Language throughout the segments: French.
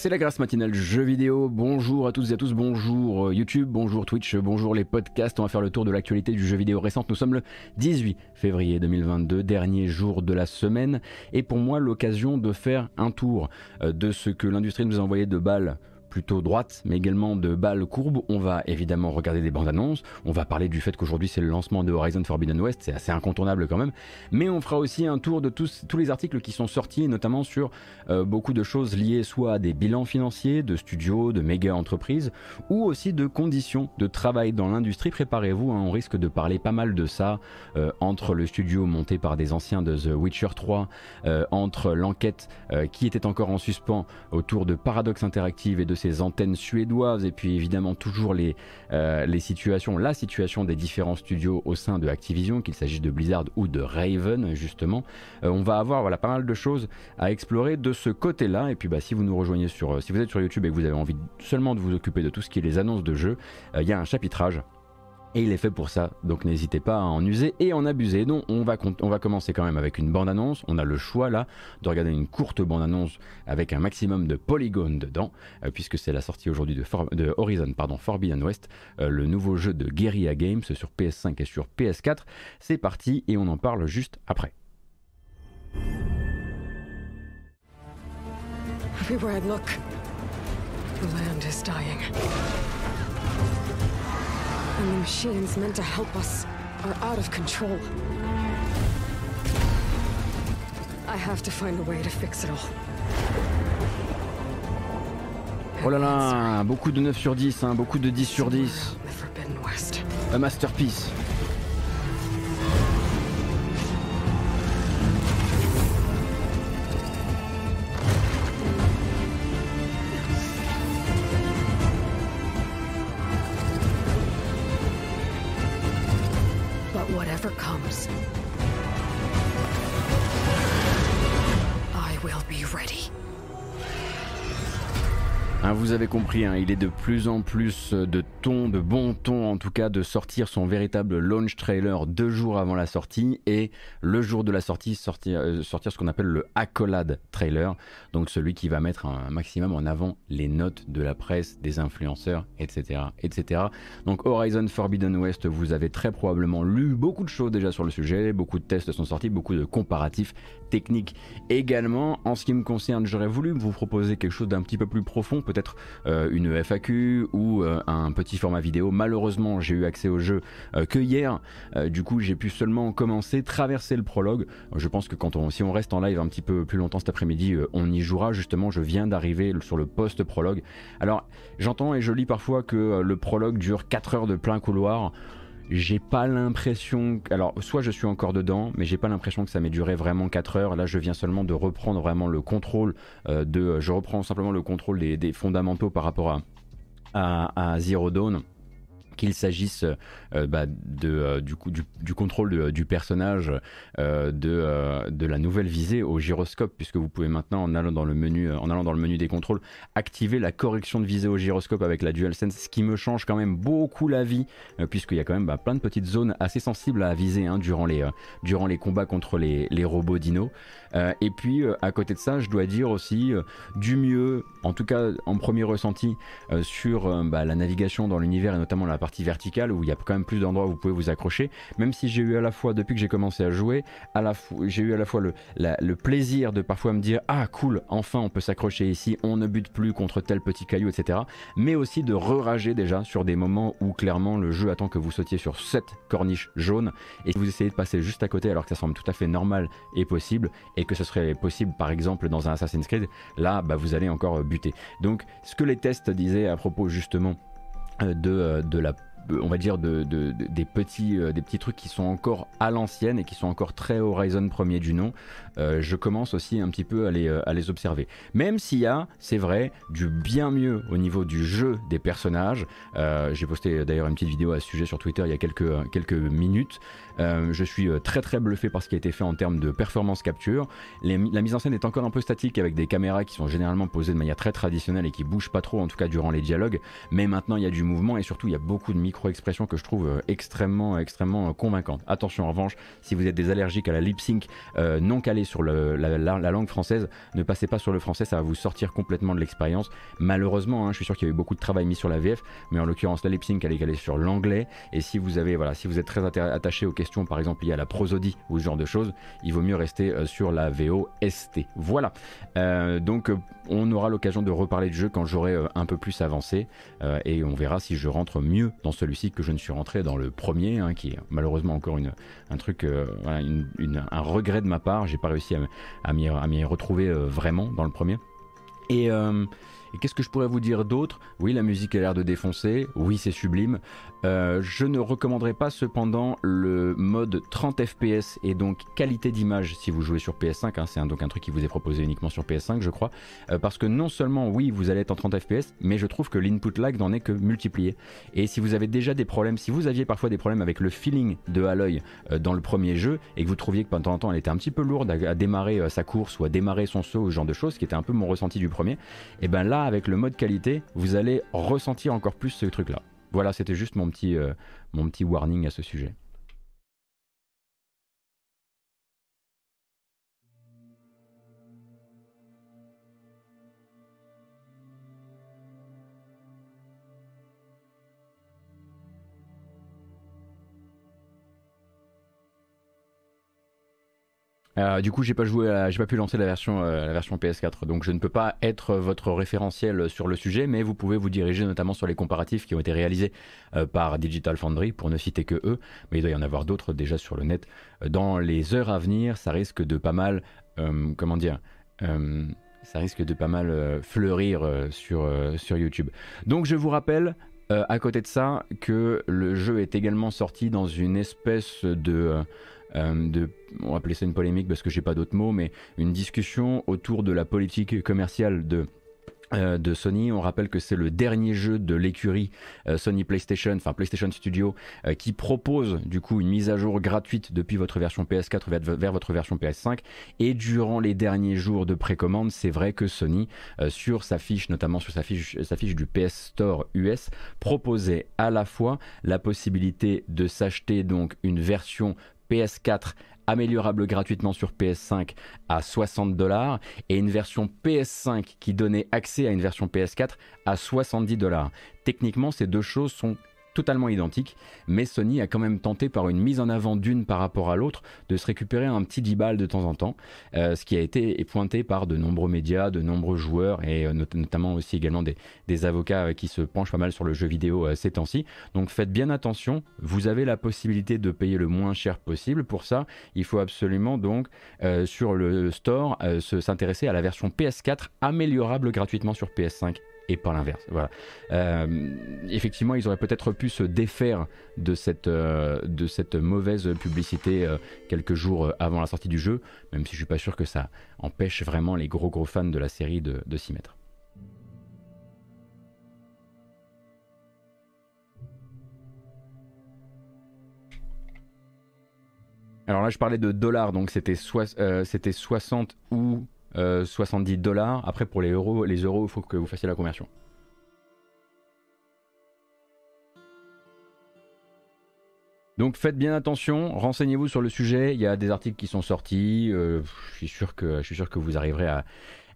c'est la grâce matinale jeux vidéo. Bonjour à toutes et à tous, bonjour euh, YouTube, bonjour Twitch, bonjour les podcasts. On va faire le tour de l'actualité du jeu vidéo récente. Nous sommes le 18 février 2022, dernier jour de la semaine. Et pour moi, l'occasion de faire un tour euh, de ce que l'industrie nous a envoyé de balles plutôt droite, mais également de balles courbes. On va évidemment regarder des bandes annonces. On va parler du fait qu'aujourd'hui c'est le lancement de Horizon Forbidden West, c'est assez incontournable quand même. Mais on fera aussi un tour de tous, tous les articles qui sont sortis, notamment sur euh, beaucoup de choses liées soit à des bilans financiers de studios, de méga entreprises, ou aussi de conditions de travail dans l'industrie. Préparez-vous, hein, on risque de parler pas mal de ça euh, entre le studio monté par des anciens de The Witcher 3, euh, entre l'enquête qui était encore en suspens autour de Paradox Interactive et de ces antennes suédoises et puis évidemment toujours les, euh, les situations, la situation des différents studios au sein de Activision, qu'il s'agisse de Blizzard ou de Raven justement. Euh, on va avoir voilà, pas mal de choses à explorer de ce côté-là. Et puis bah, si vous nous rejoignez sur, euh, si vous êtes sur YouTube et que vous avez envie seulement de vous occuper de tout ce qui est les annonces de jeux, il y a un chapitrage et il est fait pour ça, donc n'hésitez pas à en user et en abuser. Donc on va, on va commencer quand même avec une bande-annonce. On a le choix là de regarder une courte bande-annonce avec un maximum de polygones dedans, euh, puisque c'est la sortie aujourd'hui de, de, Horizon pardon, Forbidden West, euh, le nouveau jeu de Guerrilla Games sur PS5 et sur PS4. C'est parti et on en parle juste après. look. And the machines meant to help us are out of control. I have to find a way to fix it all. Oh là là, beaucoup de 9 sur 10, hein, beaucoup de 10 sur 10. A masterpiece. Compris, hein, il est de plus en plus de ton, de bon ton en tout cas, de sortir son véritable launch trailer deux jours avant la sortie et le jour de la sortie sortir, euh, sortir ce qu'on appelle le accolade trailer, donc celui qui va mettre un maximum en avant les notes de la presse, des influenceurs, etc., etc. Donc Horizon Forbidden West, vous avez très probablement lu beaucoup de choses déjà sur le sujet, beaucoup de tests sont sortis, beaucoup de comparatifs techniques également. En ce qui me concerne, j'aurais voulu vous proposer quelque chose d'un petit peu plus profond, peut-être euh, une FAQ ou euh, un petit format vidéo. Malheureusement, j'ai eu accès au jeu euh, que hier. du coup, j'ai pu seulement commencer, traverser le prologue. Je pense que quand on, si on reste en live un petit peu plus longtemps cet après-midi, on y jouera. Justement, je viens d'arriver sur le post-prologue. Alors, j'entends et je lis parfois que le prologue dure 4 heures de plein couloir j'ai pas l'impression. Alors, soit je suis encore dedans, mais j'ai pas l'impression que ça m'ait duré vraiment 4 heures. Là, je viens seulement de reprendre vraiment le contrôle de. Je reprends simplement le contrôle des, fondamentaux par rapport à, à, à Zero Dawn qu'il s'agisse euh, bah, euh, du, contrôle du personnage, euh, de, la nouvelle visée au gyroscope, puisque vous pouvez maintenant, en allant dans le menu, en allant dans le menu des contrôles, activer la correction de visée au gyroscope avec la DualSense, ce qui me change quand même beaucoup la vie, puisqu'il y a quand même bah, plein de petites zones assez sensibles à viser hein, durant, les, combats contre les, les robots dinos. et puis, à côté de ça, je dois dire aussi du mieux, en tout cas en premier ressenti, sur bah, la navigation dans l'univers et notamment la partie verticale où il y a quand même plus d'endroits où vous pouvez vous accrocher. Même si j'ai eu à la fois, depuis que j'ai commencé à jouer, à la j'ai eu à la fois le, plaisir de parfois me dire Ah, cool, enfin on peut s'accrocher ici, on ne bute plus contre tel petit caillou, etc. Mais aussi de re-rager déjà sur des moments où clairement le jeu attend que vous sautiez sur cette corniche jaune et que vous essayez de passer juste à côté alors que ça semble tout à fait normal et possible et que ce serait possible par exemple dans un Assassin's Creed, là bah, vous allez encore buter. Donc ce que les tests disaient à propos justement de, euh, de la on va dire de, des, petits, euh, des petits trucs qui sont encore à l'ancienne et qui sont encore très Horizon premier du nom, je commence aussi un petit peu à les, à les observer. Même s'il y a, c'est vrai, du bien mieux au niveau du jeu des personnages. J'ai posté d'ailleurs une petite vidéo à ce sujet sur Twitter il y a quelques, quelques minutes. Euh, je suis euh, très très bluffé par ce qui a été fait en termes de performance capture. la mise en scène est encore un peu statique avec des caméras qui sont généralement posées de manière très traditionnelle et qui bougent pas trop, en tout cas durant les dialogues. Mais maintenant il y a du mouvement et surtout il y a beaucoup de mise micro-expression que je trouve extrêmement, extrêmement convaincante. Attention, en revanche, si vous êtes des allergiques à la lip sync non calée sur la, langue française, ne passez pas sur le français, ça va vous sortir complètement de l'expérience. Malheureusement, hein, je suis sûr qu'il y a eu beaucoup de travail mis sur la VF, mais en l'occurrence, la lip sync elle est calée sur l'anglais. Et si vous avez, voilà, si vous êtes très attaché aux questions, par exemple liées à la prosodie ou ce genre de choses, il vaut mieux rester sur la VOST. Voilà. donc, on aura l'occasion de reparler du jeu quand j'aurai un peu plus avancé et on verra si je rentre mieux dans celui-ci que je ne suis rentré dans le premier, hein, qui est malheureusement encore une, un truc, un regret de ma part. J'ai pas réussi à, à m'y retrouver vraiment dans le premier. Et, et qu'est-ce que je pourrais vous dire d'autre? Oui, la musique a l'air de défoncer. Oui, c'est sublime. Euh, je ne recommanderais pas cependant le mode 30 fps et donc qualité d'image si vous jouez sur PS5. Hein, c'est donc un truc qui vous est proposé uniquement sur PS5, je crois. Euh, parce que non seulement, oui, vous allez être en 30 fps, mais je trouve que l'input lag n'en est que multiplié. Et si vous avez déjà des problèmes, si vous aviez parfois des problèmes avec le feeling de Aloy euh, dans le premier jeu et que vous trouviez que pendant un temps elle était un petit peu lourde à, démarrer sa course ou à démarrer son saut, ce genre de choses, qui était un peu mon ressenti du premier, et eh ben là, avec le mode qualité, vous allez ressentir encore plus ce truc-là. Voilà, c'était juste mon petit, euh, mon petit warning à ce sujet. Euh, du coup, j'ai pas joué, j'ai pas pu lancer la version, euh, la version PS4, donc je ne peux pas être votre référentiel sur le sujet, mais vous pouvez vous diriger notamment sur les comparatifs qui ont été réalisés euh, par Digital Foundry, pour ne citer que eux, mais il doit y en avoir d'autres déjà sur le net. Dans les heures à venir, ça risque de pas mal, comment dire, ça risque de pas mal fleurir sur sur YouTube. Donc je vous rappelle. à côté de ça, que le jeu est également sorti dans une espèce de de, on va appeler ça une polémique parce que j'ai pas d'autres mots, mais une discussion autour de la politique commerciale de euh, de Sony. On rappelle que c'est le dernier jeu de l'écurie euh, Sony PlayStation, enfin PlayStation Studio, qui propose du coup une mise à jour gratuite depuis votre version PS4 vers, votre version PS5. Et durant les derniers jours de précommande, c'est vrai que Sony, sur sa fiche, notamment sur sa fiche, sa fiche du PS Store US, proposait à la fois la possibilité de s'acheter donc une version PS4 améliorable gratuitement sur PS5 à 60 dollars et une version PS5 qui donnait accès à une version PS4 à 70 dollars. Techniquement, ces deux choses sont totalement identiques, mais Sony a quand même tenté par une mise en avant d'une par rapport à l'autre de se récupérer un petit 10 balles de temps en temps, euh, ce qui a été pointé par de nombreux médias, de nombreux joueurs et euh, notamment aussi également des, avocats euh, qui se penchent pas mal sur le jeu vidéo ces temps-ci. Donc faites bien attention, vous avez la possibilité de payer le moins cher possible. Pour ça, il faut absolument donc sur le store s'intéresser à la version PS4 améliorable gratuitement sur PS5 et pas l'inverse. Voilà. Euh, effectivement, ils auraient peut-être pu se défaire de cette, euh, de cette mauvaise publicité euh, quelques jours avant la sortie du jeu, même si je suis pas sûr que ça empêche vraiment les gros gros fans de la série de, de s'y mettre. Alors là, je parlais de dollars, donc c'était c'était 60 ou 70 euh, dollars. Après, pour les euros, les euros, il faut que vous fassiez la conversion. Donc faites bien attention, renseignez-vous sur le sujet. Il y a des articles qui sont sortis. Euh, je suis sûr que je suis sûr que vous arriverez à,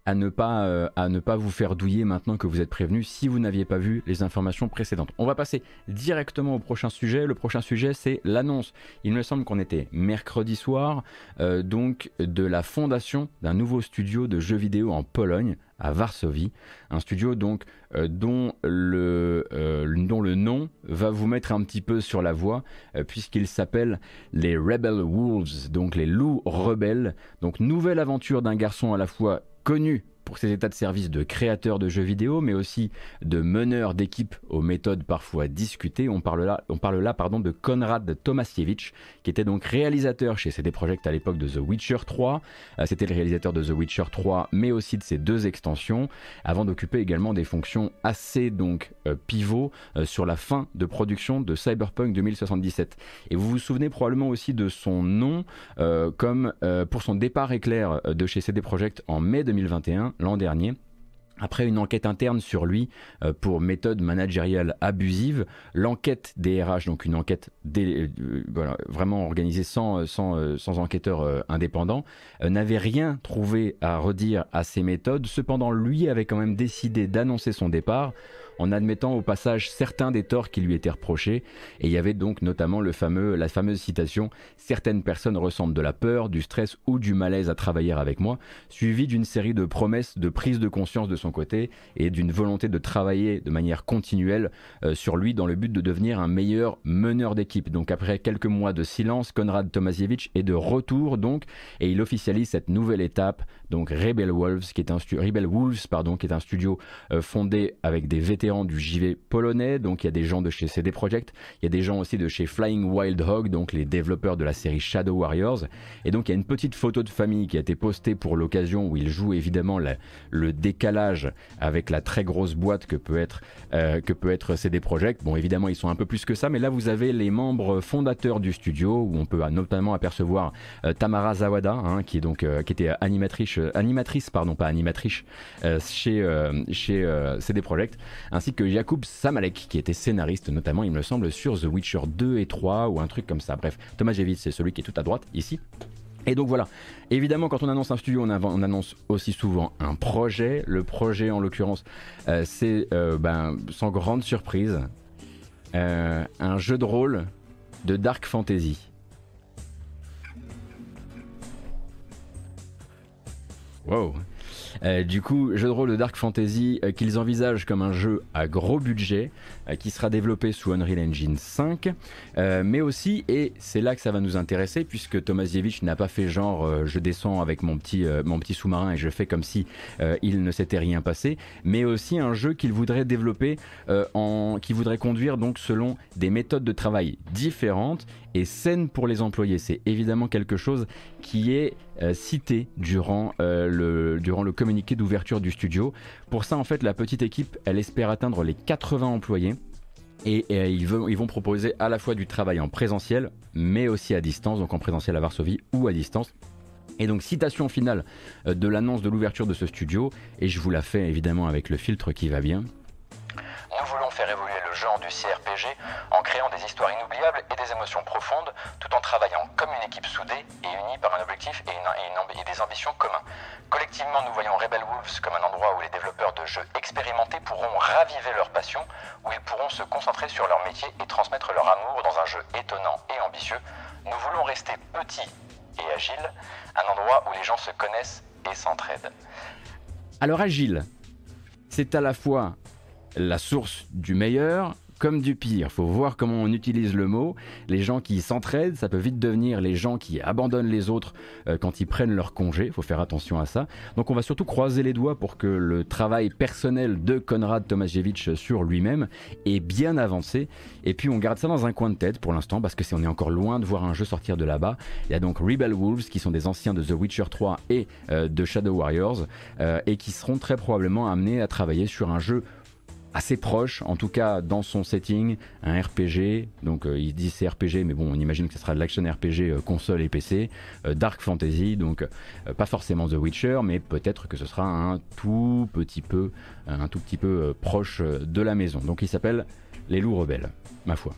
à ne pas, euh, à ne pas vous faire douiller maintenant que vous êtes prévenu si vous n'aviez pas vu les informations précédentes. On va passer directement au prochain sujet. Le prochain sujet, c'est l'annonce. Il me semble qu'on était mercredi soir, euh, donc de la fondation d'un nouveau studio de jeux vidéo en Pologne à Varsovie, un studio donc euh, dont, le, dont le nom va vous mettre un petit peu sur la voie puisqu'il s'appelle les Rebel Wolves, donc les loups rebelles. Donc nouvelle aventure d'un garçon à la fois connu pour ses états de service de créateur de jeux vidéo, mais aussi de meneur d'équipe aux méthodes parfois discutées. On parle là, on parle là pardon, de Konrad Tomasiewicz, qui était donc réalisateur chez CD Projekt à l'époque de The Witcher 3. Euh, c'était le réalisateur de The Witcher 3, mais aussi de ses deux extensions, avant d'occuper également des fonctions assez donc euh, pivot euh, sur la fin de production de Cyberpunk 2077. Et vous vous souvenez probablement aussi de son nom, comme pour son départ éclair de chez CD Projekt en mai 2021 l'an dernier Après une enquête interne sur lui euh, pour méthode managériale abusive, l'enquête des donc une enquête euh, vraiment organisée sans, sans, sans enquêteur indépendant, n'avait rien trouvé à redire à ces méthodes. Cependant, lui avait quand même décidé d'annoncer son départ en admettant au passage certains des torts qui lui étaient reprochés. Et il y avait donc notamment le fameux, la fameuse citation Certaines personnes ressentent de la peur, du stress ou du malaise à travailler avec moi, suivi d'une série de promesses de prise de conscience de son côté et d'une volonté de travailler de manière continuelle euh, sur lui dans le but de devenir un meilleur meneur d'équipe. Donc après quelques mois de silence, Konrad Tomasiewicz est de retour donc et il officialise cette nouvelle étape, donc Rebel Wolves, qui est un, Rebel Wolves, pardon, qui est un studio euh, fondé avec des vétérans du JV polonais, donc il y a des gens de chez CD Projekt, il y a des gens aussi de chez Flying Wild Hog, donc les développeurs de la série Shadow Warriors, et donc il y a une petite photo de famille qui a été postée pour l'occasion où ils jouent évidemment le décalage avec la très grosse boîte que peut être euh, que peut être CD Projekt. Bon évidemment ils sont un peu plus que ça, mais là vous avez les membres fondateurs du studio où on peut notamment apercevoir euh, Tamara Zawada, hein, qui est donc qui était animatrice animatrice pardon pas animatrice chez chez CD Projekt ainsi que Jakub Samalek, qui était scénariste notamment, il me semble, sur The Witcher 2 et 3 ou un truc comme ça. Bref, Thomas Jevitz, c'est celui qui est tout à droite ici. Et donc voilà, évidemment quand on annonce un studio, on, annonce aussi souvent un projet. Le projet en l'occurrence, euh, c'est euh, ben, sans grande surprise euh, un jeu de rôle de Dark Fantasy. Wow. Euh, du coup, jeu de rôle de Dark Fantasy euh, qu'ils envisagent comme un jeu à gros budget euh, qui sera développé sous Unreal Engine 5, mais aussi, et c'est là que ça va nous intéresser, puisque Tomasiewicz n'a pas fait genre je descends avec mon petit, petit sous-marin et je fais comme si il ne s'était rien passé, mais aussi un jeu qu'il voudrait développer en, qui voudrait conduire donc selon des méthodes de travail différentes et saines pour les employés. C'est évidemment quelque chose qui est cité durant, le, durant le communiqué d'ouverture du studio. Pour ça, en fait, la petite équipe, elle espère atteindre les 80 employés. Et, ils, vont proposer à la fois du travail en présentiel, mais aussi à distance, donc en présentiel à Varsovie ou à distance. Et donc citation finale euh, de l'annonce de l'ouverture de ce studio, et je vous la fais évidemment avec le filtre qui va bien. Nous voulons faire évoluer le genre du CRPG en créant des histoires inoubliables et des émotions profondes, tout en travaillant comme une équipe soudée et unie par un objectif et, et des ambitions communs. Collectivement, nous voyons Rebel Wolves comme un endroit où les développeurs de jeux expérimentés pourront raviver leur passion, où ils pourront se concentrer sur leur métier et transmettre leur amour dans un jeu étonnant et ambitieux. Nous voulons rester petits et agiles, un endroit où les gens se connaissent et s'entraident. Alors agile, c'est à la fois la source du meilleur comme du pire. Faut voir comment on utilise le mot. Les gens qui s'entraident, ça peut vite devenir les gens qui abandonnent les autres euh, quand ils prennent leur congé. Faut faire attention à ça. Donc on va surtout croiser les doigts pour que le travail personnel de Konrad Tomasiewicz sur lui-même est bien avancé. Et puis on garde ça dans un coin de tête pour l'instant parce que on est encore loin de voir un jeu sortir de là-bas, il y a donc Rebel Wolves qui sont des anciens de The Witcher 3 et euh, de Shadow Warriors euh, et qui seront très probablement amenés à travailler sur un jeu assez proche, en tout cas dans son setting, un RPG. Donc euh, il dit c'est RPG, mais bon, on imagine que ce sera de l'action RPG euh, console et PC, euh, Dark Fantasy, donc pas forcément The Witcher, mais peut-être que ce sera un tout petit peu, un tout petit peu proche de la maison. Donc il s'appelle Les Loups Rebelles, ma foi.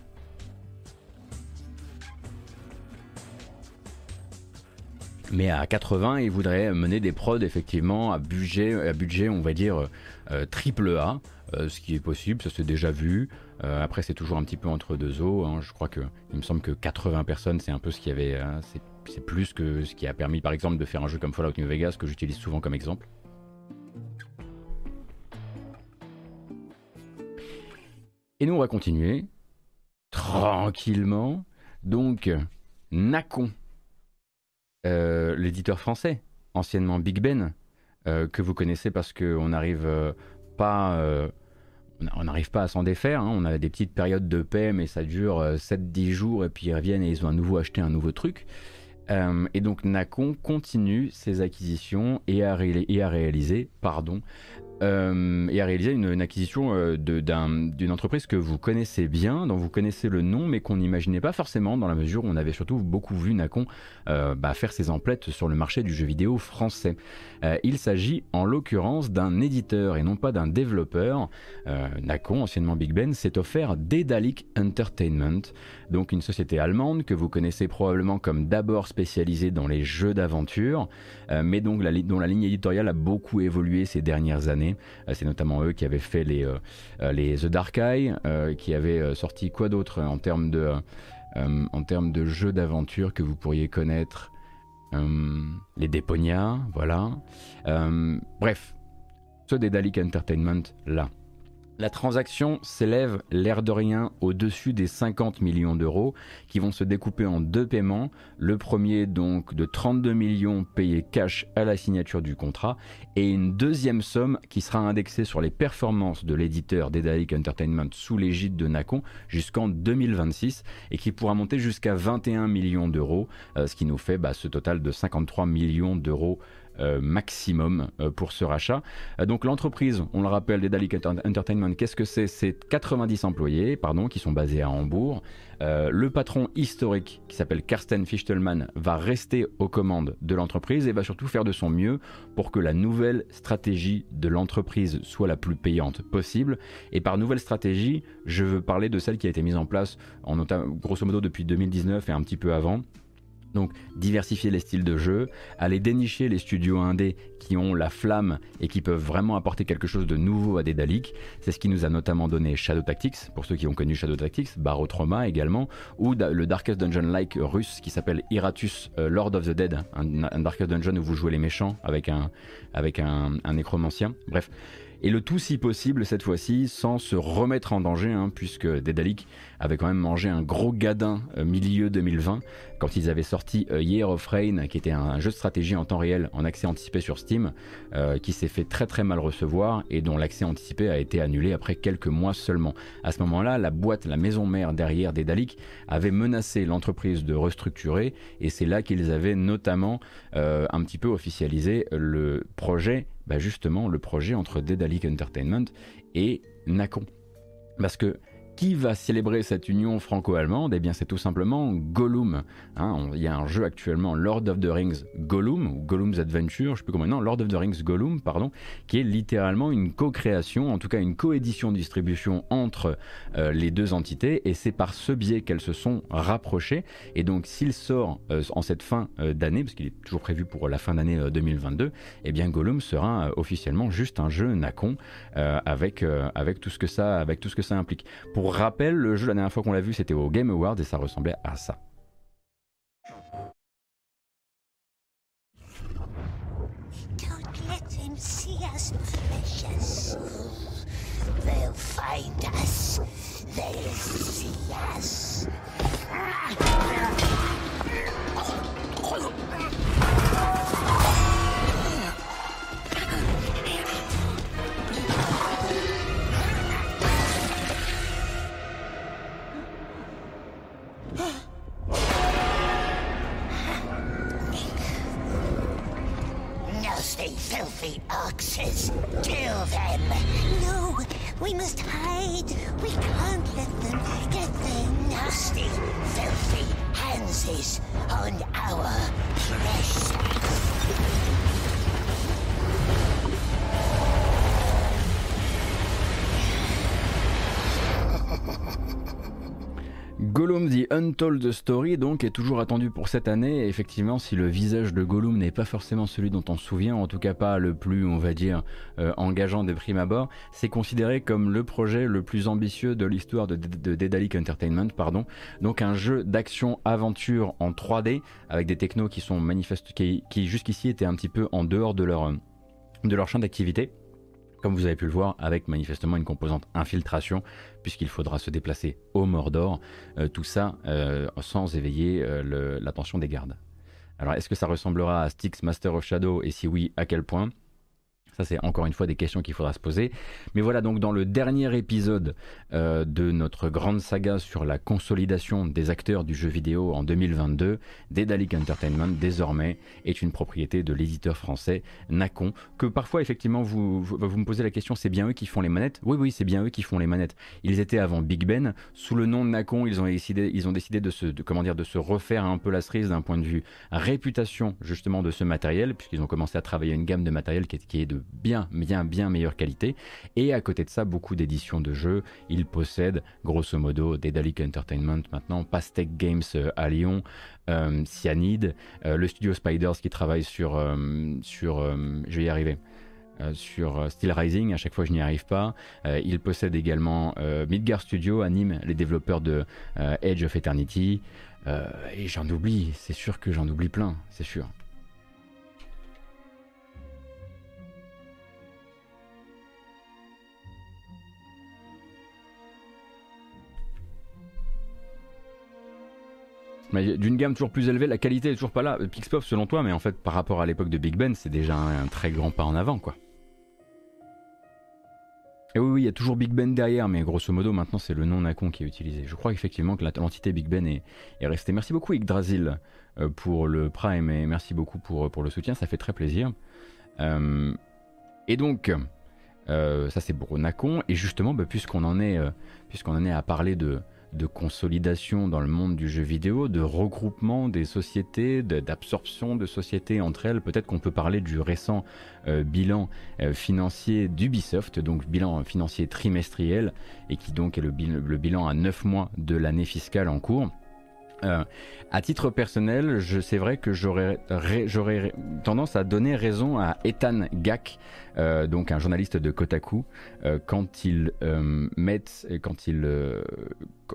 Mais à 80, il voudrait mener des prods effectivement à budget, à budget on va dire triple A. Euh, ce qui est possible, ça s'est déjà vu. Euh, après, c'est toujours un petit peu entre deux eaux. Hein. Je crois que il me semble que 80 personnes, c'est un peu ce qui avait, hein. c'est plus que ce qui a permis, par exemple, de faire un jeu comme Fallout New Vegas que j'utilise souvent comme exemple. Et nous, on va continuer tranquillement. Donc, Nacon, euh, l'éditeur français, anciennement Big Ben, que vous connaissez parce qu'on arrive Euh, on n'arrive pas à s'en défaire. Hein. On a des petites périodes de paix, mais ça dure 7-10 euh, jours et puis ils reviennent et ils ont à nouveau acheté un nouveau truc. Euh, et donc Nacon continue ses acquisitions et a, réalisé pardon, euh, et a réalisé une, acquisition euh, d'une entreprise que vous connaissez bien, dont vous connaissez le nom, mais qu'on n'imaginait pas forcément dans la mesure où on avait surtout beaucoup vu Nacon euh, bah, faire ses emplettes sur le marché du jeu vidéo français. il s'agit en l'occurrence d'un éditeur et non pas d'un développeur. Nacon, anciennement Big Ben, s'est offert Daedalic Entertainment, donc une société allemande que vous connaissez probablement comme d'abord spécialisée dans les jeux d'aventure, mais donc dont la ligne éditoriale a beaucoup évolué ces dernières années. Euh, c'est notamment eux qui avaient fait les, euh, euh, les The Dark Eye, qui avaient sorti quoi d'autre en termes de, de jeux d'aventure que vous pourriez connaître? Les Déponia, voilà. bref, ceux des Dalek Entertainment, là. La transaction s'élève l'air de rien au-dessus des 50 millions d'euros qui vont se découper en deux paiements. Le premier donc de 32 millions payés cash à la signature du contrat et une deuxième somme qui sera indexée sur les performances de l'éditeur Daedalic Entertainment sous l'égide de Nacon jusqu'en 2026 et qui pourra monter jusqu'à 21 millions d'euros, euh, ce qui nous fait bah, ce total de 53 millions d'euros maximum euh, pour ce rachat. Euh, donc l'entreprise, on le rappelle, des Dalek Entertainment, qu'est-ce que c'est? C'est 90 employés pardon, qui sont basés à Hambourg. le patron historique, qui s'appelle Karsten Fichtelmann, va rester aux commandes de l'entreprise et va surtout faire de son mieux pour que la nouvelle stratégie de l'entreprise soit la plus payante possible. Et par nouvelle stratégie, je veux parler de celle qui a été mise en place en, grosso modo depuis 2019 et un petit peu avant donc diversifier les styles de jeu, aller dénicher les studios indés qui ont la flamme et qui peuvent vraiment apporter quelque chose de nouveau à des Daleks. C'est ce qui nous a notamment donné Shadow Tactics, pour ceux qui ont connu Shadow Tactics, Barotrauma également, ou le Darkest Dungeon-like russe qui s'appelle Iratus euh, Lord of the Dead, un, Darkest Dungeon où vous jouez les méchants avec un, avec un nécromancien. Bref, et le tout si possible cette fois-ci sans se remettre en danger, hein, puisque Dédalic avait quand même mangé un gros gadin euh, milieu 2020 quand ils avaient sorti euh, Year of Rain, qui était un, jeu de stratégie en temps réel en accès anticipé sur Steam, euh, qui s'est fait très très mal recevoir et dont l'accès anticipé a été annulé après quelques mois seulement. À ce moment-là, la boîte, la maison mère derrière Dédalic avait menacé l'entreprise de restructurer et c'est là qu'ils avaient notamment un petit peu officialisé le projet bah, justement le projet entre Dedalic Entertainment et Nacon. Parce que qui va célébrer cette union franco-allemande? Eh bien, c'est tout simplement Gollum. Hein. il y a un jeu actuellement, Lord of the Rings Gollum, ou Gollum's Adventure, je ne sais plus comment non, Lord of the Rings Gollum, pardon, qui est littéralement une co-création, en tout cas une coédition distribution entre euh, les deux entités, et c'est par ce biais qu'elles se sont rapprochées. Et donc, s'il sort euh, en cette fin euh, d'année, parce qu'il est toujours prévu pour la fin d'année 2022, eh bien, Gollum sera officiellement juste un jeu Nacon avec, tout ce que ça, avec tout ce que ça implique. Pour rappel, le jeu, la dernière fois qu'on l'a vu, c'était au Game Awards et ça ressemblait à ça. Nasty, filthy oxes! Kill them! No! We must hide! We can't let them get their nasty, filthy hands on our flesh! Gollum The Untold Story donc est toujours attendu pour cette année et effectivement si le visage de Gollum n'est pas forcément celui dont on se souvient, en tout cas pas le plus on va dire euh, engageant de prime abord, c'est considéré comme le projet le plus ambitieux de l'histoire de, de, Entertainment, pardon. donc un jeu d'action aventure en 3D avec des technos qui sont manifestes, qui, qui jusqu'ici étaient un petit peu en dehors de leur, de leur champ d'activité comme vous avez pu le voir, avec manifestement une composante infiltration, puisqu'il faudra se déplacer au Mordor, euh, tout ça euh, sans éveiller euh, l'attention des gardes. Alors est-ce que ça ressemblera à Styx Master of Shadow, et si oui, à quel point? Ça, c'est encore une fois des questions qu'il faudra se poser. Mais voilà, donc dans le dernier épisode euh, de notre grande saga sur la consolidation des acteurs du jeu vidéo en 2022, Daedalic Entertainment, désormais, est une propriété de l'éditeur français Nacon, que parfois, effectivement, vous, vous, me posez la question, c'est bien eux qui font les manettes? Oui, oui, c'est bien eux qui font les manettes. Ils étaient avant Big Ben, sous le nom de Nacon, ils ont décidé, de se refaire un peu la cerise d'un point de vue réputation, justement, de ce matériel, puisqu'ils ont commencé à travailler une gamme de matériel qui est, qui est de bien, bien, bien meilleure qualité. Et à côté de ça, beaucoup d'éditions de jeux. Il possède, grosso modo, Daedalic Entertainment maintenant, Pastec Games euh, à Lyon, euh, Cyanide, euh, le studio Spiders qui travaille sur, sur je vais y arriver, sur Steel Rising, à chaque fois je n'y arrive pas. il possède également Midgar Studio, anime les développeurs de Edge of Eternity. et j'en oublie, c'est sûr que j'en oublie plein, c'est sûr. D'une gamme toujours plus élevée, la qualité est toujours pas là. Pixpop selon toi, mais en fait par rapport à l'époque de Big Ben, c'est déjà un, très grand pas en avant quoi. Et oui, oui, il y a toujours Big Ben derrière, mais grosso modo maintenant c'est le nom Nacon qui est utilisé. Je crois effectivement que l'entité Big Ben est, restée. Merci beaucoup Yggdrasil euh, pour le Prime et merci beaucoup pour, pour le soutien, ça fait très plaisir. Euh, et donc, euh, ça c'est pour Nacon, et justement, bah, puisqu'on en, est, puisqu'on en est à parler de, de consolidation dans le monde du jeu vidéo, de regroupement des sociétés, d'absorption de, sociétés entre elles. Peut-être qu'on peut parler du récent euh, bilan euh, financier d'Ubisoft, donc bilan financier trimestriel, et qui donc est le, le bilan à 9 mois de l'année fiscale en cours. Euh, à titre personnel, c'est vrai que j'aurais tendance à donner raison à Ethan Gak, euh, donc un journaliste de Kotaku, euh, quand il met, quand il,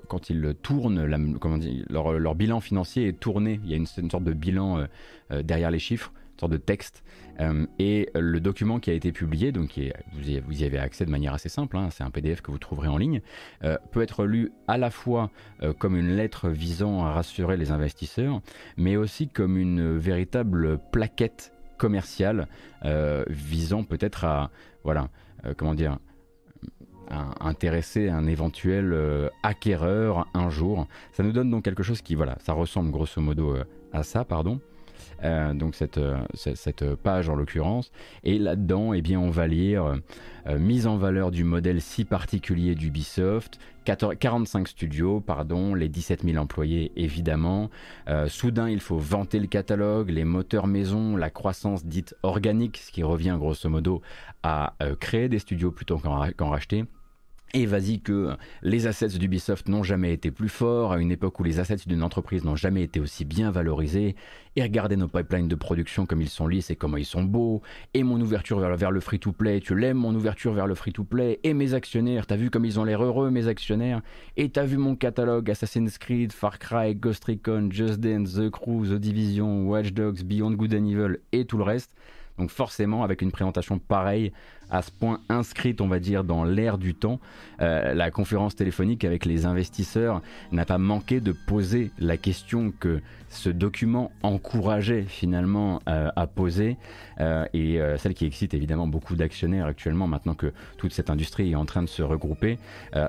quand il tourne, leur, bilan financier est tourné. Il y a une sorte de bilan derrière les chiffres sorte de texte. Euh, et le document qui a été publié, donc vous, y, avez accès de manière assez simple, hein, c'est un PDF que vous trouverez en ligne, euh, peut être lu à la fois euh, comme une lettre visant à rassurer les investisseurs, mais aussi comme une véritable plaquette commerciale visant peut-être à, voilà, comment dire, intéresser un éventuel acquéreur un jour. Ça nous donne donc quelque chose qui, voilà, ça ressemble grosso modo à ça, pardon. Euh, donc cette, euh, cette, page en l'occurrence. Et là-dedans, eh bien, on va lire euh, mise en valeur du modèle si particulier d'Ubisoft, 45 studios, pardon, les 17 000 employés évidemment. soudain, il faut vanter le catalogue, les moteurs maison, la croissance dite organique, ce qui revient grosso modo à créer des studios plutôt qu'en racheter. Et vas-y que les assets d'Ubisoft n'ont jamais été plus forts, à une époque où les assets d'une entreprise n'ont jamais été aussi bien valorisés, et regardez nos pipelines de production comme ils sont lisses et comment ils sont beaux, et mon ouverture vers, le free-to-play, tu l'aimes mon ouverture vers le free-to-play, et mes actionnaires, t'as vu comme ils ont l'air heureux mes actionnaires, et t'as vu mon catalogue Assassin's Creed, Far Cry, Ghost Recon, Just Dance, The Crew, The Division, Watch Dogs, Beyond Good and Evil, et tout le reste. Donc forcément, avec une présentation pareille, à ce point inscrite, on va dire, dans l'air du temps, euh, la conférence téléphonique avec les investisseurs n'a pas manqué de poser la question que ce document encourageait finalement euh, à poser, euh, et celle qui excite évidemment beaucoup d'actionnaires actuellement, maintenant que toute cette industrie est en train de se regrouper.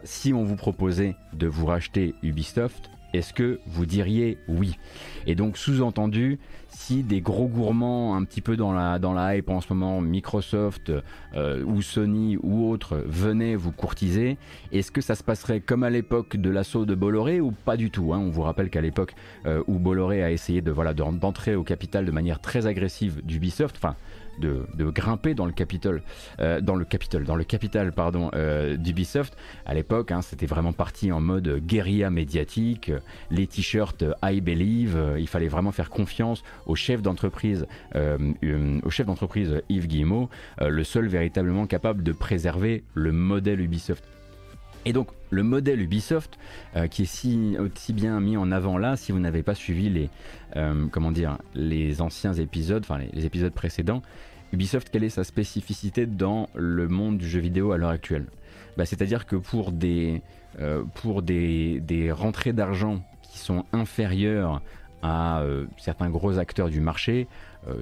si on vous proposait de vous racheter Ubisoft, est-ce que vous diriez oui? Et donc sous-entendu, si des gros gourmands un petit peu dans la, dans la hype en ce moment, Microsoft euh, ou Sony ou autres, venaient vous courtiser, est-ce que ça se passerait comme à l'époque de l'assaut de Bolloré ou pas du tout hein? On vous rappelle qu'à l'époque euh, où Bolloré a essayé de voilà d'entrer au capital de manière très agressive d'Ubisoft, enfin de, grimper dans le Capitole, euh, dans le capital pardon euh, d'Ubisoft. À l'époque, hein, c'était vraiment parti en mode guérilla médiatique, les t-shirts I Believe. il fallait vraiment faire confiance au chef d'entreprise, euh, au chef d'entreprise Yves Guillemot, le seul véritablement capable de préserver le modèle Ubisoft. Et donc le modèle Ubisoft, qui est si, bien mis en avant là, si vous n'avez pas suivi les, comment dire, les anciens épisodes, enfin les épisodes précédents, Ubisoft, quelle est sa spécificité dans le monde du jeu vidéo à l'heure actuelle? Bah, C'est-à-dire que pour des, euh, pour des, rentrées d'argent qui sont inférieures à certains gros acteurs du marché.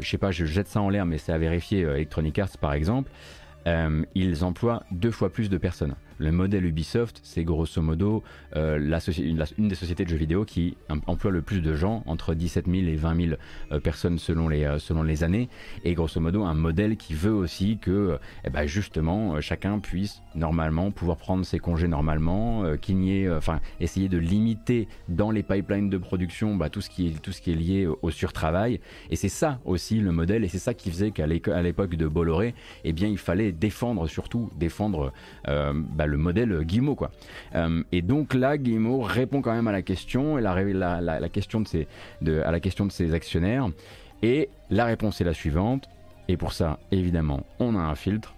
je sais pas, je jette ça en l'air, mais c'est à vérifier. Electronic Arts, par exemple, ils emploient deux fois plus de personnes. Le modèle Ubisoft, c'est grosso modo euh, une, des sociétés de jeux vidéo qui emploie le plus de gens, entre 17 000 et 20 000 euh, personnes selon les, euh, selon les années, et grosso modo un modèle qui veut aussi que eh ben, justement chacun puisse normalement pouvoir prendre ses congés normalement, qu'il n'y ait, enfin essayer de limiter dans les pipelines de production bah, tout, ce qui est, tout ce qui est lié au, surtravail, et c'est ça aussi le modèle, et c'est ça qui faisait qu'à l'époque de Bolloré, eh bien il fallait défendre surtout, défendre bah, modèle Guillemot. Quoi. Euh, et donc là, Guillemot répond quand même à la question, et la, la, question de ses, à la question de ses actionnaires. Et la réponse est la suivante. Et pour ça, évidemment, on a un filtre.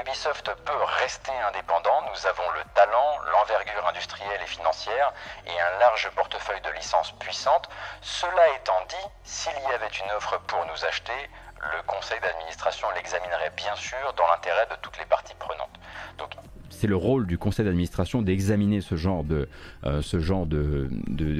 Ubisoft peut rester indépendant, nous avons le talent, l'envergure industrielle et financière et un large portefeuille de licences puissantes. Cela étant dit, s'il y avait une offre pour nous acheter, le conseil d'administration l'examinerait bien sûr dans l'intérêt de toutes les parties prenantes. Donc c'est le rôle du conseil d'administration d'examiner ce genre de euh, ce genre de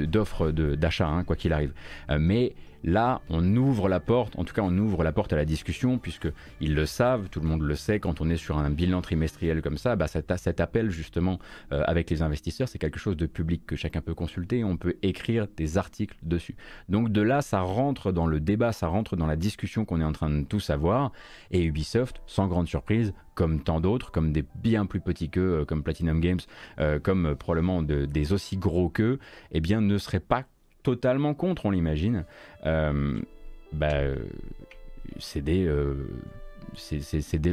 d'offres d'achat, hein, quoi qu'il arrive. Euh, mais Là, on ouvre la porte, en tout cas on ouvre la porte à la discussion, puisqu'ils le savent, tout le monde le sait, quand on est sur un bilan trimestriel comme ça, bah, cet, cet, appel justement euh, avec les investisseurs, c'est quelque chose de public que chacun peut consulter, on peut écrire des articles dessus. Donc de là, ça rentre dans le débat, ça rentre dans la discussion qu'on est en train de tous avoir, et Ubisoft, sans grande surprise, comme tant d'autres, comme des bien plus petits qu'eux, euh, comme Platinum Games, euh, comme probablement des aussi gros qu'eux, eh bien ne serait pas totalement contre, on l'imagine, euh, bah, euh, céder, céder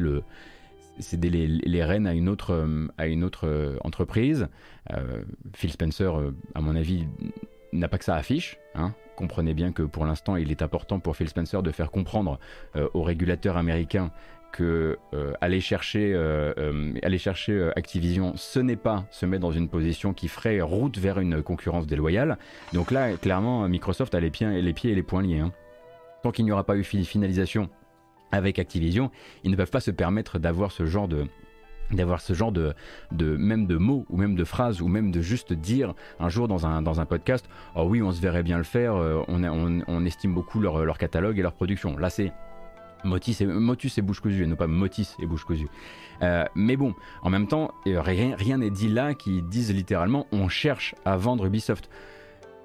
les, les, rênes à une autre, à une autre entreprise. Euh, Phil Spencer, à mon avis, n'a pas que ça affiche. Hein. Comprenez bien que pour l'instant, il est important pour Phil Spencer de faire comprendre aux régulateurs américains que euh, aller chercher, euh, euh, aller chercher Activision, ce n'est pas se mettre dans une position qui ferait route vers une concurrence déloyale. Donc là, clairement, Microsoft a les pieds, les pieds et les poings liés. Hein. Tant qu'il n'y aura pas eu finalisation avec Activision, ils ne peuvent pas se permettre d'avoir ce genre de d'avoir ce genre de, de, même de mots ou même de phrases ou même de juste dire un jour dans un, dans un podcast oh oui on se verrait bien le faire on, estime beaucoup leur catalogue et leur production là c'est Motus et, bouche cousue, et non pas Motis et bouche cousue. Euh, mais bon, en même temps, euh, rien n'est dit là qui disent littéralement on cherche à vendre Ubisoft.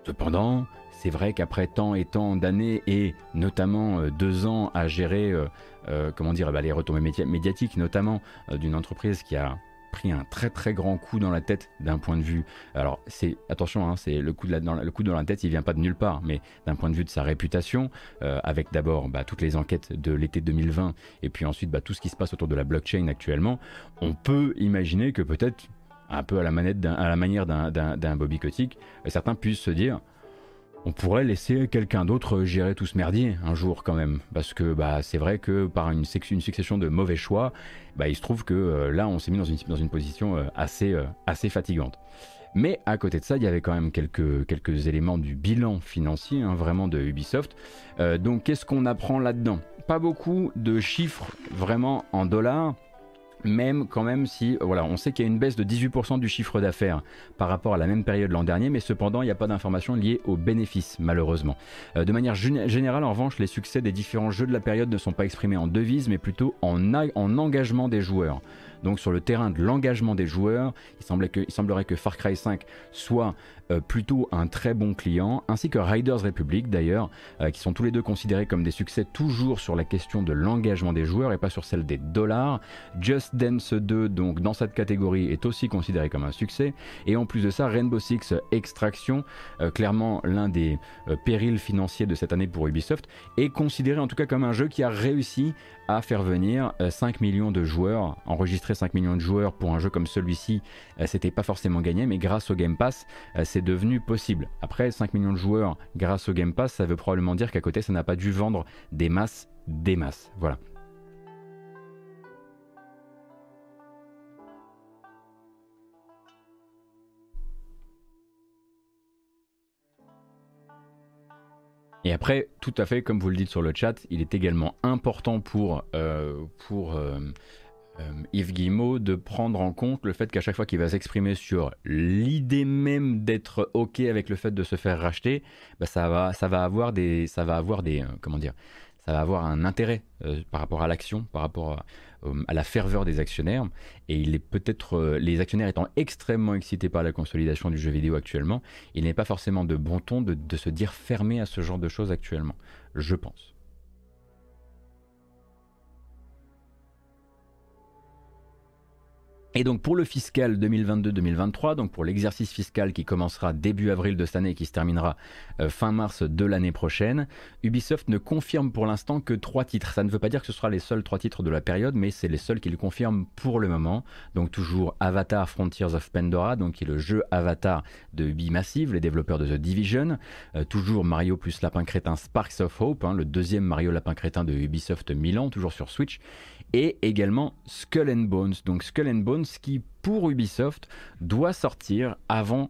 Cependant, c'est vrai qu'après tant et tant d'années et notamment euh, deux ans à gérer, comment dire, bah, les retombées médiatiques, notamment d'une entreprise qui a pris un très très grand coup dans la tête d'un point de vue. Alors c'est attention, hein, c'est le coup de la, dans, le coup dans la tête, il vient pas de nulle part, mais d'un point de vue de sa réputation, euh, avec d'abord bah, toutes les enquêtes de l'été 2020 et puis ensuite bah, tout ce qui se passe autour de la blockchain actuellement, on peut imaginer que peut-être un peu à la manette, à la manière d'un Bobby Kotick, certains puissent se dire on pourrait laisser quelqu'un d'autre gérer tout ce merdier un jour quand même. Parce que bah, c'est vrai que par une, succession de mauvais choix, bah, il se trouve que euh, là on s'est mis dans une, position euh, assez, euh, assez fatigante. Mais à côté de ça, il y avait quand même quelques, quelques éléments du bilan financier, hein, vraiment de Ubisoft. donc qu'est-ce qu'on apprend là-dedans? Pas beaucoup de chiffres vraiment en dollars même quand même si voilà on sait qu'il y a une baisse de 18% du chiffre d'affaires par rapport à la même période l'an dernier mais cependant il n'y a pas d'informations liées aux bénéfices malheureusement. Euh, de manière générale en revanche les succès des différents jeux de la période ne sont pas exprimés en devises mais plutôt en engagement des joueurs donc sur le terrain de l'engagement des joueurs, il, semblerait que Far Cry 5 soit euh, plutôt un très bon client, ainsi que Riders Republic d'ailleurs, euh, qui sont tous les deux considérés comme des succès toujours sur la question de l'engagement des joueurs et pas sur celle des dollars. Just Dance 2, donc dans cette catégorie, est aussi considéré comme un succès. Et en plus de ça, Rainbow Six Extraction, euh, clairement l'un des périls financiers de cette année pour Ubisoft, est considéré en tout cas comme un jeu qui a réussi à faire venir 5 millions de joueurs, enregistrer 5 millions de joueurs pour un jeu comme celui-ci, c'était pas forcément gagné, mais grâce au Game Pass, c'est devenu possible. Après, 5 millions de joueurs grâce au Game Pass, ça veut probablement dire qu'à côté, ça n'a pas dû vendre des masses, des masses. Voilà. Et après, tout à fait, comme vous le dites sur le chat, il est également important pour, euh, pour euh, Yves Guillemot de prendre en compte le fait qu'à chaque fois qu'il va s'exprimer sur l'idée même d'être ok avec le fait de se faire racheter, bah, ça va, ça va avoir des, ça va avoir des, comment dire, ça va avoir un intérêt par rapport à l'action, par rapport à, euh, à la ferveur des actionnaires. Et il est peut-être, euh, les actionnaires étant extrêmement excités par la consolidation du jeu vidéo actuellement, il n'est pas forcément de bon ton de, de se dire fermé à ce genre de choses actuellement, je pense. Et donc pour le fiscal 2022-2023, donc pour l'exercice fiscal qui commencera début avril de cette année et qui se terminera euh, fin mars de l'année prochaine, Ubisoft ne confirme pour l'instant que trois titres. Ça ne veut pas dire que ce sera les seuls trois titres de la période, mais c'est les seuls qu'il confirme pour le moment. Donc toujours Avatar Frontiers of Pandora, donc qui est le jeu Avatar de Ubi Massive, les développeurs de The Division. Euh, toujours Mario plus Lapin Crétin Sparks of Hope, hein, le deuxième Mario Lapin Crétin de Ubisoft Milan, toujours sur Switch et également Skull and Bones. Donc Skull and Bones qui pour Ubisoft doit sortir avant,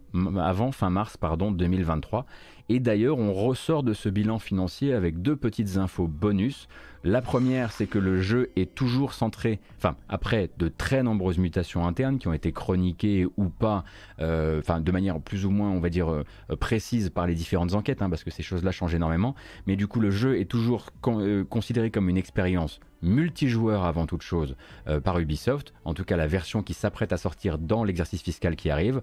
fin mars pardon, 2023. Et d'ailleurs on ressort de ce bilan financier avec deux petites infos bonus. La première, c'est que le jeu est toujours centré, enfin, après de très nombreuses mutations internes qui ont été chroniquées ou pas, euh, de manière plus ou moins, on va dire, euh, précise par les différentes enquêtes, hein, parce que ces choses-là changent énormément. Mais du coup, le jeu est toujours euh, considéré comme une expérience multijoueur avant toute chose par Ubisoft, en tout cas la version qui s'apprête à sortir dans l'exercice fiscal qui arrive,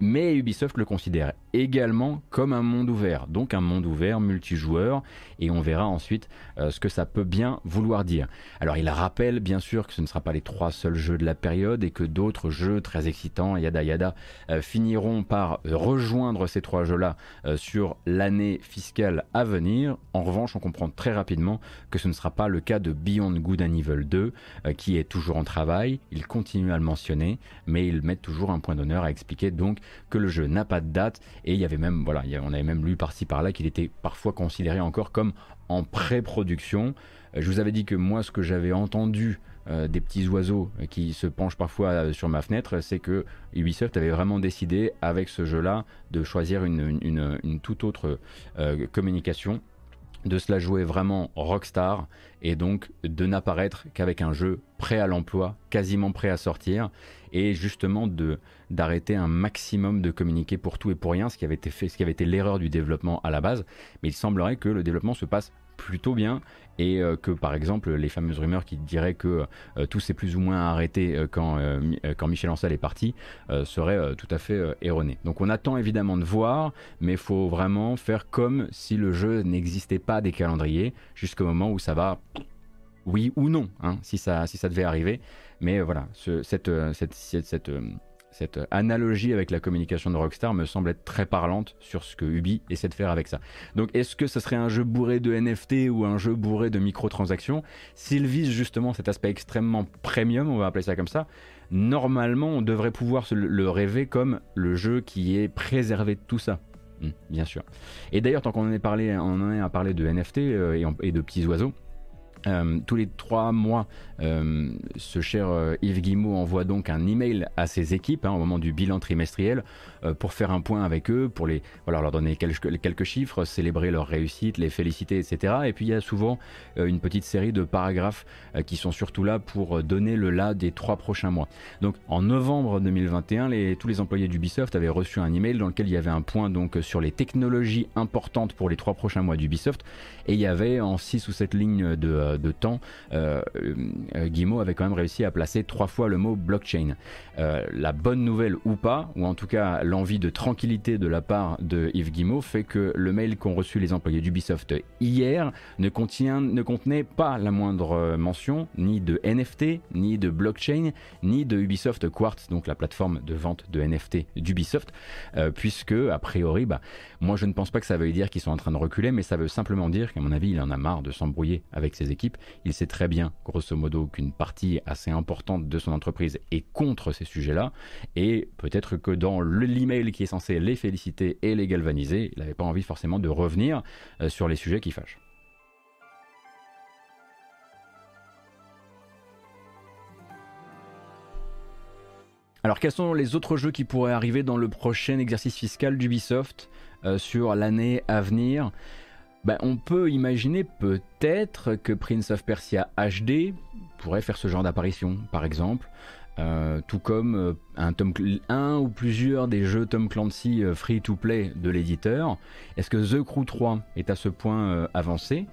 mais Ubisoft le considère également comme un monde ouvert, donc un monde ouvert multijoueur, et on verra ensuite ce que ça peut bien vouloir dire. Alors il rappelle bien sûr que ce ne sera pas les trois seuls jeux de la période et que d'autres jeux très excitants, yada yada, euh, finiront par rejoindre ces trois jeux-là euh, sur l'année fiscale à venir. En revanche, on comprend très rapidement que ce ne sera pas le cas de Beyond Good and Evil 2, euh, qui est toujours en travail. Il continue à le mentionner, mais il met toujours un point d'honneur à expliquer donc que le jeu n'a pas de date et il y avait même, voilà, on avait même lu par-ci par-là qu'il était parfois considéré encore comme en pré-production. Euh, je vous avais dit que moi, ce que j'avais entendu euh, des petits oiseaux qui se penchent parfois euh, sur ma fenêtre, c'est que Ubisoft avait vraiment décidé avec ce jeu-là de choisir une, toute autre communication, de se la jouer vraiment rockstar et donc de n'apparaître qu'avec un jeu prêt à l'emploi, quasiment prêt à sortir et justement de d'arrêter un maximum de communiquer pour tout et pour rien, ce qui avait été fait, ce qui avait été l'erreur du développement à la base. Mais il semblerait que le développement se passe plutôt bien et euh, que par exemple les fameuses rumeurs qui diraient que euh, tout s'est plus ou moins arrêté euh, quand, Michel Ancel est parti seraient tout à fait erronées. Donc on attend évidemment de voir, mais il faut vraiment faire comme si le jeu n'existait pas des calendriers jusqu'au moment où ça va, oui ou non, hein, si, ça, devait arriver. Mais voilà, ce, cette, cette, cette cette analogie avec la communication de Rockstar me semble être très parlante sur ce que Ubi essaie de faire avec ça. Donc est-ce que ce serait un jeu bourré de NFT ou un jeu bourré de microtransactions? S'il vise justement cet aspect extrêmement premium, on va appeler ça comme ça, normalement on devrait pouvoir le rêver comme le jeu qui est préservé de tout ça. Hmm, bien sûr. Et d'ailleurs, tant qu'on en est parlé, on en est à parler de NFT euh, et de petits oiseaux. Euh, tous les trois mois, euh, ce cher euh, Yves Guimau envoie donc un email à ses équipes hein, au moment du bilan trimestriel pour faire un point avec eux, pour les, voilà, leur donner quelques, chiffres, célébrer leur réussite, les féliciter, etc. Et puis il y a souvent une petite série de paragraphes qui sont surtout là pour donner le là des trois prochains mois. Donc en novembre 2021, les, tous les employés d'Ubisoft avaient reçu un email dans lequel il y avait un point donc sur les technologies importantes pour les trois prochains mois d'Ubisoft et il y avait en six ou sept lignes de de temps, euh, euh, Guimau avait quand même réussi à placer trois fois le mot blockchain. Euh, la bonne nouvelle ou pas, ou en tout cas l'envie de tranquillité de la part de Yves Guimau fait que le mail qu'ont reçu les employés d'Ubisoft hier ne, contient, ne contenait pas la moindre mention ni de NFT, ni de blockchain, ni de Ubisoft Quartz, donc la plateforme de vente de NFT d'Ubisoft, puisque a priori, bah, moi je ne pense pas que ça veuille dire qu'ils sont en train de reculer, mais ça veut simplement dire qu'à mon avis il en a marre de s'embrouiller avec ses équipes il sait très bien, grosso modo, qu'une partie assez importante de son entreprise est contre ces sujets-là. Et peut-être que dans l'email qui est censé les féliciter et les galvaniser, il n'avait pas envie forcément de revenir euh, sur les sujets qui fâchent. Alors quels sont les autres jeux qui pourraient arriver dans le prochain exercice fiscal d'Ubisoft euh, sur l'année à venir? Bah, on peut imaginer peut-être que Prince of Persia HD pourrait faire ce genre d'apparition, par exemple. Euh, tout comme euh, un, ou plusieurs des jeux Tom Clancy euh, free-to-play de l'éditeur. Est-ce que The Crew 3 est à ce point avancé?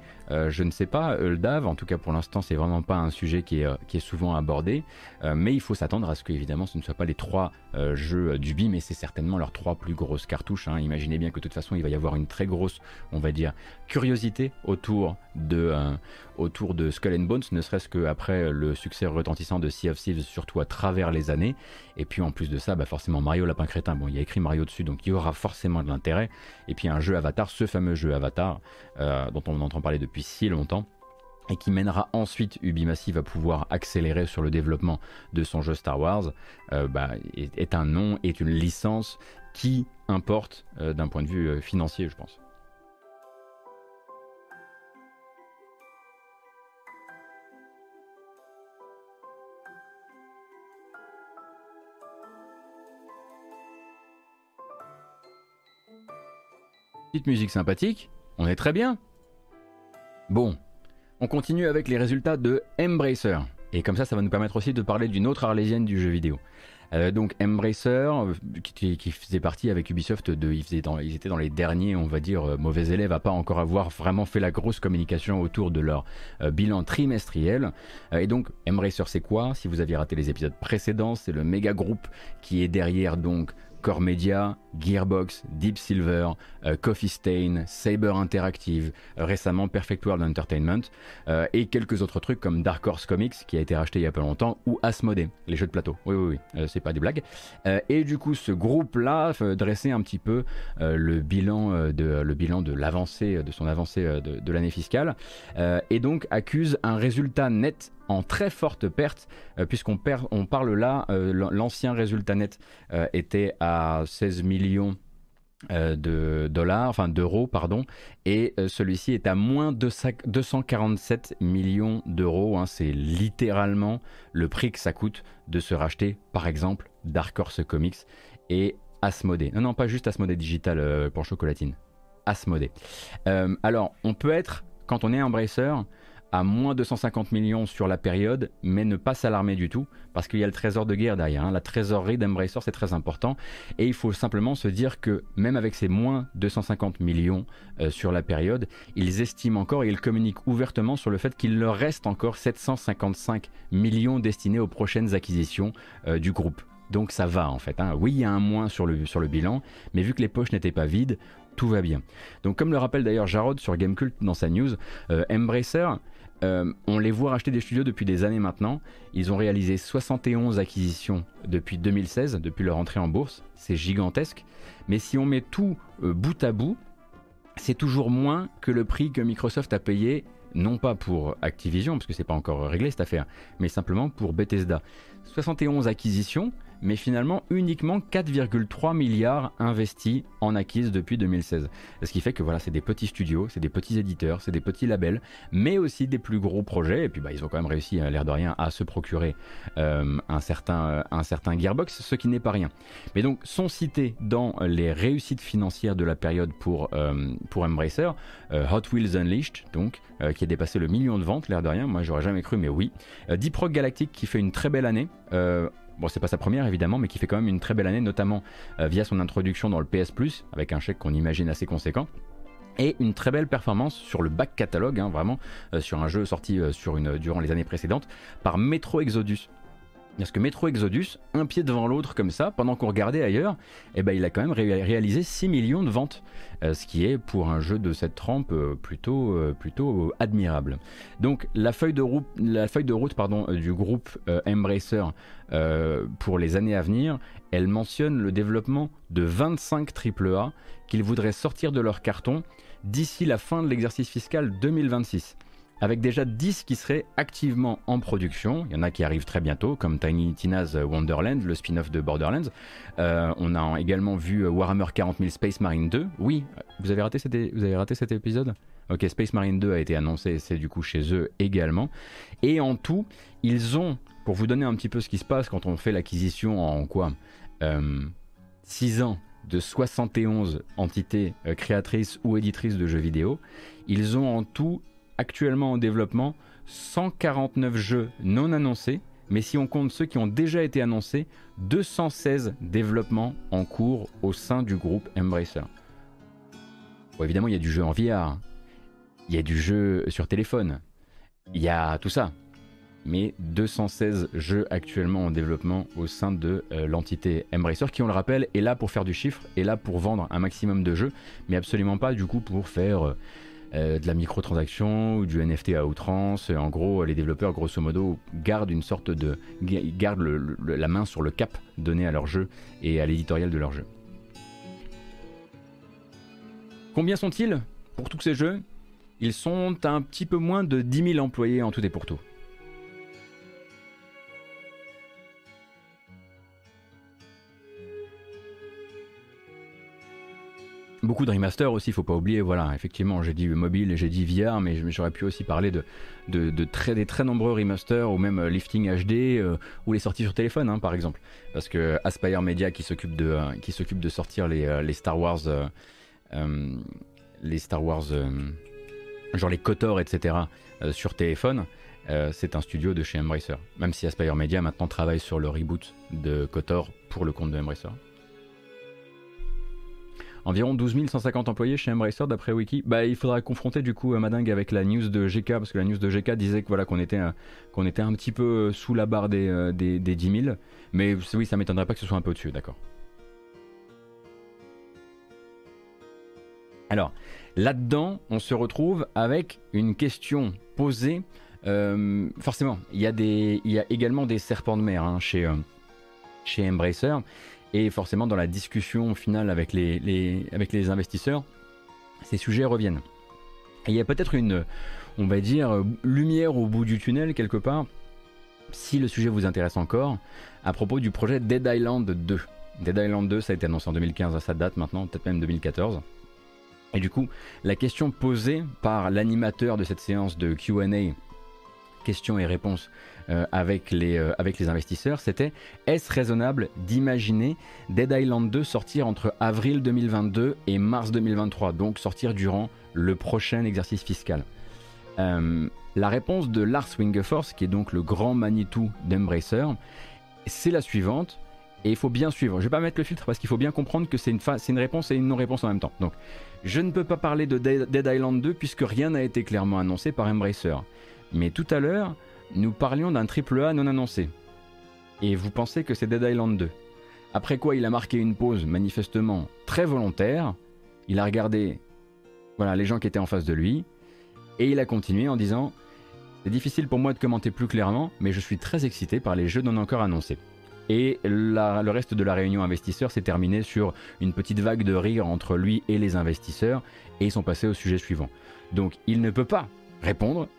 Je ne sais pas, Eldav, en tout cas pour l'instant c'est vraiment pas un sujet qui est, est souvent abordé, mais il faut s'attendre à ce que évidemment ce ne soit pas les trois jeux du BI, mais c'est certainement leurs trois plus grosses cartouches. Hein. Imaginez bien que de toute façon il va y avoir une très grosse, on va dire, curiosité autour de, autour de Skull and Bones, ne serait-ce qu'après le succès retentissant de Sea of Thieves, surtout à travers les années. Et puis en plus de ça, bah forcément Mario Lapin Crétin, bon il y a écrit Mario dessus, donc il y aura forcément de l'intérêt. Et puis un jeu Avatar, ce fameux jeu Avatar, euh, dont on entend parler depuis si longtemps et qui mènera ensuite Ubimassive à pouvoir accélérer sur le développement de son jeu Star Wars, euh, bah, est, un nom, est une licence qui importe euh, d'un point de vue financier, je pense. Petite musique sympathique, on est très bien. Bon, on continue avec les résultats de Embracer. Et comme ça, ça va nous permettre aussi de parler d'une autre arlésienne du jeu vidéo. Euh, donc Embracer, qui, faisait partie avec Ubisoft, de, ils, étaient dans les derniers, on va dire, euh, mauvais élèves à pas encore avoir vraiment fait la grosse communication autour de leur euh, bilan trimestriel. et donc Embracer, c'est quoi? Si vous aviez raté les épisodes précédents, c'est le méga groupe qui est derrière donc Core Media, Gearbox, Deep Silver, euh, Coffee Stain, Saber Interactive, euh, récemment Perfect World Entertainment, euh, et quelques autres trucs comme Dark Horse Comics qui a été racheté il y a pas longtemps, ou Asmodee, les jeux de plateau. Oui, oui, oui, c'est pas des blagues. et du coup, ce groupe-là dressait un petit peu le bilan de de l'avancée de son avancée de, l'année fiscale, et donc accuse un résultat net en très forte perte, puisqu'on on parle là, l'ancien résultat net était à 16 millions de dollars, enfin d'euros, pardon, et celui-ci est à moins de 247 millions d'euros. Hein. c'est littéralement le prix que ça coûte de se racheter, par exemple, Dark Horse Comics et Asmodee. Non, non, pas juste Asmodee Digital pour chocolatine. Asmodee. alors, on peut être, quand on est Embracer, à moins 250 millions sur la période, mais ne pas s'alarmer du tout, parce qu'il y a le trésor de guerre derrière. Hein. La trésorerie d'Embracer, c'est très important, et il faut simplement se dire que même avec ces moins 250 millions euh, sur la période, ils estiment encore et ils communiquent ouvertement sur le fait qu'il leur reste encore 755 millions destinés aux prochaines acquisitions euh, du groupe. Donc ça va en fait. Hein. Oui, il y a un moins sur le, sur le bilan, mais vu que les poches n'étaient pas vides, tout va bien. Donc comme le rappelle d'ailleurs Jarod sur Gamecult dans sa news, euh, Embracer euh, on les voit racheter des studios depuis des années maintenant. Ils ont réalisé 71 acquisitions depuis 2016, depuis leur entrée en bourse. C'est gigantesque. Mais si on met tout euh, bout à bout, c'est toujours moins que le prix que Microsoft a payé, non pas pour Activision, parce que c'est pas encore réglé cette affaire, mais simplement pour Bethesda. 71 acquisitions, mais finalement uniquement 4,3 milliards investis en acquise depuis 2016. Ce qui fait que voilà, c'est des petits studios, c'est des petits éditeurs, c'est des petits labels, mais aussi des plus gros projets. Et puis bah, ils ont quand même réussi, à l'air de rien, à se procurer euh, un, certain, euh, un certain Gearbox, ce qui n'est pas rien. Mais donc sont cités dans les réussites financières de la période pour, euh, pour Embracer, Hot Wheels Unleashed, donc, qui a dépassé le million de ventes, l'air de rien. Moi j'aurais jamais cru, mais oui. Deep Rock Galactic qui fait une très belle année. Bon, c'est pas sa première évidemment, mais qui fait quand même une très belle année, notamment euh, via son introduction dans le PS Plus, avec un chèque qu'on imagine assez conséquent. Et une très belle performance sur le back catalogue, hein, vraiment, euh, sur un jeu sorti euh, durant les années précédentes, par Metro Exodus. Parce que Metro Exodus, un pied devant l'autre comme ça, pendant qu'on regardait ailleurs, eh ben, il a quand même réalisé 6 millions de ventes, euh, ce qui est pour un jeu de cette trempe euh, plutôt, euh, plutôt admirable. Donc la feuille de route, du groupe Embracer pour les années à venir, elle mentionne le développement de 25 AAA qu'ils voudraient sortir de leur carton d'ici la fin de l'exercice fiscal 2026 avec déjà 10 qui seraient activement en production. Il y en a qui arrivent très bientôt, comme Tiny Tina's Wonderland, le spin-off de Borderlands. Euh, on a également vu Warhammer 40 000 Space Marine 2. Oui, vous avez raté cet, épisode? Ok, Space Marine 2 a été annoncé, c'est du coup chez eux également. Et en tout, ils ont, pour vous donner un petit peu ce qui se passe quand on fait l'acquisition en quoi? 6 euh, ans de 71 entités euh, créatrices ou éditrices de jeux vidéo. Ils ont en tout actuellement en développement 149 jeux non annoncés, mais si on compte ceux qui ont déjà été annoncés, 216 développements en cours au sein du groupe Embracer. évidemment, il y a du jeu en VR, il y a du jeu sur téléphone, il y a tout ça. Mais 216 jeux actuellement en développement au sein de euh, l'entité Embracer, qui, on le rappelle, est là pour faire du chiffre, est là pour vendre un maximum de jeux, mais absolument pas du coup pour faire euh, euh, de la microtransaction ou du NFT à outrance. En gros, les développeurs, grosso modo, gardent une sorte de. gardent la main sur le cap donné à leur jeu et à l'éditorial de leur jeu. Combien sont-ils pour tous ces jeux? Ils sont un petit peu moins de 10 000 employés en tout et pour tout. Beaucoup de remaster aussi, il faut pas oublier. Voilà, effectivement, j'ai dit mobile et j'ai dit VR, mais j'aurais pu aussi parler de, très, des très nombreux remasters ou même euh, lifting HD euh, ou les sorties sur téléphone, hein, par exemple. Parce que Aspire Media qui s'occupe de, euh, sortir les, Star Wars, les Star Wars genre les Kotor, etc., sur téléphone, c'est un studio de chez Embracer. Même si Aspire Media maintenant travaille sur le reboot de Kotor pour le compte de Embracer. Environ 12 150 employés chez Embracer d'après Wiki. Bah, il faudra confronter du coup Madingue avec la news de GK parce que la news de GK disait que voilà qu'on était était un petit peu sous la barre des, euh, des, des 10 000. Mais oui, ça m'étonnerait pas que ce soit un peu au-dessus, d'accord. Alors, Là-dedans, on se retrouve avec une question posée. Euh, forcément, il y, a y a également des serpents de mer hein, chez, euh, chez Embracer. Et forcément, dans la discussion finale avec les, avec les investisseurs, ces sujets reviennent. Et il y a peut-être une, on va dire, lumière au bout du tunnel quelque part, si le sujet vous intéresse encore, à propos du projet Dead Island 2. Dead Island 2, ça a été annoncé en 2015, à sa date maintenant, peut-être même 2014. Et du coup, la question posée par l'animateur de cette séance de QA, questions et réponses euh, avec, les, euh, avec les investisseurs, c'était est-ce raisonnable d'imaginer Dead Island 2 sortir entre avril 2022 et mars 2023, donc sortir durant le prochain exercice fiscal? Euh, La réponse de Lars Wingeforce, qui est donc le grand Manitou d'Embracer, c'est la suivante. Et il faut bien suivre. Je vais pas mettre le filtre parce qu'il faut bien comprendre que c'est une, une réponse et une non-réponse en même temps. Donc, je ne peux pas parler de Dead Island 2 puisque rien n'a été clairement annoncé par Embracer. Mais tout à l'heure, nous parlions d'un triple A non annoncé. Et vous pensez que c'est Dead Island 2. Après quoi, il a marqué une pause manifestement très volontaire. Il a regardé voilà, les gens qui étaient en face de lui. Et il a continué en disant C'est difficile pour moi de commenter plus clairement, mais je suis très excité par les jeux non encore annoncés. Et le reste de la réunion investisseurs s'est terminé sur une petite vague de rire entre lui et les investisseurs, et ils sont passés au sujet suivant. Donc il ne peut pas répondre,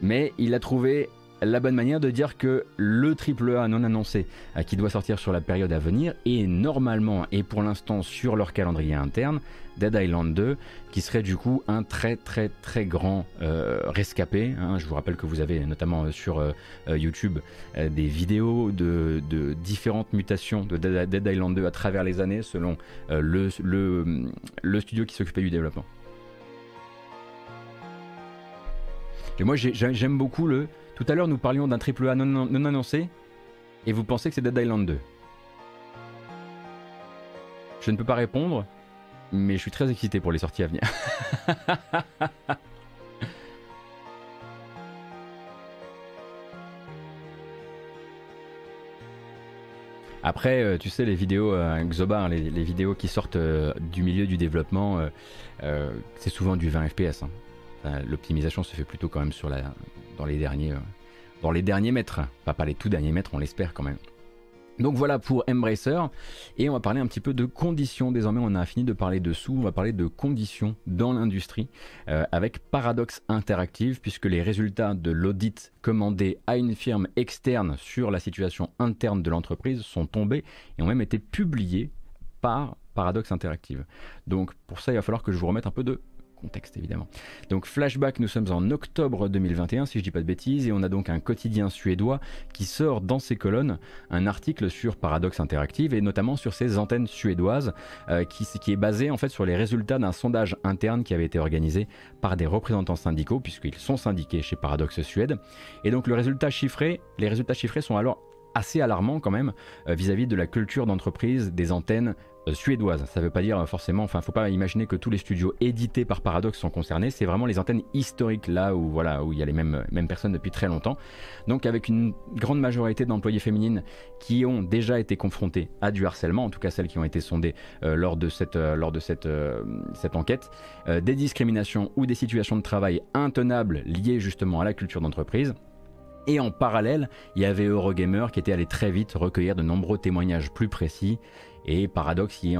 mais il a trouvé la bonne manière de dire que le triple A non annoncé euh, qui doit sortir sur la période à venir est normalement et pour l'instant sur leur calendrier interne Dead Island 2 qui serait du coup un très très très grand euh, rescapé. Hein. Je vous rappelle que vous avez notamment euh, sur YouTube des vidéos de, différentes mutations de Dead, Island 2 à travers les années selon le, le studio qui s'occupait du développement. Et moi j'aime beaucoup le tout à l'heure, nous parlions d'un triple A non, annoncé, et vous pensez que c'est Dead Island 2. Je ne peux pas répondre, mais je suis très excité pour les sorties à venir. Après, euh, tu sais, les vidéos euh, Xobar, les, vidéos qui sortent euh, du milieu du développement, c'est souvent du 20 FPS. Hein. L'optimisation se fait plutôt quand même sur la, dans les derniers, euh, dans les derniers mètres. Pas, les tout derniers mètres, on l'espère quand même. Donc voilà pour Embracer et on va parler un petit peu de conditions. Désormais on a fini de parler de sous, on va parler de conditions dans l'industrie euh, avec Paradox Interactive puisque les résultats de l'audit commandé à une firme externe sur la situation interne de l'entreprise sont tombés et ont même été publiés par Paradox Interactive. Donc pour ça il va falloir que je vous remette un peu de contexte évidemment. Donc flashback, nous sommes en octobre 2021 si je dis pas de bêtises et on a donc un quotidien suédois qui sort dans ses colonnes un article sur Paradox Interactive et notamment sur ses antennes suédoises euh, qui, est basé en fait sur les résultats d'un sondage interne qui avait été organisé par des représentants syndicaux puisqu'ils sont syndiqués chez Paradox Suède et donc le résultat chiffré, les résultats chiffrés sont alors assez alarmant quand même euh, vis-à-vis de la culture d'entreprise des antennes euh, suédoises. Ça ne veut pas dire euh, forcément, enfin, faut pas imaginer que tous les studios édités par Paradox sont concernés. C'est vraiment les antennes historiques là où voilà où il y a les mêmes, mêmes personnes depuis très longtemps. Donc avec une grande majorité d'employés féminines qui ont déjà été confrontées à du harcèlement, en tout cas celles qui ont été sondées lors de cette lors de cette cette enquête, des discriminations ou des situations de travail intenables liées justement à la culture d'entreprise. Et en parallèle, il y avait Eurogamer qui était allé très vite recueillir de nombreux témoignages plus précis. Et Paradox y,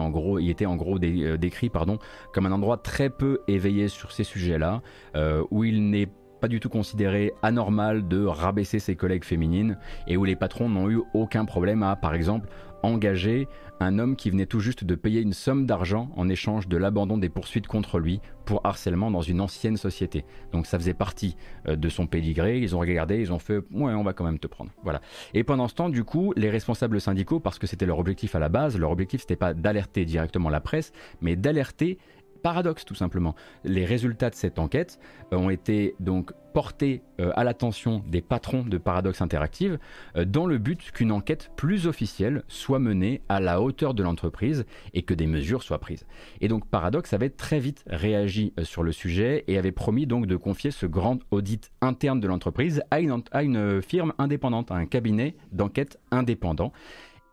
était en gros euh, décrit pardon, comme un endroit très peu éveillé sur ces sujets-là, euh, où il n'est pas du tout considéré anormal de rabaisser ses collègues féminines et où les patrons n'ont eu aucun problème à, par exemple, engager un homme qui venait tout juste de payer une somme d'argent en échange de l'abandon des poursuites contre lui pour harcèlement dans une ancienne société. Donc ça faisait partie euh, de son pédigré, ils ont regardé, ils ont fait ouais on va quand même te prendre. Voilà. Et pendant ce temps du coup les responsables syndicaux parce que c'était leur objectif à la base, leur objectif c'était pas d'alerter directement la presse, mais d'alerter paradoxe tout simplement. Les résultats de cette enquête euh, ont été donc portés euh, à l'attention des patrons de Paradoxe Interactive euh, dans le but qu'une enquête plus officielle soit menée à la hauteur de l'entreprise et que des mesures soient prises. Et donc Paradoxe avait très vite réagi sur le sujet et avait promis donc de confier ce grand audit interne de l'entreprise à une, à une firme indépendante, à un cabinet d'enquête indépendant.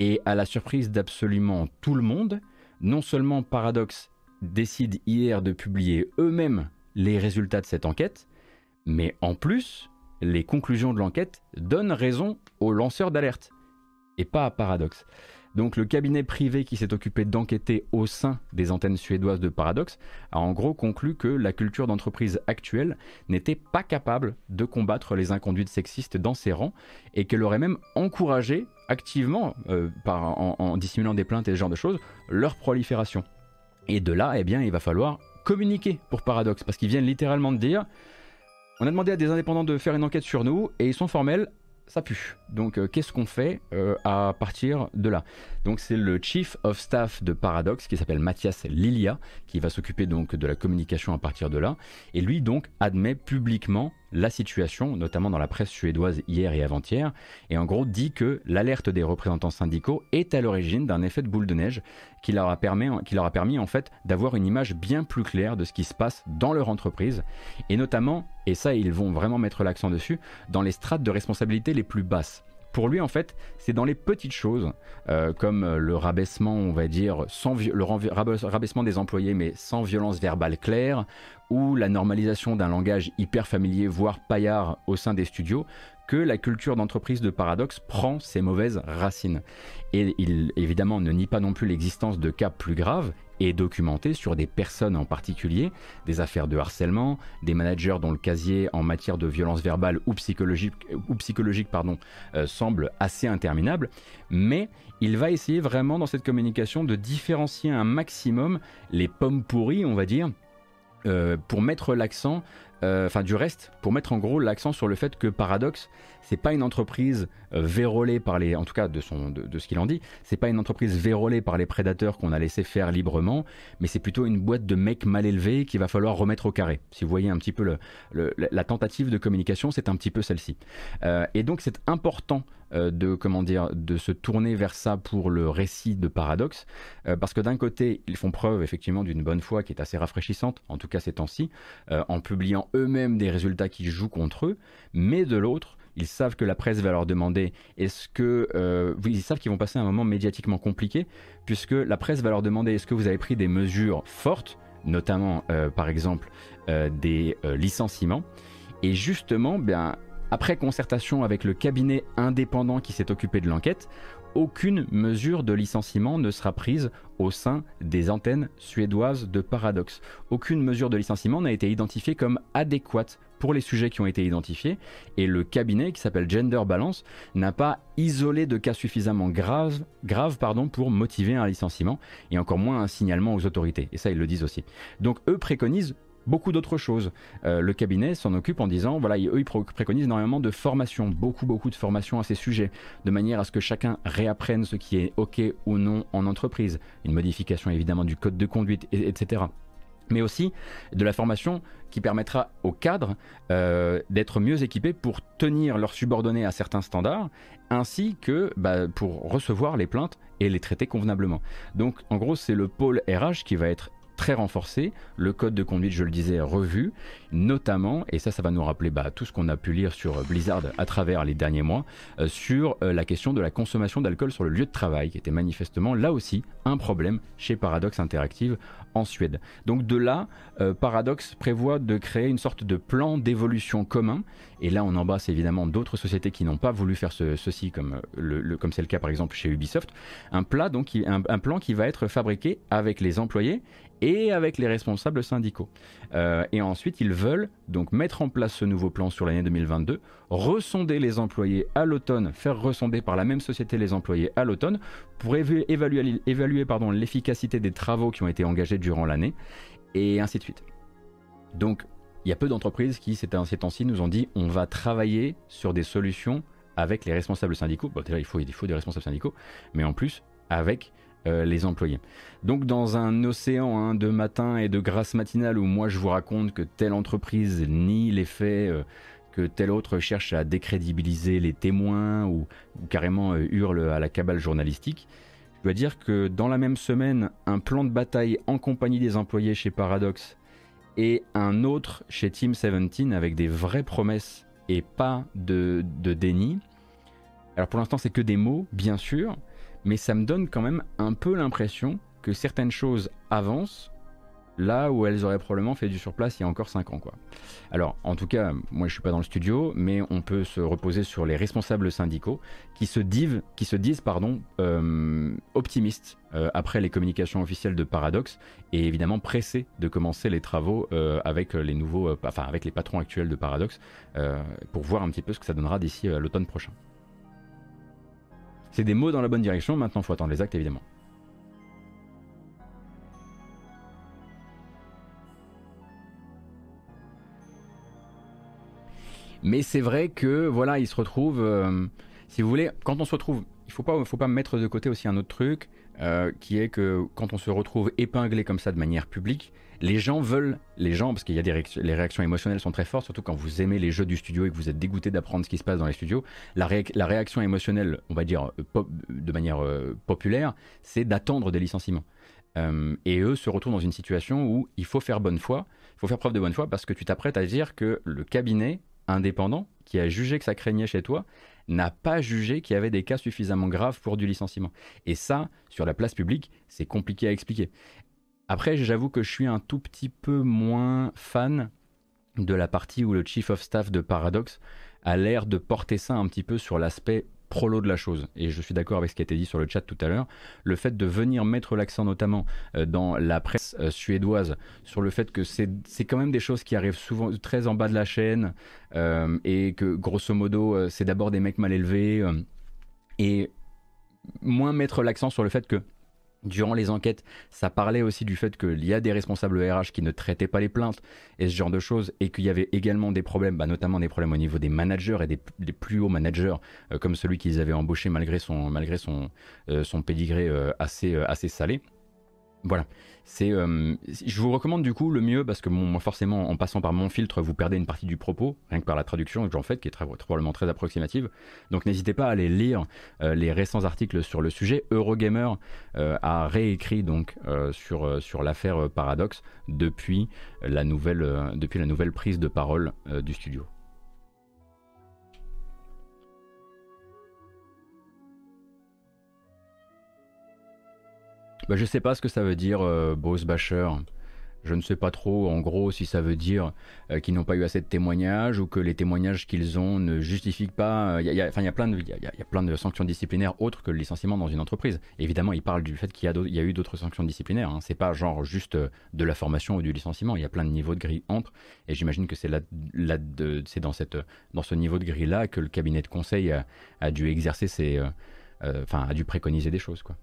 Et à la surprise d'absolument tout le monde, non seulement Paradoxe décident hier de publier eux-mêmes les résultats de cette enquête, mais en plus, les conclusions de l'enquête donnent raison aux lanceurs d'alerte, et pas à Paradox. Donc le cabinet privé qui s'est occupé d'enquêter au sein des antennes suédoises de Paradox a en gros conclu que la culture d'entreprise actuelle n'était pas capable de combattre les inconduites sexistes dans ses rangs et qu'elle aurait même encouragé activement, euh, en, en dissimulant des plaintes et ce genre de choses, leur prolifération. Et de là, eh bien, il va falloir communiquer pour Paradox, parce qu'ils viennent littéralement de dire, on a demandé à des indépendants de faire une enquête sur nous, et ils sont formels, ça pue. Donc euh, qu'est-ce qu'on fait euh, à partir de là? Donc c'est le Chief of Staff de Paradox qui s'appelle Mathias Lilia qui va s'occuper donc de la communication à partir de là et lui donc admet publiquement la situation, notamment dans la presse suédoise hier et avant-hier, et en gros dit que l'alerte des représentants syndicaux est à l'origine d'un effet de boule de neige qui leur a permis, en fait d'avoir une image bien plus claire de ce qui se passe dans leur entreprise, et notamment, et ça ils vont vraiment mettre l'accent dessus, dans les strates de responsabilité les plus basses. Pour lui, en fait, c'est dans les petites choses, euh, comme le rabaissement, on va dire, sans le rabaissement des employés, mais sans violence verbale claire, ou la normalisation d'un langage hyper familier, voire paillard au sein des studios, que la culture d'entreprise de Paradox prend ses mauvaises racines. Et il évidemment ne nie pas non plus l'existence de cas plus graves et documentés sur des personnes en particulier, des affaires de harcèlement, des managers dont le casier en matière de violence verbale ou psychologique, ou psychologique pardon, euh, semble assez interminable, mais il va essayer vraiment dans cette communication de différencier un maximum les pommes pourries, on va dire, euh, pour mettre l'accent, enfin du reste, pour mettre en gros l'accent sur le fait que Paradox, c'est pas une entreprise euh, vérolée par les, en tout cas de, son, de, ce qu'il en dit, c'est pas une entreprise vérolée par les prédateurs qu'on a laissé faire librement, mais c'est plutôt une boîte de mecs mal élevés qu'il va falloir remettre au carré. Si vous voyez un petit peu la tentative de communication, c'est un petit peu celle-ci. et donc c'est important euh, de comment dire de se tourner vers ça pour le récit de Paradoxe euh, parce que d'un côté ils font preuve effectivement d'une bonne foi qui est assez rafraîchissante en tout cas ces temps-ci euh, en publiant eux-mêmes des résultats qui jouent contre eux mais de l'autre ils savent que la presse va leur demander est-ce que ils savent qu'ils vont passer un moment médiatiquement compliqué puisque la presse va leur demander est-ce que vous avez pris des mesures fortes notamment par exemple des licenciements? Et justement bien après concertation avec le cabinet indépendant qui s'est occupé de l'enquête, aucune mesure de licenciement ne sera prise au sein des antennes suédoises de Paradox. Aucune mesure de licenciement n'a été identifiée comme adéquate pour les sujets qui ont été identifiés et le cabinet qui s'appelle Gender Balance n'a pas isolé de cas suffisamment graves, pardon, pour motiver un licenciement et encore moins un signalement aux autorités. Et ça, ils le disent aussi. Donc eux préconisent beaucoup d'autres choses. le cabinet s'en occupe en disant, voilà, eux, ils préconisent énormément de formation, beaucoup, beaucoup de formation à ces sujets, de manière à ce que chacun réapprenne ce qui est OK ou non en entreprise. Une modification évidemment du code de conduite, etc mais aussi de la formation qui permettra aux cadres euh, d'être mieux équipés pour tenir leurs subordonnés à certains standards, ainsi que bah, pour recevoir les plaintes et les traiter convenablement. Donc en gros c'est le pôle RH qui va être très renforcé, le code de conduite, je le disais, revu, notamment, et ça, ça va nous rappeler bah, tout ce qu'on a pu lire sur Blizzard à travers les derniers mois, euh, sur euh, la question de la consommation d'alcool sur le lieu de travail, qui était manifestement là aussi un problème chez Paradox Interactive en Suède. Donc de là, euh, Paradox prévoit de créer une sorte de plan d'évolution commun. Et là, on embrasse évidemment d'autres sociétés qui n'ont pas voulu faire ceci, comme le, comme c'est le cas par exemple chez Ubisoft. Un, plat, donc, un, plan qui va être fabriqué avec les employés et avec les responsables syndicaux. Euh, et ensuite, ils veulent donc mettre en place ce nouveau plan sur l'année 2022, ressonder les employés à l'automne, faire ressonder par la même société les employés à l'automne pour évaluer, l'efficacité des travaux qui ont été engagés durant l'année, et ainsi de suite. Donc, il y a peu d'entreprises qui, ces temps-ci, nous ont dit on va travailler sur des solutions avec les responsables syndicaux. Bon, déjà, il faut des responsables syndicaux, mais en plus, avec euh, les employés. Donc dans un océan hein, de matin et de grâce matinale où moi je vous raconte que telle entreprise nie les faits, euh, que telle autre cherche à décrédibiliser les témoins ou, carrément euh, hurle à la cabale journalistique, je dois dire que dans la même semaine, un plan de bataille en compagnie des employés chez Paradox et un autre chez Team 17 avec des vraies promesses et pas de, de déni. Alors pour l'instant c'est que des mots, bien sûr, mais ça me donne quand même un peu l'impression que certaines choses avancent là où elles auraient probablement fait du surplace il y a encore 5 ans. Quoi. Alors, en tout cas, moi je suis pas dans le studio, mais on peut se reposer sur les responsables syndicaux qui se, disent, qui se disent pardon, euh, optimistes euh, après les communications officielles de Paradox et évidemment pressés de commencer les travaux euh, avec les nouveaux, enfin avec les patrons actuels de Paradox pour voir un petit peu ce que ça donnera d'ici l'automne prochain. C'est des mots dans la bonne direction, maintenant faut attendre les actes évidemment. Mais c'est vrai que voilà, il se retrouve, euh, si vous voulez, quand on se retrouve, il faut pas, faut pas mettre de côté aussi un autre truc, euh, qui est que quand on se retrouve épinglé comme ça de manière publique, les gens veulent, les gens, parce qu'il y a des réactions, les réactions émotionnelles sont très fortes, surtout quand vous aimez les jeux du studio et que vous êtes dégoûté d'apprendre ce qui se passe dans les studios, la, réaction émotionnelle, on va dire euh, de manière euh, populaire, c'est d'attendre des licenciements. Et eux se retrouvent dans une situation où il faut faire bonne foi, il faut faire preuve de bonne foi parce que tu t'apprêtes à dire que le cabinet indépendant qui a jugé que ça craignait chez toi n'a pas jugé qu'il y avait des cas suffisamment graves pour du licenciement. Et ça, sur la place publique, c'est compliqué à expliquer. Après, j'avoue que je suis un tout petit peu moins fan de la partie où le Chief of Staff de Paradox a l'air de porter ça un petit peu sur l'aspect prolo de la chose. Et je suis d'accord avec ce qui a été dit sur le chat tout à l'heure. Le fait de venir mettre l'accent notamment euh, dans la presse euh, suédoise sur le fait que c'est quand même des choses qui arrivent souvent très en bas de la chaîne euh, et que grosso modo c'est d'abord des mecs mal élevés et moins mettre l'accent sur le fait que Durant les enquêtes, ça parlait aussi du fait qu'il y a des responsables RH qui ne traitaient pas les plaintes et ce genre de choses, et qu'il y avait également des problèmes, bah, notamment des problèmes au niveau des managers et des, plus hauts managers, euh, comme celui qu'ils avaient embauché malgré son, malgré son, euh, pédigré euh, assez, assez salé. Voilà. Euh, je vous recommande du coup le mieux parce que forcément en passant par mon filtre vous perdez une partie du propos rien que par la traduction que j'en fais qui est très, probablement très approximative. Donc n'hésitez pas à aller lire euh, les récents articles sur le sujet. Eurogamer euh, a réécrit donc sur l'affaire Paradox depuis la nouvelle prise de parole du studio. Bah, je sais pas ce que ça veut dire, euh, Bruce Basher. Je ne sais pas trop, en gros, si ça veut dire euh, qu'ils n'ont pas eu assez de témoignages ou que les témoignages qu'ils ont ne justifient pas. Il y, a, plein de, sanctions disciplinaires autres que le licenciement dans une entreprise. Évidemment, il parle du fait qu'il y, a eu d'autres sanctions disciplinaires. Hein. C'est pas genre juste euh, de la formation ou du licenciement. Il y a plein de niveaux de grille entre. Et j'imagine que c'est là, dans, ce niveau de grille-là que le cabinet de conseil a, dû exercer ses. Enfin, a dû préconiser des choses, quoi.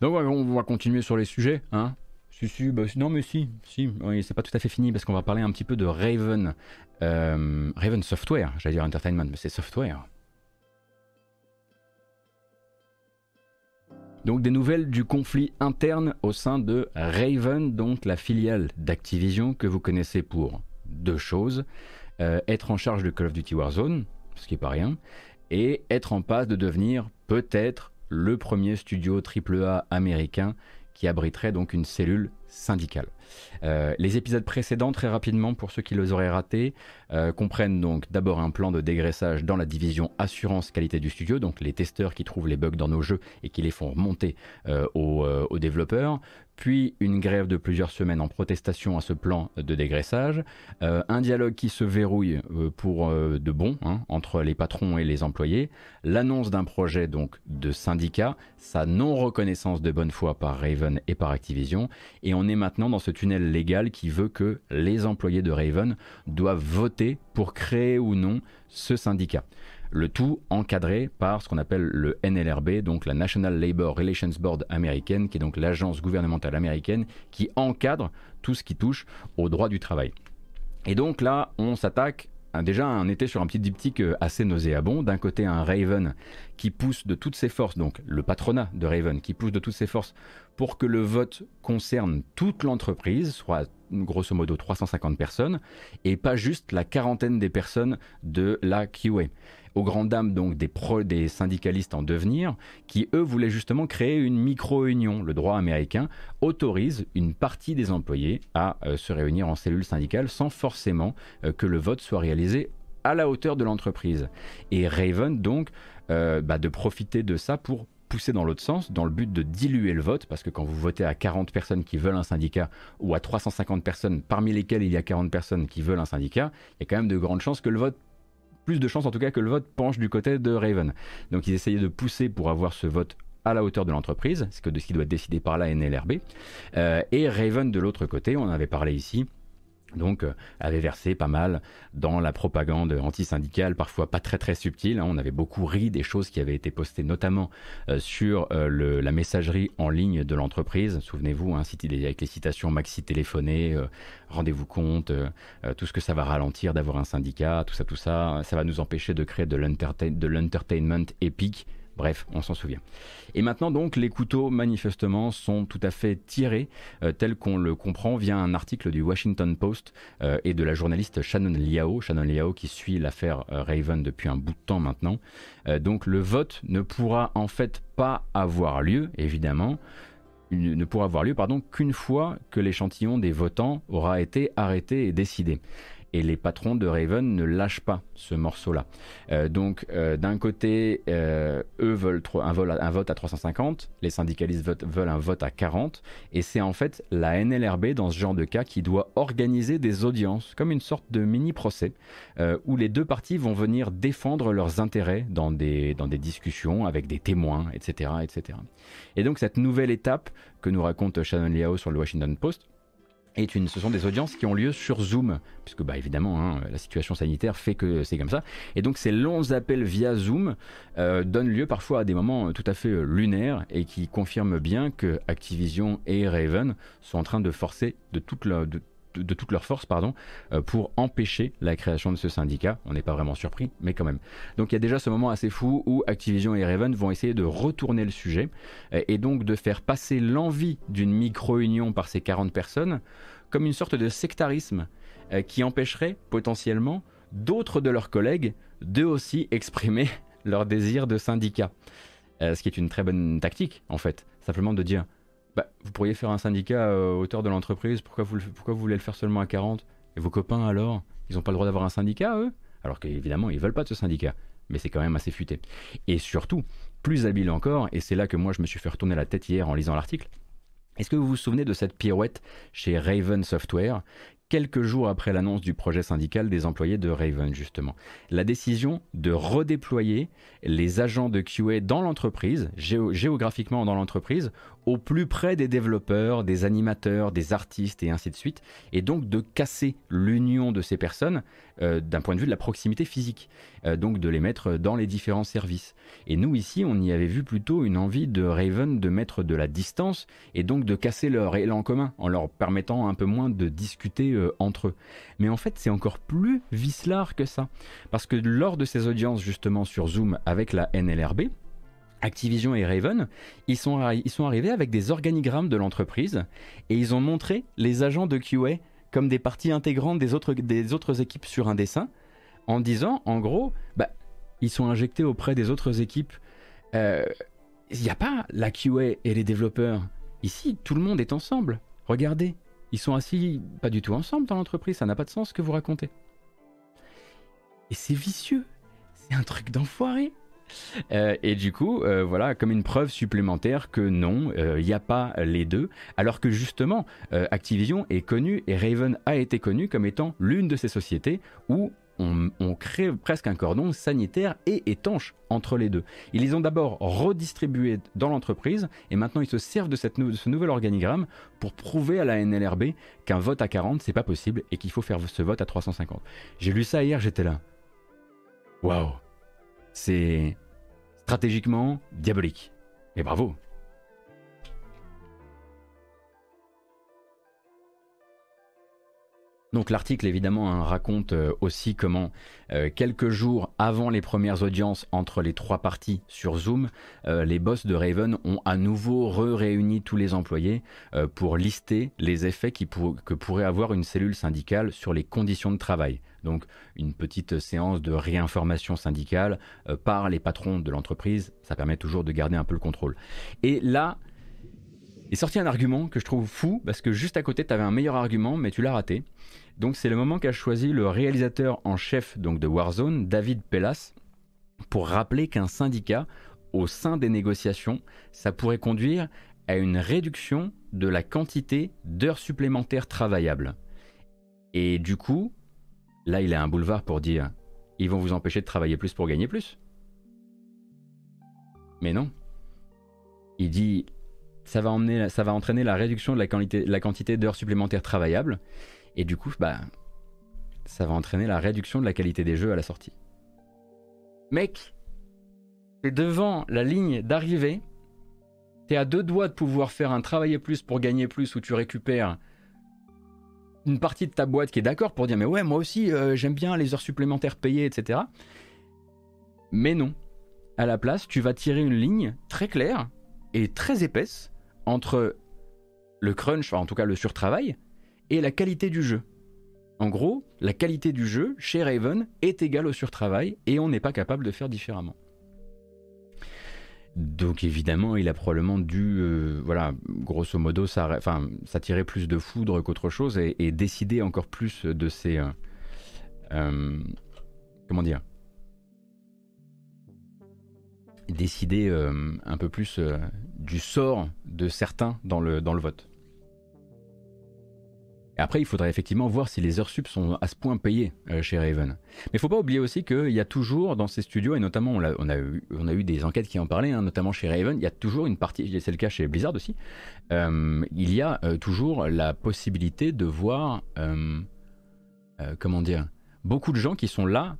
Donc on va continuer sur les sujets, hein si, si, bah, non mais si, si, oui, c'est pas tout à fait fini parce qu'on va parler un petit peu de Raven, euh, Raven Software, j'allais dire Entertainment, mais c'est Software. Donc des nouvelles du conflit interne au sein de Raven, donc la filiale d'Activision que vous connaissez pour deux choses. Euh, être en charge de Call of Duty Warzone, ce qui n'est pas rien, et être en passe de devenir peut-être le premier studio AAA américain qui abriterait donc une cellule syndicale. Euh, les épisodes précédents, très rapidement, pour ceux qui les auraient ratés, euh, comprennent donc d'abord un plan de dégraissage dans la division assurance qualité du studio, donc les testeurs qui trouvent les bugs dans nos jeux et qui les font remonter euh, aux, développeurs, puis une grève de plusieurs semaines en protestation à ce plan de dégraissage, un dialogue qui se verrouille pour de bon hein, entre les patrons et les employés, l'annonce d'un projet donc de syndicat, sa non-reconnaissance de bonne foi par Raven et par Activision, et on est maintenant dans ce tunnel légal qui veut que les employés de Raven doivent voter pour créer ou non ce syndicat. Le tout encadré par ce qu'on appelle le NLRB, donc la National Labor Relations Board américaine, qui est donc l'agence gouvernementale américaine qui encadre tout ce qui touche au droit du travail. Et donc là, on s'attaque déjà un été sur un petit diptyque euh, assez nauséabond. D'un côté, un Raven qui pousse de toutes ses forces, donc le patronat de Raven, qui pousse de toutes ses forces pour que le vote concerne toute l'entreprise, soit grosso modo 350 personnes, et pas juste la quarantaine des personnes de la QA. Aux grandes dames donc des, des syndicalistes en devenir, qui eux voulaient justement créer une micro-union. Le droit américain autorise une partie des employés à euh, se réunir en cellule syndicale sans forcément euh, que le vote soit réalisé à la hauteur de l'entreprise. Et Raven donc euh, bah, de profiter de ça pour pousser dans l'autre sens, dans le but de diluer le vote, parce que quand vous votez à 40 personnes qui veulent un syndicat, ou à 350 personnes, parmi lesquelles il y a 40 personnes qui veulent un syndicat, il y a quand même de grandes chances que le vote, plus de chances en tout cas que le vote penche du côté de Raven. Donc ils essayaient de pousser pour avoir ce vote à la hauteur de l'entreprise, c'est que ce qui doit être décidé par la NLRB, euh, et Raven de l'autre côté, on en avait parlé ici, donc euh, avait versé pas mal dans la propagande anti-syndicale, parfois pas très très subtile. Hein. On avait beaucoup ri des choses qui avaient été postées, notamment euh, sur euh, la messagerie en ligne de l'entreprise. Souvenez-vous, hein, avec les citations maxi téléphoné, rendez-vous compte, tout ce que ça va ralentir d'avoir un syndicat, tout ça, tout ça, ça va nous empêcher de créer de l'entertainment épique Bref, on s'en souvient. Et maintenant donc, les couteaux manifestement sont tout à fait tirés, euh, tel qu'on le comprend via un article du Washington Post euh, et de la journaliste Shannon Liao, Shannon Liao qui suit l'affaire euh, Raven depuis un bout de temps maintenant. donc le vote ne pourra en fait pas avoir lieu, évidemment, ne pourra avoir lieu pardon qu'une fois que l'échantillon des votants aura été arrêté et décidé et les patrons de Raven ne lâchent pas ce morceau-là. Euh, donc euh, d'un côté, euh, eux veulent un, un, vote à 350, les syndicalistes veulent un vote à 40, et c'est en fait la NLRB dans ce genre de cas qui doit organiser des audiences, comme une sorte de mini-procès, où les deux parties vont venir défendre leurs intérêts dans des, dans des discussions avec des témoins, etc., etc. Et donc cette nouvelle étape que nous raconte Shannon Liao sur le Washington Post, ce sont des audiences qui ont lieu sur Zoom, puisque bah, évidemment hein, la situation sanitaire fait que c'est comme ça. Et donc ces longs appels via Zoom euh, donnent lieu parfois à des moments tout à fait euh, lunaires et qui confirment bien que Activision et Raven sont en train de forcer de toute la, de, toute leur force pardon, euh, pour empêcher la création de ce syndicat. On n'est pas vraiment surpris, mais quand même. Donc il y a déjà ce moment assez fou où Activision et Raven vont essayer de retourner le sujet euh, et donc de faire passer l'envie d'une micro-union par ces 40 personnes comme une sorte de sectarisme euh, qui empêcherait potentiellement d'autres de leurs collègues de aussi exprimer leur désir de syndicat. ce qui est une très bonne tactique en fait, simplement de dire bah, vous pourriez faire un syndicat à hauteur de l'entreprise, pourquoi vous, voulez le faire seulement à 40 Et vos copains alors? Ils n'ont pas le droit d'avoir un syndicat, eux? Alors qu'évidemment, ils veulent pas de ce syndicat, mais c'est quand même assez futé. Et surtout, plus habile encore, et c'est là que moi je me suis fait retourner la tête hier en lisant l'article, est-ce que vous vous souvenez de cette pirouette chez Raven Software quelques jours après l'annonce du projet syndical des employés de Raven, justement. La décision de redéployer les agents de QA dans l'entreprise, géographiquement dans l'entreprise, au plus près des développeurs, des animateurs, des artistes et ainsi de suite, et donc de casser l'union de ces personnes euh, d'un point de vue de la proximité physique, euh, donc de les mettre dans les différents services. Et nous ici, on y avait vu plutôt une envie de Raven de mettre de la distance et donc de casser leur élan commun en leur permettant un peu moins de discuter euh, entre eux. Mais en fait, c'est encore plus vicelard que ça, parce que lors de ces audiences justement sur Zoom avec la NLRB, Activision et Raven, ils sont, ils sont arrivés avec des organigrammes de l'entreprise et ils ont montré les agents de QA comme des parties intégrantes des autres, des autres équipes sur un dessin, en disant, en gros, bah, ils sont injectés auprès des autres équipes. Il euh, n'y a pas la QA et les développeurs. Ici, tout le monde est ensemble. Regardez, ils sont assis pas du tout ensemble dans l'entreprise, ça n'a pas de sens ce que vous racontez. Et c'est vicieux, c'est un truc d'enfoiré. Euh, et du coup, euh, voilà, comme une preuve supplémentaire que non, il euh, n'y a pas les deux, alors que justement, Activision est connu et Raven a été connu comme étant l'une de ces sociétés où on, crée presque un cordon sanitaire et étanche entre les deux. Ils les ont d'abord redistribués dans l'entreprise et maintenant ils se servent de, de, ce nouvel organigramme pour prouver à la NLRB qu'un vote à 40 c'est pas possible et qu'il faut faire ce vote à 350. J'ai lu ça hier, j'étais là. Waouh c'est stratégiquement diabolique. Et bravo. Donc l'article évidemment hein, raconte euh, aussi comment euh, quelques jours avant les premières audiences entre les trois parties sur Zoom, euh, les boss de Raven ont à nouveau réuni tous les employés pour lister les effets que pourrait avoir une cellule syndicale sur les conditions de travail. Donc une petite séance de réinformation syndicale par les patrons de l'entreprise, ça permet toujours de garder un peu le contrôle. Et là, est sorti un argument que je trouve fou parce que juste à côté tu avais un meilleur argument mais tu l'as raté. Donc c'est le moment qu'a choisi le réalisateur en chef donc de Warzone, David Pellas, pour rappeler qu'un syndicat au sein des négociations, ça pourrait conduire à une réduction de la quantité d'heures supplémentaires travaillables. Et du coup, là il a un boulevard pour dire ils vont vous empêcher de travailler plus pour gagner plus. Mais non. Il dit ça va, entraîner la réduction de la, quantité, la quantité d'heures supplémentaires travaillables. Et du coup, bah, ça va entraîner la réduction de la qualité des jeux à la sortie. Mec, t'es devant la ligne d'arrivée, t'es à deux doigts de pouvoir faire un travailler plus pour gagner plus où tu récupères une partie de ta boîte qui est d'accord pour dire mais ouais moi aussi euh, j'aime bien les heures supplémentaires payées etc. Mais non. À la place, tu vas tirer une ligne très claire et très épaisse entre le crunch, en tout cas le surtravail, et la qualité du jeu. En gros, la qualité du jeu chez Raven est égale au surtravail et on n'est pas capable de faire différemment. Donc évidemment, il a probablement dû, euh, voilà, grosso modo, s'attirer plus de foudre qu'autre chose et, décider encore plus de ses, euh, euh, comment dire, décider un peu plus du sort de certains dans le, vote. Après, il faudrait effectivement voir si les heures sup sont à ce point payées euh, chez Raven. Mais il faut pas oublier aussi qu'il y a toujours dans ces studios, et notamment on a, on a, eu, on a eu des enquêtes qui en parlaient, hein, notamment chez Raven, il y a toujours une partie, c'est le cas chez Blizzard aussi, euh, il y a euh, toujours la possibilité de voir, comment dire, beaucoup de gens qui sont là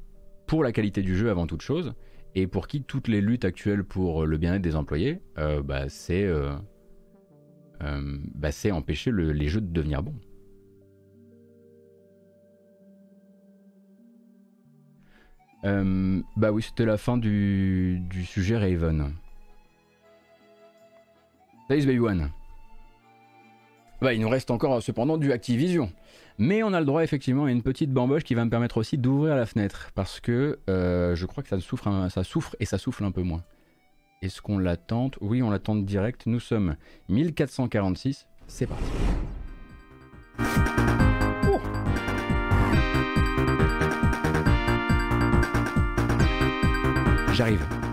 pour la qualité du jeu avant toute chose, et pour qui toutes les luttes actuelles pour le bien-être des employés, bah, c'est bah, empêcher les jeux de devenir bons. Euh, bah oui, c'était la fin du, du sujet Raven. Salut Baby One. Bah, il nous reste encore cependant du Activision. Mais on a le droit effectivement à une petite bamboche qui va me permettre aussi d'ouvrir la fenêtre. Parce que euh, je crois que ça souffre, ça souffre et ça souffle un peu moins. Est-ce qu'on l'attend Oui, on l'attend direct. Nous sommes 1446. C'est parti. J'arrive.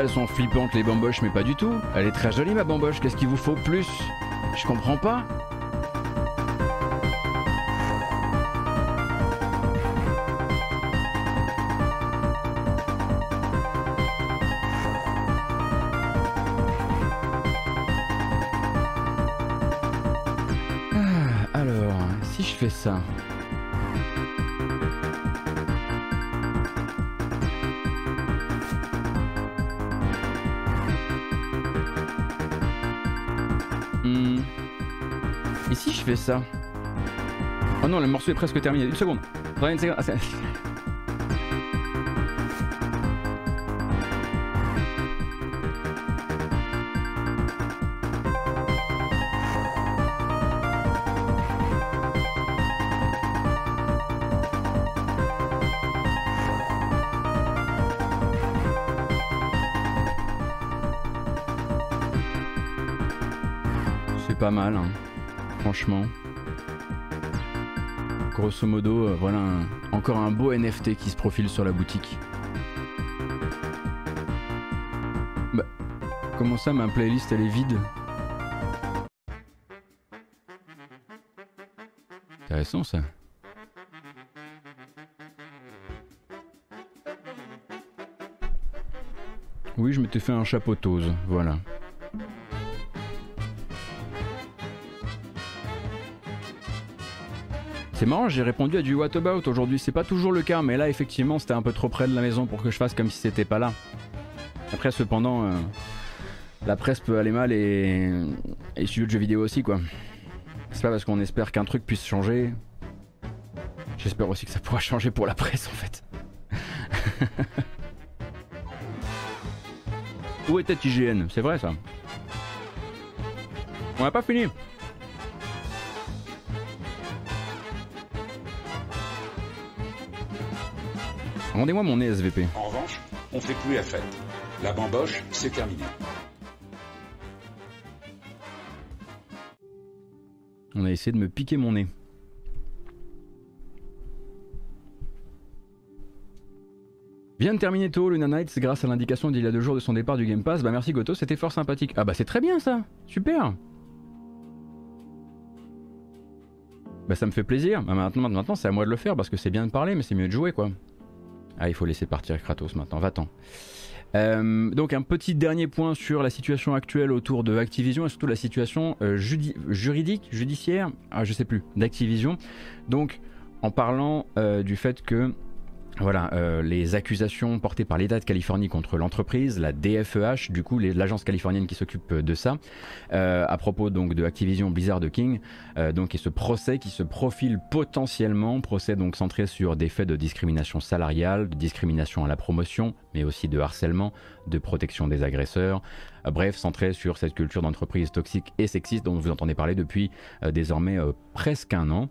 Elles sont flippantes les bamboches Mais pas du tout. Elle est très jolie ma bamboche. Qu'est-ce qu'il vous faut plus? Je comprends pas. Oh non, le morceau est presque terminé. Une seconde. Une seconde. Ah, C'est pas mal, hein. Franchement. Grosso modo, euh, voilà encore un beau NFT qui se profile sur la boutique. Bah, comment ça, ma playlist elle est vide? Intéressant ça. Oui, je m'étais fait un chapeau tose, voilà. C'est marrant, j'ai répondu à du What About aujourd'hui. C'est pas toujours le cas, mais là, effectivement, c'était un peu trop près de la maison pour que je fasse comme si c'était pas là. Après, cependant, euh, la presse peut aller mal et, et les studios de jeux vidéo aussi, quoi. C'est pas parce qu'on espère qu'un truc puisse changer. J'espère aussi que ça pourra changer pour la presse, en fait. Où était IGN C'est vrai, ça. On n'a pas fini. Rendez-moi mon nez SVP. En revanche, on fait plus la fête. La bamboche, c'est terminé. On a essayé de me piquer mon nez. Vient de terminer tôt Luna Knights grâce à l'indication d'il y a deux jours de son départ du Game Pass. Bah merci Goto, c'était fort sympathique. Ah bah c'est très bien ça, super. Bah ça me fait plaisir. Bah, maintenant, maintenant c'est à moi de le faire parce que c'est bien de parler mais c'est mieux de jouer quoi. Ah il faut laisser partir Kratos maintenant, va-t'en. Euh, donc un petit dernier point sur la situation actuelle autour de Activision et surtout la situation euh, juridique, judiciaire, ah, je sais plus, d'Activision. Donc en parlant euh, du fait que voilà, euh, les accusations portées par l'État de Californie contre l'entreprise, la DFEH, du coup l'agence californienne qui s'occupe de ça, euh, à propos donc de Activision Blizzard King, euh, donc et ce procès qui se profile potentiellement, procès donc centré sur des faits de discrimination salariale, de discrimination à la promotion, mais aussi de harcèlement, de protection des agresseurs, Euh, bref, centré sur cette culture d'entreprise toxique et sexiste dont vous entendez parler depuis euh, désormais presque un an.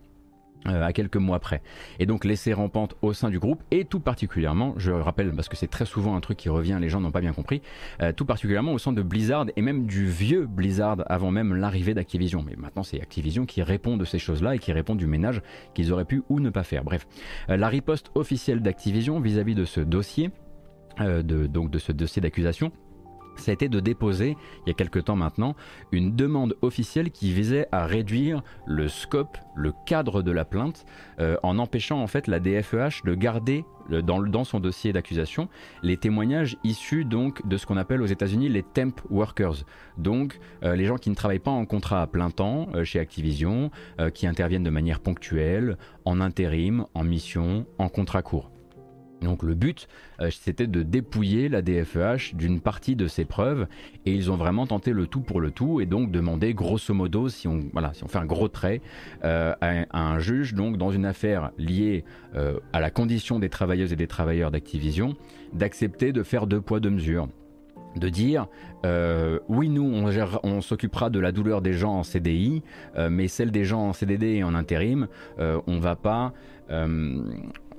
Euh, à quelques mois près. Et donc laisser rampante au sein du groupe, et tout particulièrement, je rappelle parce que c'est très souvent un truc qui revient, les gens n'ont pas bien compris, euh, tout particulièrement au sein de Blizzard et même du vieux Blizzard avant même l'arrivée d'Activision. Mais maintenant c'est Activision qui répond de ces choses-là et qui répond du ménage qu'ils auraient pu ou ne pas faire. Bref, Euh, la riposte officielle d'Activision vis-à-vis de ce dossier, donc de ce dossier d'accusation, ça a été de déposer, il y a quelque temps maintenant, une demande officielle qui visait à réduire le scope, le cadre de la plainte, euh, en empêchant en fait la DFEH de garder dans, son dossier d'accusation les témoignages issus donc de ce qu'on appelle aux États-Unis les temp workers, donc euh, les gens qui ne travaillent pas en contrat à plein temps euh, chez Activision, qui interviennent de manière ponctuelle, en intérim, en mission, en contrat court. Donc le but, euh, c'était de dépouiller la DFEH d'une partie de ses preuves, et ils ont vraiment tenté le tout pour le tout, et donc demandé grosso modo, si on, voilà, si on fait un gros trait, euh, à, un juge, donc dans une affaire liée euh, à la condition des travailleuses et des travailleurs d'Activision, d'accepter de faire deux poids deux mesures. De dire oui nous on, gérera- on s'occupera de la douleur des gens en CDI mais celle des gens en CDD et en intérim euh, on va pas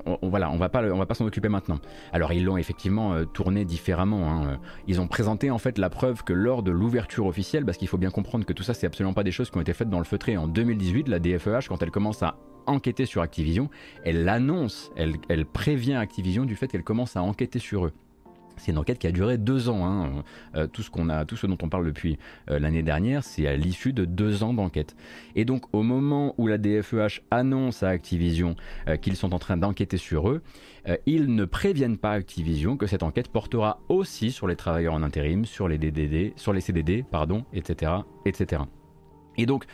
on, on- voilà on va pas on va pas s'en occuper maintenant. Alors ils l'ont effectivement euh, tourné différemment hein. ils ont présenté en fait la preuve que lors de l'ouverture officielle parce qu'il faut bien comprendre que tout ça c'est absolument pas des choses qui ont été faites dans le feutré. En 2018 la DFEH quand elle commence à enquêter sur Activision elle annonce elle, elle prévient Activision du fait qu'elle commence à enquêter sur eux C'est une enquête qui a duré deux ans. Hein. Euh, tout, ce qu'on a, tout ce dont on parle depuis euh, l'année dernière, c'est à l'issue de deux ans d'enquête. Et donc, au moment où la DFEH annonce à Activision euh, qu'ils sont en train d'enquêter sur eux, ils ne préviennent pas Activision que cette enquête portera aussi sur les travailleurs en intérim, sur les DDD, sur les CDD, pardon, etc., etc. Et donc,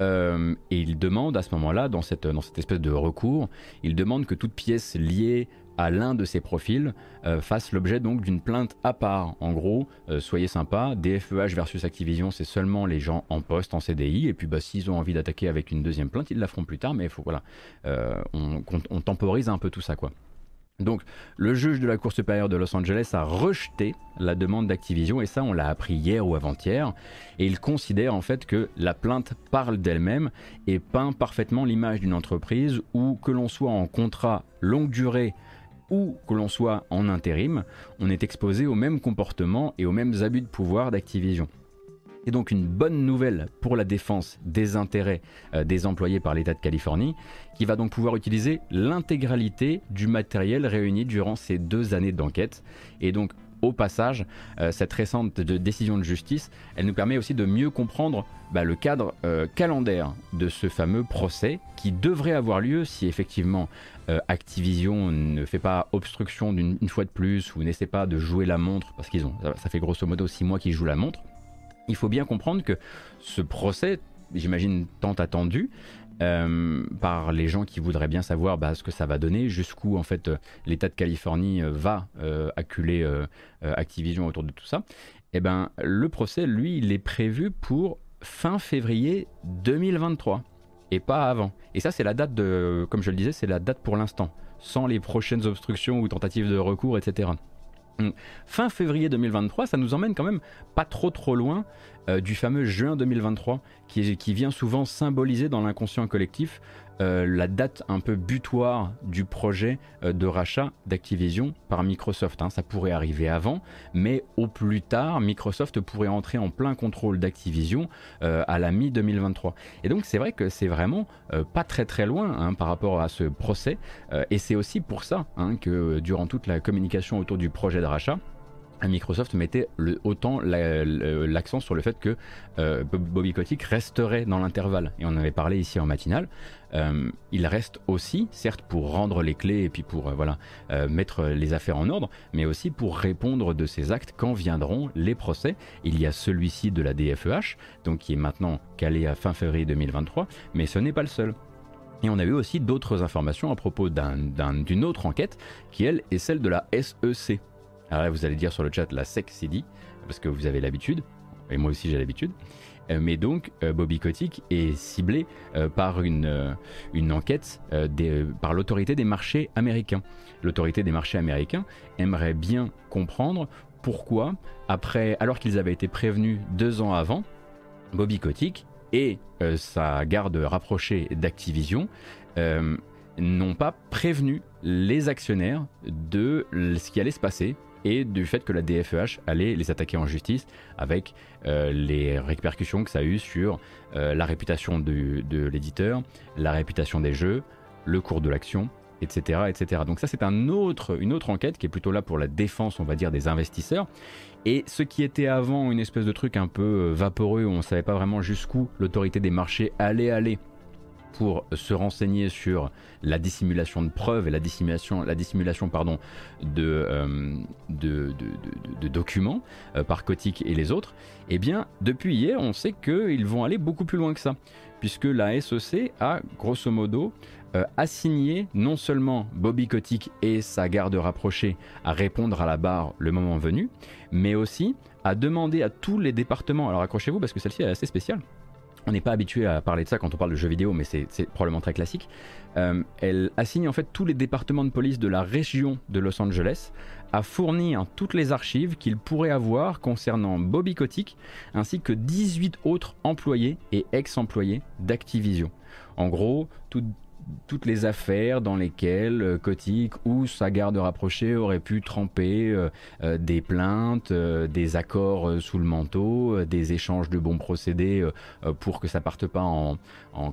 et ils demandent à ce moment-là, dans cette, dans cette espèce de recours, ils demandent que toute pièce liée à l'un de ces profils euh, fasse l'objet donc d'une plainte à part. En gros, euh, soyez sympa, DFEH versus Activision, c'est seulement les gens en poste, en CDI, et puis bah, s'ils ont envie d'attaquer avec une deuxième plainte, ils la feront plus tard, mais faut voilà, euh, on, on, temporise un peu tout ça quoi. Donc, le juge de la Cour supérieure de Los Angeles a rejeté la demande d'Activision, et ça, on l'a appris hier ou avant-hier, et il considère en fait que la plainte parle d'elle-même et peint parfaitement l'image d'une entreprise où, que l'on soit en contrat longue durée ou que l'on soit en intérim, on est exposé aux mêmes comportements et aux mêmes abus de pouvoir d'Activision. C'est donc une bonne nouvelle pour la défense des intérêts euh, des employés par l'État de Californie, qui va donc pouvoir utiliser l'intégralité du matériel réuni durant ces deux années d'enquête. Et donc au passage, euh, cette récente décision de justice, elle nous permet aussi de mieux comprendre bah, le cadre euh, calendaire de ce fameux procès qui devrait avoir lieu si effectivement euh, Activision ne fait pas obstruction d'une fois de plus ou n'essaie pas de jouer la montre, parce qu'ils ont, ça, fait grosso modo six mois qu'ils jouent la montre. Il faut bien comprendre que ce procès, j'imagine tant attendu, euh, par les gens qui voudraient bien savoir bah, ce que ça va donner, jusqu'où en fait euh, l'État de Californie va acculer Activision autour de tout ça. Et eh ben le procès, lui, il est prévu pour fin février 2023 et pas avant. Et ça, c'est la date de, comme je le disais, c'est la date pour l'instant, sans les prochaines obstructions ou tentatives de recours, etc. Fin février 2023, ça nous emmène quand même pas trop trop loin euh, du fameux juin 2023 qui, qui vient souvent symboliser dans l'inconscient collectif euh, la date un peu butoir du projet euh, de rachat d'Activision par Microsoft. Hein. Ça pourrait arriver avant, mais au plus tard, Microsoft pourrait entrer en plein contrôle d'Activision à la mi-2023. Et donc c'est vrai que c'est vraiment pas très très loin hein, par rapport à ce procès, et c'est aussi pour ça hein, que durant toute la communication autour du projet de rachat, Microsoft mettait autant l'accent sur le fait que euh, Bobby Kotick resterait dans l'intervalle. Et on avait parlé ici en matinale. Euh, il reste aussi, certes, pour rendre les clés et puis pour euh, voilà, mettre les affaires en ordre, mais aussi pour répondre de ces actes quand viendront les procès. Il y a celui-ci de la DFEH, donc qui est maintenant calé à fin février 2023, mais ce n'est pas le seul. Et on a eu aussi d'autres informations à propos d'une autre enquête qui, elle, est celle de la SEC, alors là, vous allez dire sur le chat la SEC dit, parce que vous avez l'habitude, et moi aussi j'ai l'habitude. Euh, mais donc, euh, Bobby Kotick est ciblé euh, par une, une enquête par l'autorité des marchés américains. L'autorité des marchés américains aimerait bien comprendre pourquoi, après, alors qu'ils avaient été prévenus deux ans avant, Bobby Kotick et sa garde rapprochée d'Activision n'ont pas prévenu les actionnaires de ce qui allait se passer et du fait que la DFEH allait les attaquer en justice avec euh, les répercussions que ça a eu sur euh, la réputation de, l'éditeur, la réputation des jeux, le cours de l'action, etc., etc. Donc ça c'est une autre enquête qui est plutôt là pour la défense, on va dire, des investisseurs. Et ce qui était avant une espèce de truc un peu euh, vaporeux où on ne savait pas vraiment jusqu'où l'autorité des marchés allait aller pour se renseigner sur la dissimulation de preuves et la dissimulation, la dissimulation pardon, de, euh, documents euh, par Kotick et les autres, eh bien, depuis hier, on sait qu'ils vont aller beaucoup plus loin que ça, puisque la SEC a, grosso modo, euh, assigné non seulement Bobby Kotick et sa garde rapprochée à répondre à la barre le moment venu, mais aussi à demander à tous les départements, alors accrochez-vous parce que celle-ci est assez spéciale, on n'est pas habitué à parler de ça quand on parle de jeux vidéo, mais c'est probablement très classique. Euh, elle assigne en fait tous les départements de police de la région de Los Angeles à fournir toutes les archives qu'ils pourraient avoir concernant Bobby Kotick, ainsi que 18 autres employés et ex-employés d'Activision. En gros, tout, toutes les affaires dans lesquelles euh, Kotick ou sa garde rapprochée auraient pu tremper euh, euh, des plaintes, des accords sous le manteau, des échanges de bons procédés pour que ça parte pas en,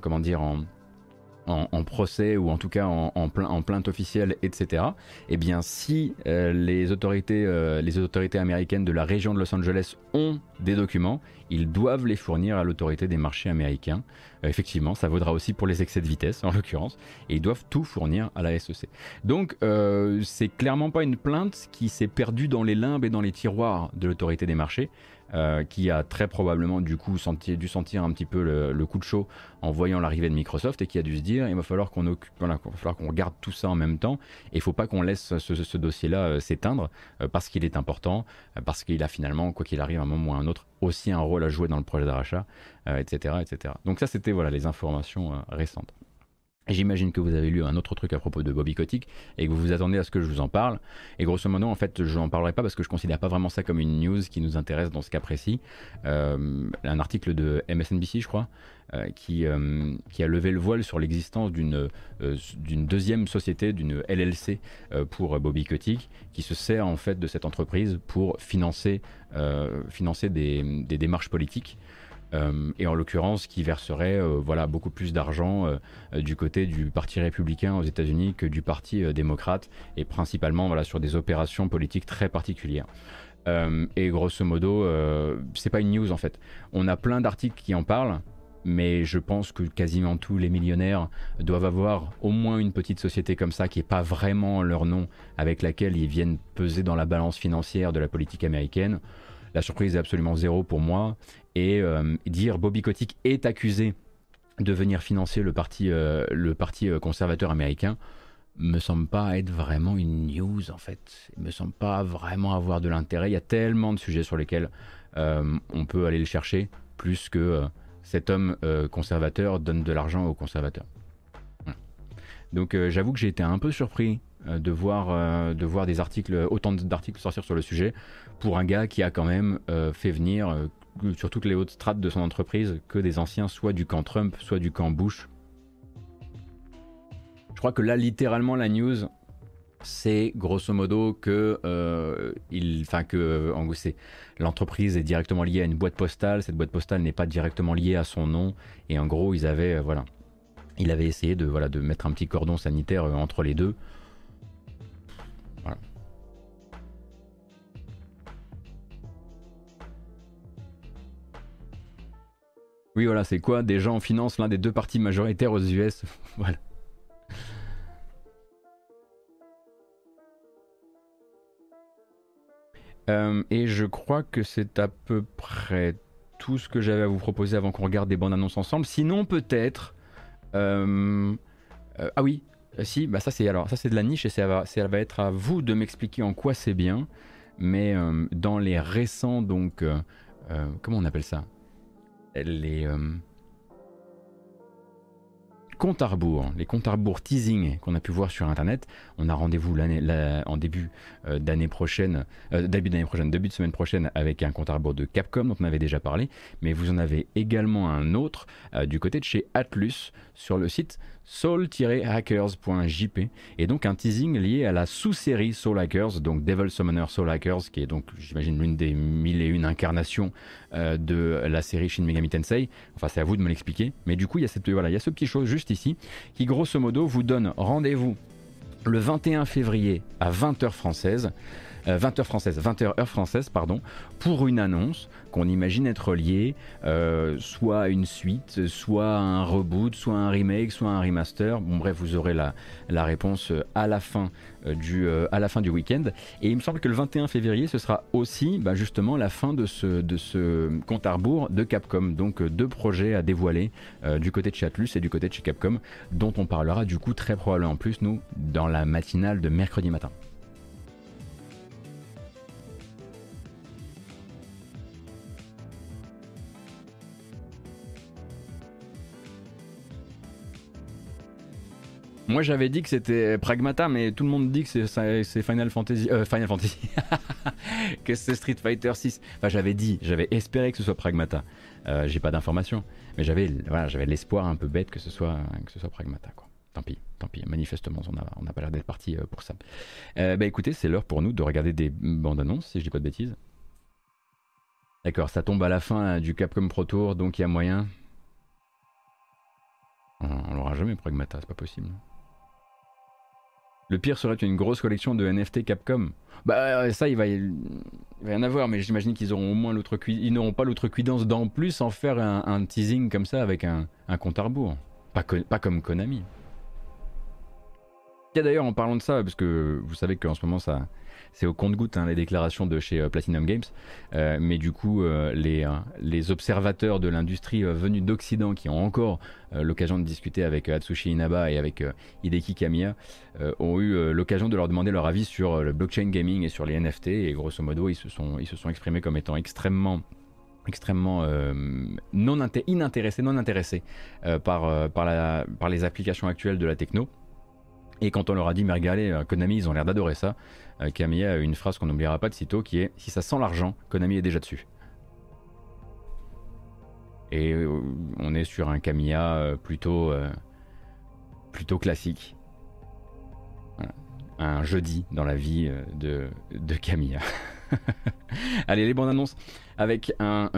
comment dire en procès ou en tout cas en, plainte officielle, etc. Eh bien, si les autorités américaines de la région de Los Angeles ont des documents, ils doivent les fournir à l'autorité des marchés américains. Euh, effectivement, ça vaudra aussi pour les excès de vitesse, en l'occurrence, et ils doivent tout fournir à la SEC. Donc, c'est clairement pas une plainte qui s'est perdue dans les limbes et dans les tiroirs de l'autorité des marchés. Euh, qui a très probablement du coup senti, dû sentir un petit peu le, coup de chaud en voyant l'arrivée de Microsoft et qui a dû se dire il va falloir qu'on voilà, qu'on regarde tout ça en même temps et il faut pas qu'on laisse ce, dossier-là euh, s'éteindre euh, parce qu'il est important, parce qu'il a finalement, quoi qu'il arrive, à un moment ou à un autre, aussi un rôle à jouer dans le projet d'achat, etc., etc. Donc ça c'était voilà les informations récentes. J'imagine que vous avez lu un autre truc à propos de Bobby Kotick et que vous vous attendez à ce que je vous en parle. Et grosso modo, en fait, je n'en parlerai pas parce que je ne considère pas vraiment ça comme une news qui nous intéresse dans ce cas précis. Euh, un article de MSNBC, je crois, euh, qui, euh, qui a levé le voile sur l'existence d'une deuxième société, d'une LLC pour Bobby Kotick, qui se sert en fait de cette entreprise pour financer, financer des, des démarches politiques. Euh, et en l'occurrence qui verserait euh, voilà, beaucoup plus d'argent euh, du côté du Parti républicain aux États-Unis que du Parti démocrate, et principalement voilà, sur des opérations politiques très particulières. et grosso modo, c'est pas une news en fait. On a plein d'articles qui en parlent, mais je pense que quasiment tous les millionnaires doivent avoir au moins une petite société comme ça qui n'est pas vraiment leur nom, avec laquelle ils viennent peser dans la balance financière de la politique américaine. La surprise est absolument zéro pour moi et euh, dire Bobby Kotick est accusé de venir financer le parti, euh, euh, conservateur américain me semble pas être vraiment une news en fait. Il me semble pas vraiment avoir de l'intérêt. Il y a tellement de sujets sur lesquels on peut aller le chercher, plus que cet homme conservateur donne de l'argent aux conservateurs. Donc j'avoue que j'ai été un peu surpris de voir, de voir des articles, autant d'articles sortir sur le sujet pour un gars qui a quand même fait venir sur toutes les hautes strates de son entreprise que des anciens, soit du camp Trump, soit du camp Bush. Je crois que là, littéralement, la news, c'est grosso modo que, euh, que en l'entreprise est directement liée à une boîte postale. Cette boîte postale n'est pas directement liée à son nom. Et en gros, ils avaient, euh, voilà, il avait essayé de, voilà, de mettre un petit cordon sanitaire euh, entre les deux. Oui, voilà, c'est quoi Des gens financent l'un des deux partis majoritaires aux US. voilà. Euh, et je crois que c'est à peu près tout ce que j'avais à vous proposer avant qu'on regarde des bandes annonces ensemble. Sinon, peut-être. Euh, euh, ah oui, si, bah ça c'est alors ça c'est de la niche et ça va, ça va être à vous de m'expliquer en quoi c'est bien. Mais dans les récents donc, comment on appelle ça? Les euh, comptes à rebours, les comptes à rebours teasing qu'on a pu voir sur internet. On a rendez-vous en début euh, d'année prochaine, euh, début d'année prochaine, début de semaine prochaine avec un compte à rebours de Capcom dont on avait déjà parlé, mais vous en avez également un autre du côté de chez Atlus sur le site soul-hackers.jp et donc un teasing lié à la sous-série Soul Hackers, donc Devil Summoner Soul Hackers, qui est donc j'imagine l'une des mille et une incarnations euh, de la série Shin Megami Tensei. Enfin c'est à vous de me l'expliquer, mais du coup il y a cette voilà il y a ce petit chose juste ici qui grosso modo vous donne rendez-vous le 21 février à 20h française 20h euh, française, 20h heure française, pardon, pour une annonce qu'on imagine être liée euh, soit à une suite, soit à un reboot, soit à un remake, soit à un remaster. Bon bref, vous aurez la, réponse euh, à la fin du, à du week-end. Et il me semble que le 21 février, ce sera aussi bah, justement la fin de ce, de ce compte à rebours de Capcom. Donc deux projets à dévoiler du côté de chez Atlus et du côté de chez Capcom, dont on parlera du coup très probablement en plus, nous, dans la matinale de mercredi matin. Moi j'avais dit que c'était Pragmata, mais tout le monde dit que c'est Final Fantasy. Euh, Final Fantasy. que c'est Street Fighter 6. Enfin, j'avais dit, j'avais espéré que ce soit Pragmata. Euh, j'ai pas d'informations, mais j'avais voilà, l'espoir un peu bête que ce soit, que ce soit Pragmata. Quoi. Tant pis, tant pis. Manifestement, on n'a on a pas l'air d'être parti euh, pour ça. Euh, bah écoutez, c'est l'heure pour nous de regarder des bandes annonces, si je dis pas de bêtises. D'accord, ça tombe à la fin du Capcom Pro Tour, donc il y a moyen. On, l'aura jamais Pragmata, c'est pas possible. Le pire serait une grosse collection de NFT Capcom. Bah ça il va y, en avoir, mais j'imagine qu'ils auront au moins l'autre ils n'auront pas l'autre cuidance d'en plus en faire un, teasing comme ça avec un, compte à rebours. Pas, pas comme Konami. A d'ailleurs en parlant de ça, parce que vous savez qu'en ce moment ça, c'est au compte-goutte hein, les déclarations de chez euh, Platinum Games. Euh, mais du coup, euh, les, les, observateurs de l'industrie venus d'Occident qui ont encore l'occasion de discuter avec Atsushi Inaba et avec Hideki Kamiya ont eu l'occasion de leur demander leur avis sur le blockchain gaming et sur les NFT. Et grosso modo, ils se sont, ils se sont exprimés comme étant extrêmement extrêmement non inintéressés, non intéressés par, par, la, par les applications actuelles de la techno. Et quand on leur a dit, mais regardez, Konami, ils ont l'air d'adorer ça, Camille a une phrase qu'on n'oubliera pas de sitôt qui est Si ça sent l'argent, Konami est déjà dessus. Et euh, on est sur un Camilla euh, plutôt, euh, plutôt classique. Un jeudi dans la vie de, de Camilla. Allez, les bandes annonces avec un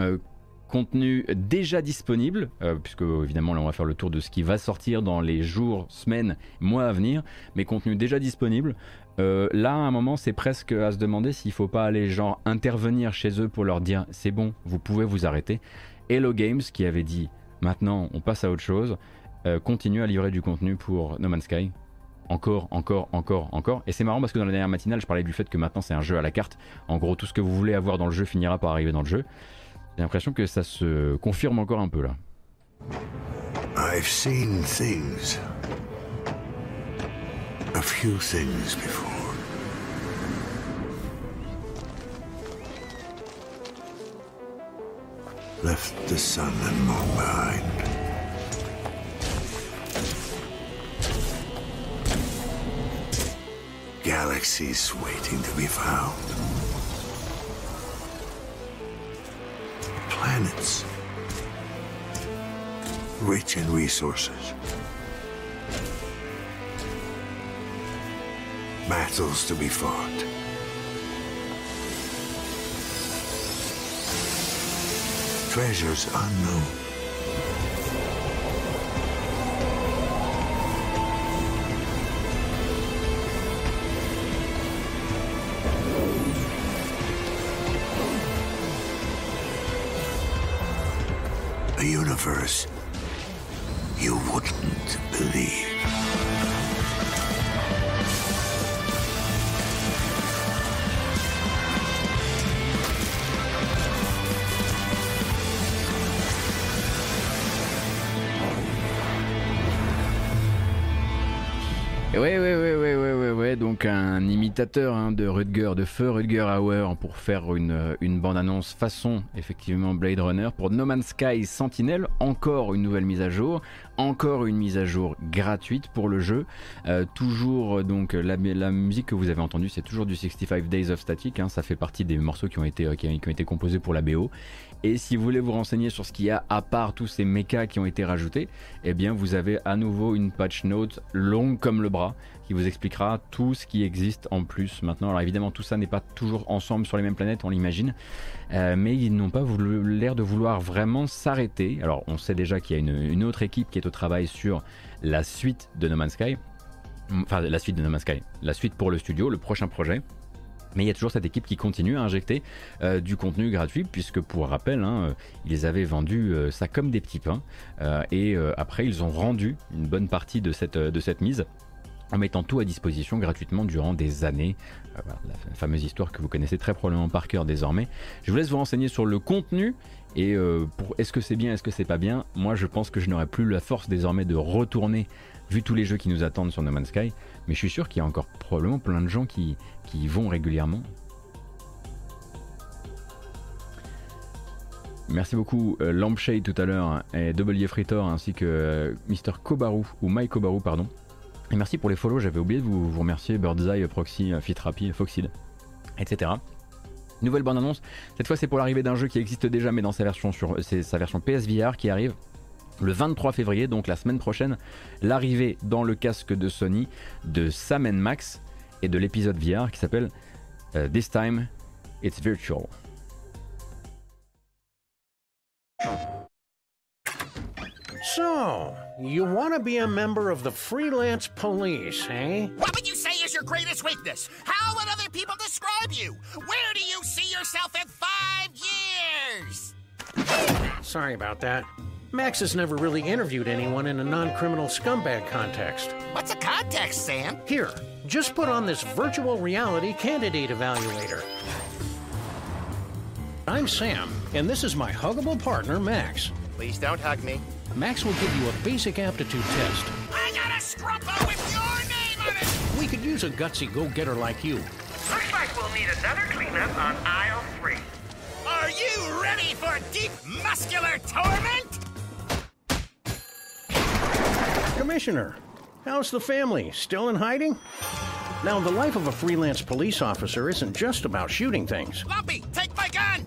contenu déjà disponible, euh, puisque évidemment là on va faire le tour de ce qui va sortir dans les jours, semaines, mois à venir, mais contenu déjà disponible. Euh, là à un moment c'est presque à se demander s'il faut pas aller genre intervenir chez eux pour leur dire c'est bon, vous pouvez vous arrêter. Hello Games qui avait dit maintenant on passe à autre chose, euh, continue à livrer du contenu pour No Man's Sky. Encore, encore, encore, encore. Et c'est marrant parce que dans la dernière matinale, je parlais du fait que maintenant c'est un jeu à la carte. En gros, tout ce que vous voulez avoir dans le jeu finira par arriver dans le jeu. J'ai l'impression que ça se confirme encore un peu là. I've seen things. A few things before. Left the sun and moon behind. Galaxies waiting to be found. Planets, rich in resources. Battles to be fought. Treasures unknown. Universe you wouldn't believe. Ouais, ouais, ouais, un imitateur hein, de Rutger, de feu Rutger Hauer pour faire une, une bande-annonce façon effectivement Blade Runner pour No Man's Sky Sentinel, encore une nouvelle mise à jour, encore une mise à jour gratuite pour le jeu. Euh, toujours donc la, musique que vous avez entendue, c'est toujours du 65 Days of Static, hein, ça fait partie des morceaux qui ont été, euh, qui, ont été composés pour la BO. Et si vous voulez vous renseigner sur ce qu'il y a à part tous ces mechas qui ont été rajoutés, eh bien vous avez à nouveau une patch note longue comme le bras qui vous expliquera tout ce qui existe en plus maintenant. Alors évidemment tout ça n'est pas toujours ensemble sur les mêmes planètes, on l'imagine, euh, mais ils n'ont pas l'air de vouloir vraiment s'arrêter. Alors on sait déjà qu'il y a une, autre équipe qui est au travail sur la suite de No Man's Sky, enfin la suite de No Man's Sky, la suite pour le studio, le prochain projet. Mais il y a toujours cette équipe qui continue à injecter euh, du contenu gratuit, puisque pour rappel, hein, euh, ils avaient vendu ça comme des petits pains, et après ils ont rendu une bonne partie de cette mise en mettant tout à disposition gratuitement durant des années. la fameuse histoire que vous connaissez très probablement par cœur désormais. Je vous laisse vous renseigner sur le contenu et pour est-ce que c'est bien, est-ce que c'est pas bien? Moi je pense que je n'aurai plus la force désormais de retourner, vu tous les jeux qui nous attendent sur No Man's Sky, mais je suis sûr qu'il y a encore probablement plein de gens qui, y vont régulièrement. Merci beaucoup euh, Lampshade tout à l'heure et W Fritor ainsi que euh, Mr Kobaru ou Mike Kobaru pardon. Et merci pour les follows, j'avais oublié de vous, remercier Birdseye, Proxy, Fitrapi, Foxid, etc. Nouvelle bande annonce, cette fois c'est pour l'arrivée d'un jeu qui existe déjà mais dans sa version sur sa version PSVR qui arrive le 23 février, donc la semaine prochaine, l'arrivée dans le casque de Sony de Sam Max et de l'épisode VR qui s'appelle euh, This Time It's Virtual. So, you want to be a member of the freelance police, eh? What would you say is your greatest weakness? How would other people describe you? Where do you see yourself in five years? Sorry about that. Max has never really interviewed anyone in a non criminal scumbag context. What's a context, Sam? Here, just put on this virtual reality candidate evaluator. I'm Sam, and this is my huggable partner, Max. Please don't hug me. Max will give you a basic aptitude test. I got a scrumpo with your name on it! We could use a gutsy go getter like you. Looks like we'll need another cleanup on aisle three. Are you ready for deep muscular torment? Commissioner, how's the family? Still in hiding? Now, the life of a freelance police officer isn't just about shooting things. Lumpy, take my gun!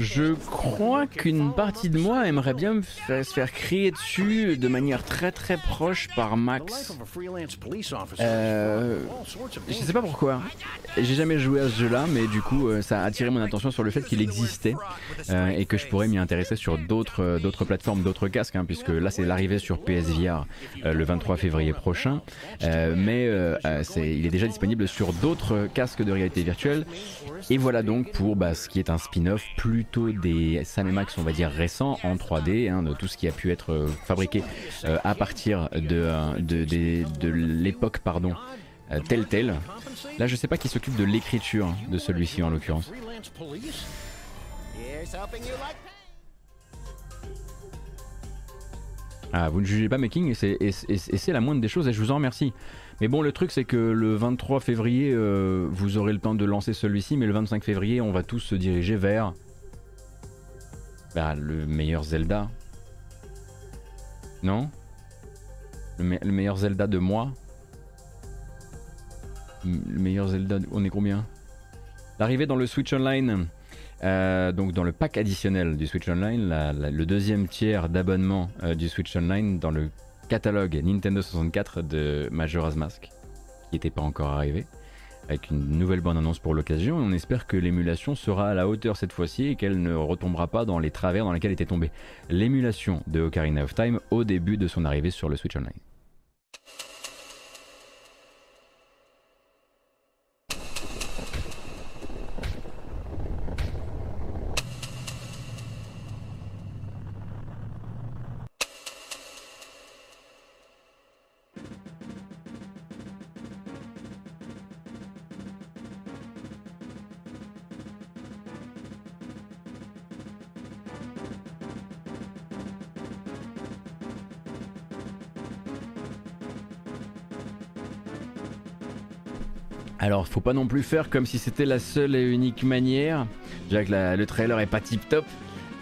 Je crois qu'une partie de moi aimerait bien me faire, se faire crier dessus de manière très très proche par Max. Euh, Je sais pas pourquoi. J'ai jamais joué à ce jeu-là, mais du coup, euh, ça a attiré mon attention sur le fait qu'il existait euh, et que je pourrais m'y intéresser sur d'autres euh, d'autres plateformes, d'autres casques, hein, puisque là c'est l'arrivée sur PSVR euh, le 23 février prochain, Euh, mais c'est- il est déjà disponible sur d'autres casques de réalité virtuelle. Et voilà donc pour bah, ce qui est un spin-off plutôt des Sam on va dire récents en 3D, hein, de tout ce qui a pu être euh, fabriqué euh, à partir de, euh, l'époque pardon euh, Telltale. Là, je sais pas qui s'occupe de l'écriture de celui-ci en l'occurrence. Ah, vous ne jugez pas Making et c'est la moindre des choses et je vous en remercie. Mais bon, le truc c'est que le 23 février, euh, vous aurez le temps de lancer celui-ci, mais le 25 février, on va tous se diriger vers bah, le meilleur Zelda. Non? Le, me- le meilleur Zelda de moi? M- Le meilleur Zelda, de- on est combien? L'arrivée dans le Switch Online, euh, donc dans le pack additionnel du Switch Online, le deuxième tiers d'abonnement euh, du Switch Online dans le catalogue Nintendo 64 de Majora's Mask, qui n'était pas encore arrivé, avec une nouvelle bonne annonce pour l'occasion. On espère que l'émulation sera à la hauteur cette fois-ci et qu'elle ne retombera pas dans les travers dans lesquels était tombée l'émulation de Ocarina of Time au début de son arrivée sur le Switch Online. Pas non plus faire comme si c'était la seule et unique manière, déjà que le trailer est pas tip top,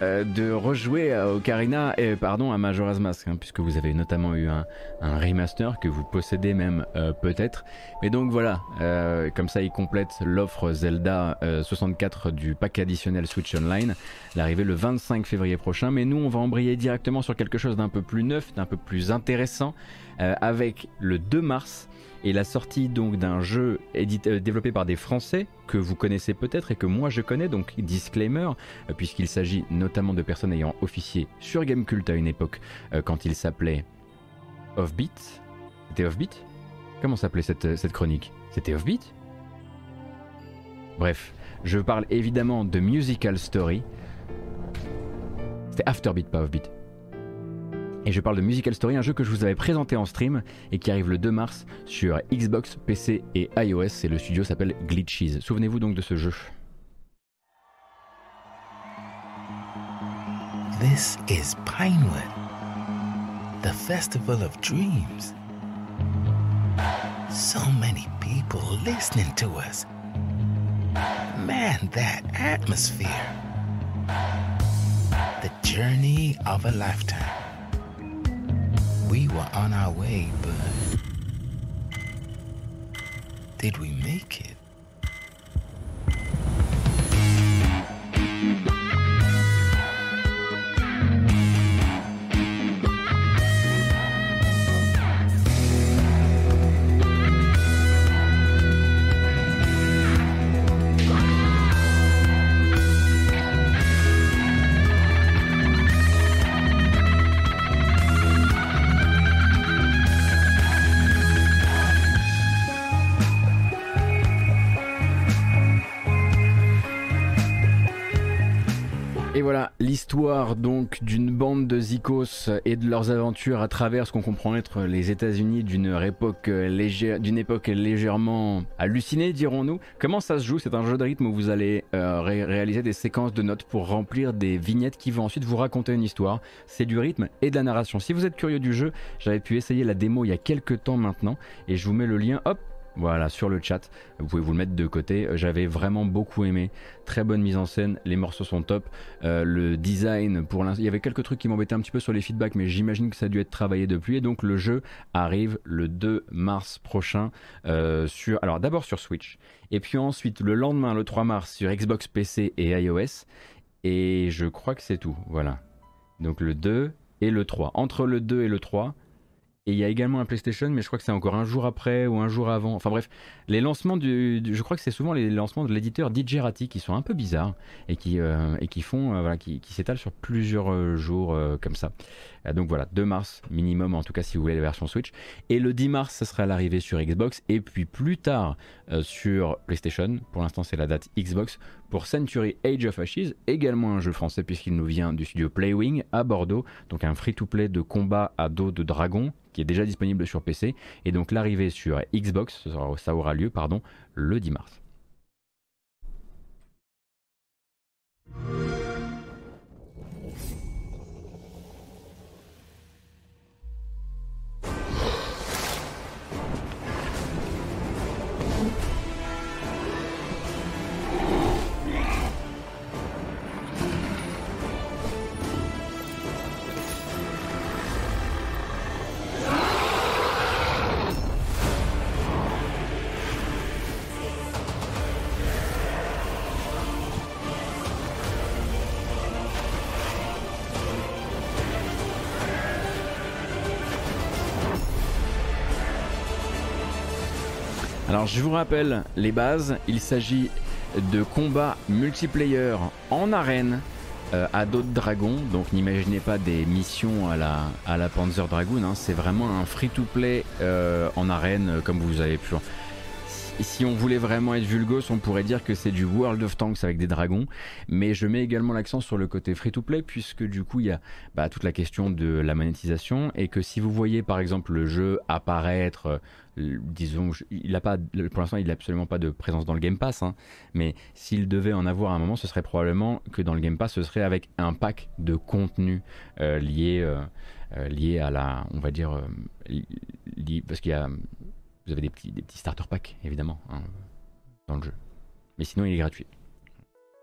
euh, de rejouer à Ocarina, et pardon, à Majora's Mask, hein, puisque vous avez notamment eu un, remaster que vous possédez même euh, peut-être. Mais donc voilà, euh, comme ça il complète l'offre Zelda euh, 64 du pack additionnel Switch Online, l'arrivée le 25 février prochain. Mais nous, on va embrayer directement sur quelque chose d'un peu plus neuf, d'un peu plus intéressant, avec le 2 mars et la sortie donc d'un jeu édité- euh, développé par des Français que vous connaissez peut-être et que moi je connais, donc disclaimer, euh, puisqu'il s'agit notamment de personnes ayant officié sur Gamecult à une époque euh, quand il s'appelait Offbeat. C'était Offbeat? Comment s'appelait cette, cette chronique? C'était Offbeat? Bref, je parle évidemment de Musical Story. C'était Afterbeat, pas Offbeat. Et je parle de Musical Story, un jeu que je vous avais présenté en stream et qui arrive le 2 mars sur Xbox, PC et iOS. Et le studio s'appelle Glitches. Souvenez-vous donc de ce jeu. This is Pinewood, the festival of dreams. So many people listening to us. Man, that atmosphere. The journey of a lifetime. We were on our way, but did we make it? Voilà, l'histoire donc d'une bande de Zikos et de leurs aventures à travers ce qu'on comprend être les États-Unis d'une époque, euh, légèrement hallucinée, dirons-nous. Comment ça se joue? C'est un jeu de rythme où vous allez euh, ré- réaliser des séquences de notes pour remplir des vignettes qui vont ensuite vous raconter une histoire. C'est du rythme et de la narration. Si vous êtes curieux du jeu, j'avais pu essayer la démo il y a quelques temps maintenant et je vous mets le lien. Hop, voilà, sur le chat, vous pouvez vous le mettre de côté. J'avais vraiment beaucoup aimé. Très bonne mise en scène, les morceaux sont top. Euh, le design, pour l'instant, il y avait quelques trucs qui m'embêtaient un petit peu sur les feedbacks, mais j'imagine que ça a dû être travaillé depuis. Et donc le jeu arrive le 2 mars prochain euh, sur, alors d'abord sur Switch, et puis ensuite le lendemain, le 3 mars, sur Xbox PC et iOS. Et je crois que c'est tout. Voilà. Donc le 2 et le 3. Entre le 2 et le 3. Et il y a également un PlayStation, mais je crois que c'est encore un jour après ou un jour avant. Enfin bref, les lancements du, je crois que c'est souvent les lancements de l'éditeur Digerati qui sont un peu bizarres et qui euh, font euh, voilà qui, s'étalent sur plusieurs euh, jours comme ça. Euh, donc voilà, 2 mars minimum en tout cas si vous voulez la version Switch. Et le 10 mars, ça sera l'arrivée sur Xbox et puis plus tard euh, sur PlayStation. Pour l'instant, c'est la date Xbox pour Century Age of Ashes, également un jeu français puisqu'il nous vient du studio Playwing à Bordeaux, donc un free-to-play de combat à dos de dragon qui est déjà disponible sur PC et donc l'arrivée sur Xbox, ça aura lieu pardon le 10 mars. Je vous rappelle les bases, il s'agit de combats multiplayer en arène euh, à d'autres dragons, donc n'imaginez pas des missions à la, Panzer Dragoon, hein, c'est vraiment un free-to-play euh, en arène euh, comme vous avez pu... Si, on voulait vraiment être vulgos, on pourrait dire que c'est du World of Tanks avec des dragons, mais je mets également l'accent sur le côté free-to-play puisque du coup il y a bah, toute la question de la monétisation. Et que si vous voyez par exemple le jeu apparaître euh, disons, il a pas, pour l'instant, il n'a absolument pas de présence dans le Game Pass, hein, mais s'il devait en avoir à un moment, ce serait probablement que dans le Game Pass, ce serait avec un pack de contenu euh, lié, euh, lié à la, on va dire, parce qu'il y a, vous avez des petits, petits starter packs, évidemment, hein, dans le jeu. Mais sinon, il est gratuit.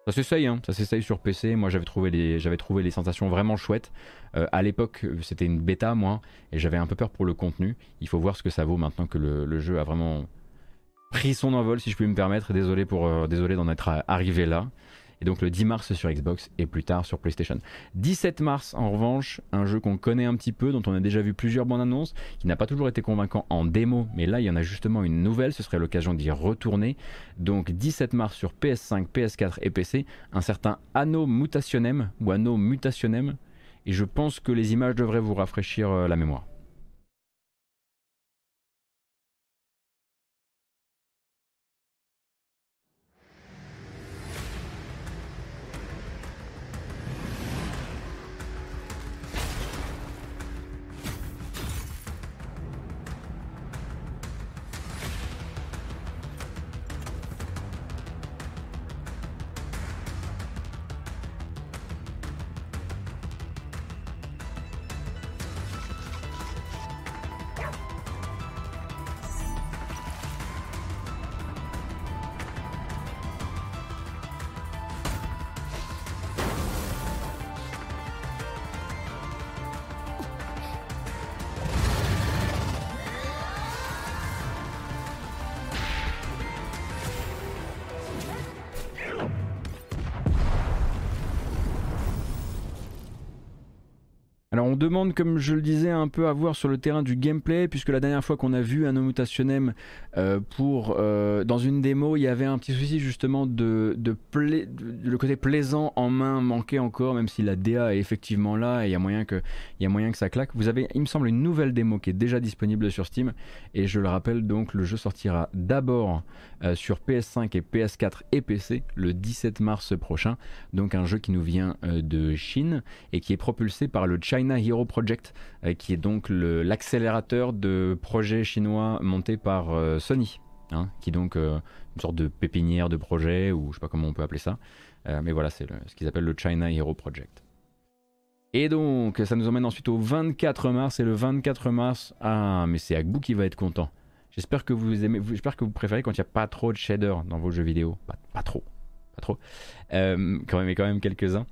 Ça s'essaye, hein, ça s'essaye sur PC. Moi, j'avais trouvé les, j'avais trouvé les sensations vraiment chouettes. Euh, à l'époque, euh, c'était une bêta, moi, et j'avais un peu peur pour le contenu. Il faut voir ce que ça vaut maintenant que le, jeu a vraiment pris son envol, si je puis me permettre. Désolé euh, désolé d'en être à- arrivé là. Et donc le 10 mars sur Xbox et plus tard sur PlayStation. 17 mars, en revanche, un jeu qu'on connaît un petit peu, dont on a déjà vu plusieurs bandes annonces, qui n'a pas toujours été convaincant en démo, mais là il y en a justement une nouvelle, ce serait l'occasion d'y retourner. Donc 17 mars sur PS5, PS4 et PC, un certain Anno Mutationem ou Anno Mutationem, et je pense que les images devraient vous rafraîchir euh, la mémoire. Comme je le disais, un peu à voir sur le terrain du gameplay, puisque la dernière fois qu'on a vu un Omutationem euh, pour euh, dans une démo, il y avait un petit souci justement de, de, le côté plaisant en main manquait encore, même si la DA est effectivement là et il y a moyen que il y a moyen que ça claque. Vous avez, il me semble, une nouvelle démo qui est déjà disponible sur Steam et je le rappelle donc, le jeu sortira d'abord euh, sur PS5 et PS4 et PC le 17 mars prochain. Donc un jeu qui nous vient de Chine et qui est propulsé par le China Hero Project, euh, qui est donc l'accélérateur de projets chinois monté par euh, Sony. hein, qui est donc euh, une sorte de pépinière de projet, ou je sais pas comment on peut appeler ça. Mais voilà, c'est ce qu'ils appellent le China Hero Project. Et donc, ça nous emmène ensuite au 24 mars. Et le 24 mars, ah, mais c'est Agbu qui va être content. J'espère que vous aimez, j'espère que vous préférez quand il n'y a pas trop de shaders dans vos jeux vidéo. Pas, trop, pas trop. Quand même, mais quand même quelques-uns.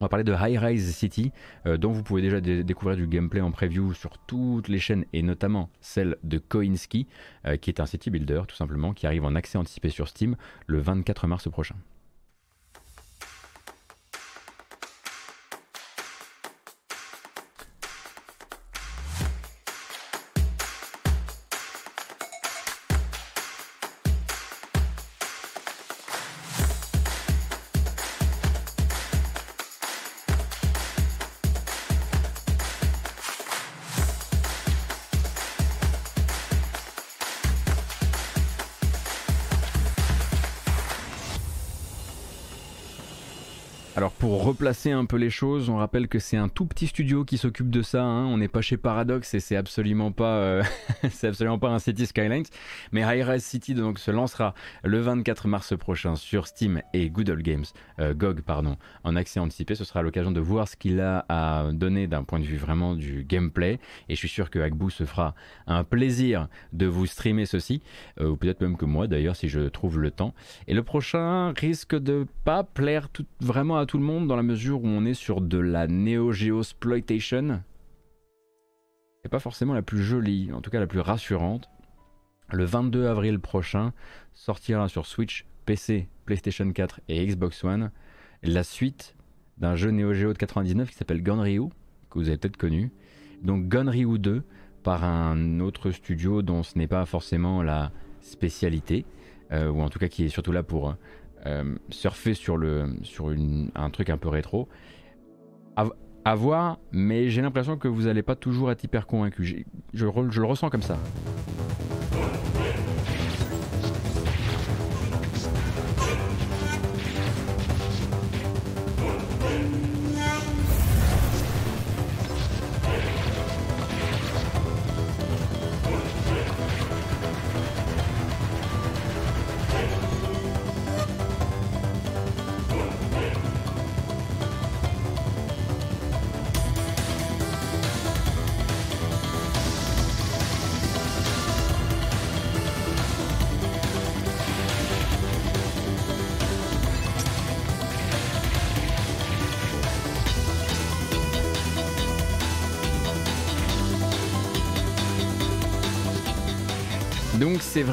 On va parler de High Rise City, euh, dont vous pouvez déjà dé- découvrir du gameplay en preview sur toutes les chaînes et notamment celle de Koinski, euh, qui est un city builder tout simplement, qui arrive en accès anticipé sur Steam le 24 mars prochain. Replacer un peu les choses, on rappelle que c'est un tout petit studio qui s'occupe de ça. hein. On n'est pas chez Paradox et c'est absolument pas, euh, c'est absolument pas un City Skylines. Mais High City donc se lancera le 24 mars prochain sur Steam et Good Old Games, euh, GOG pardon, en accès anticipé. Ce sera l'occasion de voir ce qu'il a à donner d'un point de vue vraiment du gameplay. Et je suis sûr que Agbu se fera un plaisir de vous streamer ceci, euh, ou peut-être même que moi d'ailleurs si je trouve le temps. Et le prochain risque de pas plaire vraiment à tout le monde dans la mesure où on est sur de la Neo Geo Exploitation. C'est pas forcément la plus jolie, en tout cas la plus rassurante. Le 22 avril prochain sortira sur Switch, PC, PlayStation 4 et Xbox One la suite d'un jeu Neo Geo de 99 qui s'appelle Gunryu, que vous avez peut-être connu. Donc Gunryu 2 par un autre studio dont ce n'est pas forcément la spécialité, euh, ou en tout cas qui est surtout là pour euh, surfer sur, le, sur un truc un peu rétro. À, voir, mais j'ai l'impression que vous n'allez pas toujours être hyper convaincu. Je le ressens comme ça.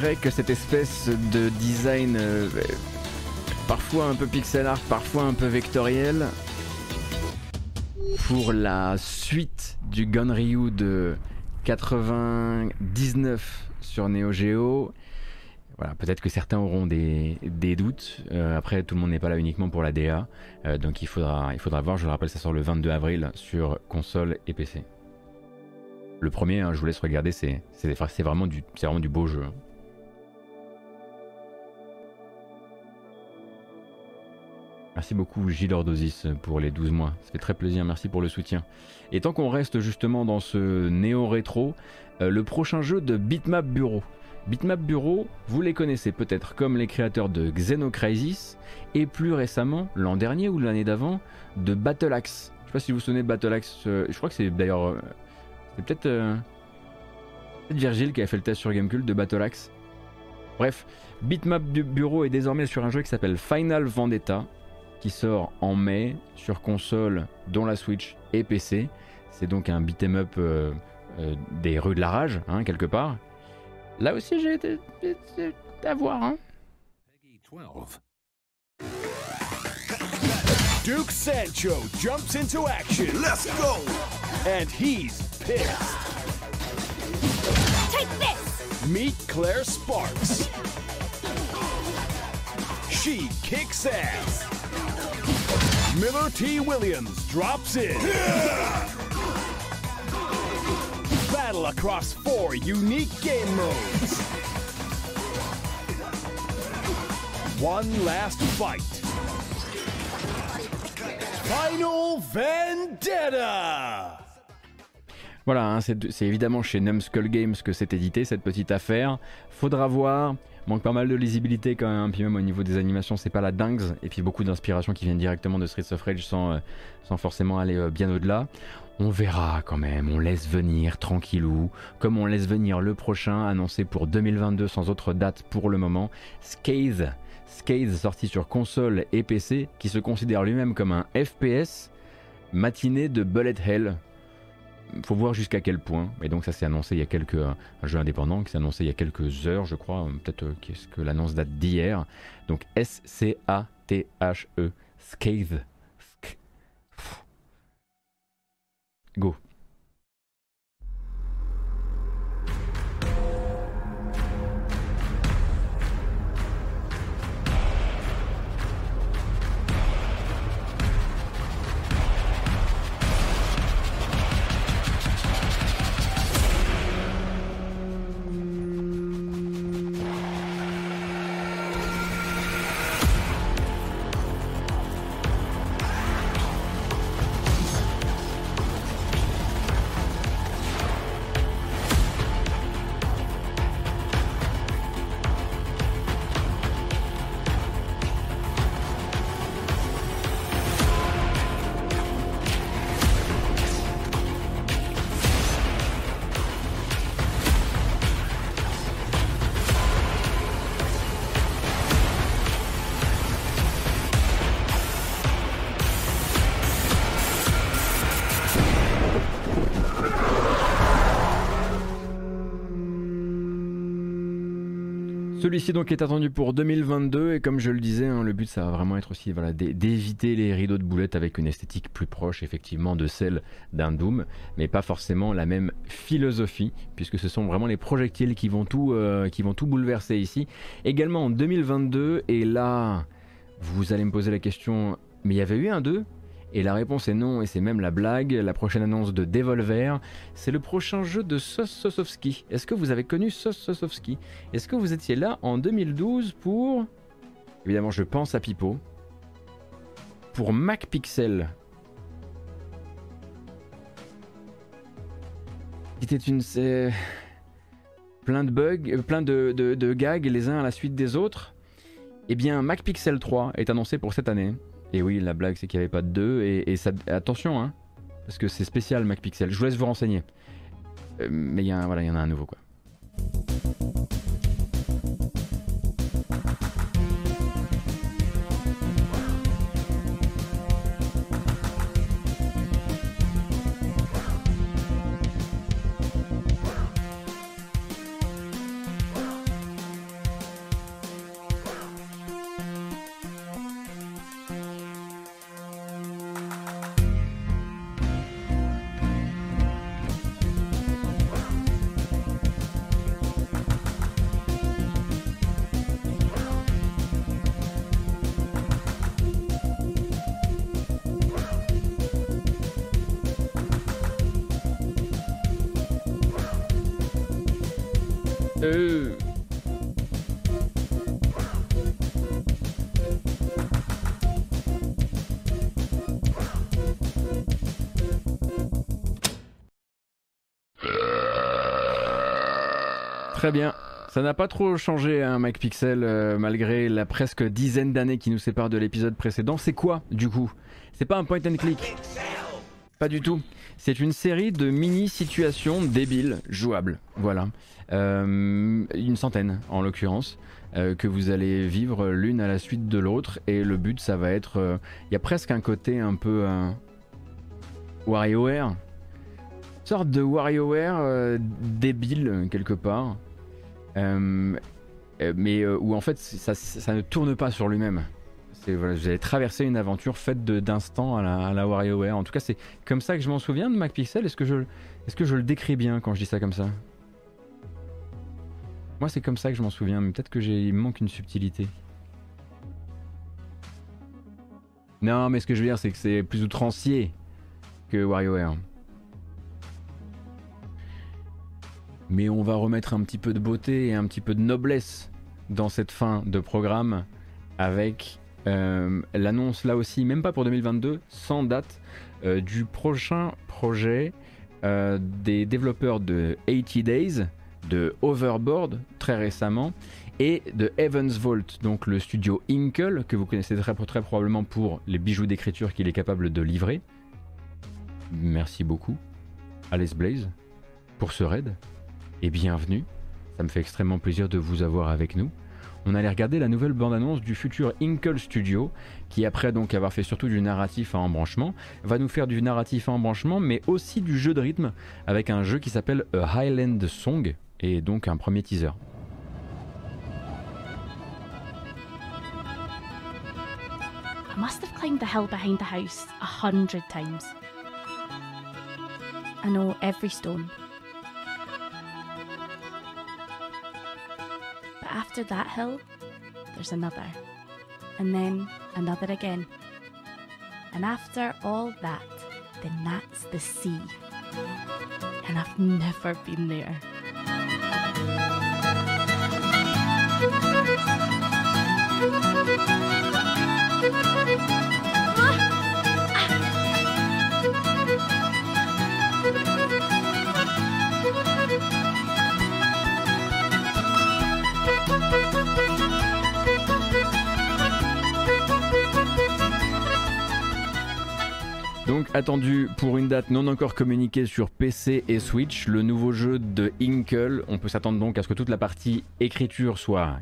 Vrai que cette espèce de design euh, parfois un peu pixel art, parfois un peu vectoriel, pour la suite du Gunryu de 99 sur Neo Geo, voilà, peut-être que certains auront des, doutes. Euh, après, tout le monde n'est pas là uniquement pour la DA, euh, donc il faudra, il faudra voir. Je le rappelle, ça sort le 22 avril sur console et PC. Le premier, hein, je vous laisse regarder, c'est vraiment du beau jeu. Merci beaucoup Gilles Ordosis pour les 12 mois, ça fait très plaisir, merci pour le soutien. Et tant qu'on reste justement dans ce néo-rétro, euh, le prochain jeu de Bitmap Bureau. Bitmap Bureau, vous les connaissez peut-être comme les créateurs de Xenocrisis et plus récemment, l'an dernier ou l'année d'avant, de Battle Axe. Je sais pas si vous vous souvenez Battle Axe, euh, je crois que c'est d'ailleurs... euh, c'est peut-être peut-être Virgile qui a fait le test sur Gamecult de Battle Axe. Bref, Bitmap Bureau est désormais sur un jeu qui s'appelle Final Vendetta, qui sort en mai sur console, dont la Switch et PC. C'est donc un beat'em up euh, euh, des rues de la rage, hein, quelque part. Là aussi, j'ai été à voir. Hein. 12. Duke Sancho jumps into action. Let's go! and he's pissed. Take this! Meet Claire Sparks. She kicks ass. Miller T. Williams drops in. Battle across four unique game modes. One last fight. Final Vendetta! Voilà, hein, c'est c'est évidemment chez Numskull Games que c'est édité cette petite affaire. Faudra voir. Manque pas mal de lisibilité quand même, puis même au niveau des animations, c'est pas la dingue. Et puis beaucoup d'inspiration qui viennent directement de Streets of euh, sans forcément aller euh, bien au-delà. On verra quand même, on laisse venir tranquillou, comme on laisse venir le prochain annoncé pour 2022 sans autre date pour le moment, Scathe. Scathe sorti sur console et PC, qui se considère lui-même comme un FPS matinée de Bullet Hell. Faut voir jusqu'à quel point. Et donc ça s'est annoncé il y a quelques un jeu indépendant qui s'est annoncé il y a quelques heures, je crois. Peut-être euh, qu'est-ce que l'annonce date d'hier. Donc S C A T H E Scathe. Sc- Go. Celui-ci donc est attendu pour 2022 et comme je le disais, hein, le but ça va vraiment être aussi d'éviter les rideaux de boulettes avec une esthétique plus proche effectivement de celle d'un Doom, mais pas forcément la même philosophie puisque ce sont vraiment les projectiles qui vont tout, euh, qui vont tout bouleverser ici. Également en 2022 et là vous allez me poser la question, mais il y avait eu un 2 et la réponse est non, et c'est même la blague. La prochaine annonce de Devolver, c'est le prochain jeu de Sos Sosowski. Est-ce que vous avez connu Sos Sosowski Est-ce que vous étiez là en 2012 pour. Évidemment, je pense à Pipo. Pour Mac Pixel. C'était une. Plein de bugs, euh, plein de gags les uns à la suite des autres. Eh bien, Mac Pixel 3 est annoncé pour cette année. Et oui, la blague, c'est qu'il n'y avait pas de 2. Et, ça, attention, hein, parce que c'est spécial Mac Pixel. Je vous laisse vous renseigner. Euh, mais il y en a un nouveau, quoi. Très bien. Ça n'a pas trop changé, un Mac Pixel, euh, malgré la presque dizaine d'années qui nous séparent de l'épisode précédent. C'est quoi, du coup? C'est pas un point and click? Pas du tout. C'est une série de mini-situations débiles, jouables. Voilà. Euh, une centaine, en l'occurrence, euh, que vous allez vivre l'une à la suite de l'autre. Et le but, ça va être... euh, Il y a presque un côté un peu... euh, WarioWare sorte de WarioWare euh, débile quelque part, Euh, euh, mais euh, où en fait ça, ne tourne pas sur lui-même. Voilà, vous avez traversé une aventure faite d'instants à la, à WarioWare. En tout cas, c'est comme ça que je m'en souviens de MacPixel. Est-ce que, je, est-ce que je le décris bien quand je dis ça comme ça? Moi, c'est comme ça que je m'en souviens, mais peut-être que j'ai, manque une subtilité. Non, mais ce que je veux dire, c'est que c'est plus outrancier que WarioWare. Mais on va remettre un petit peu de beauté et un petit peu de noblesse dans cette fin de programme avec euh, l'annonce là aussi, même pas pour 2022, sans date, euh, du prochain projet euh, des développeurs de 80 Days, de Overboard très récemment, et de Evans Vault, donc le studio Inkle, que vous connaissez très, très probablement pour les bijoux d'écriture qu'il est capable de livrer. Merci beaucoup, Alice Blaze, pour ce raid, et bienvenue. Ça me fait extrêmement plaisir de vous avoir avec nous on allait regarder la nouvelle bande-annonce du futur Inkle Studio, qui après donc avoir fait surtout du narratif à embranchement, va nous faire du narratif à embranchement, mais aussi du jeu de rythme, avec un jeu qui s'appelle A Highland Song, et donc un premier teaser. I must have climbed the hill behind the house a hundred times. I know stone. But after that hill, there's another. And then another again. And after all that, then that's the sea. And I've never been there. Donc attendu pour une date non encore communiquée sur PC et Switch, le nouveau jeu de Inkle. On peut s'attendre donc à ce que toute la partie écriture soit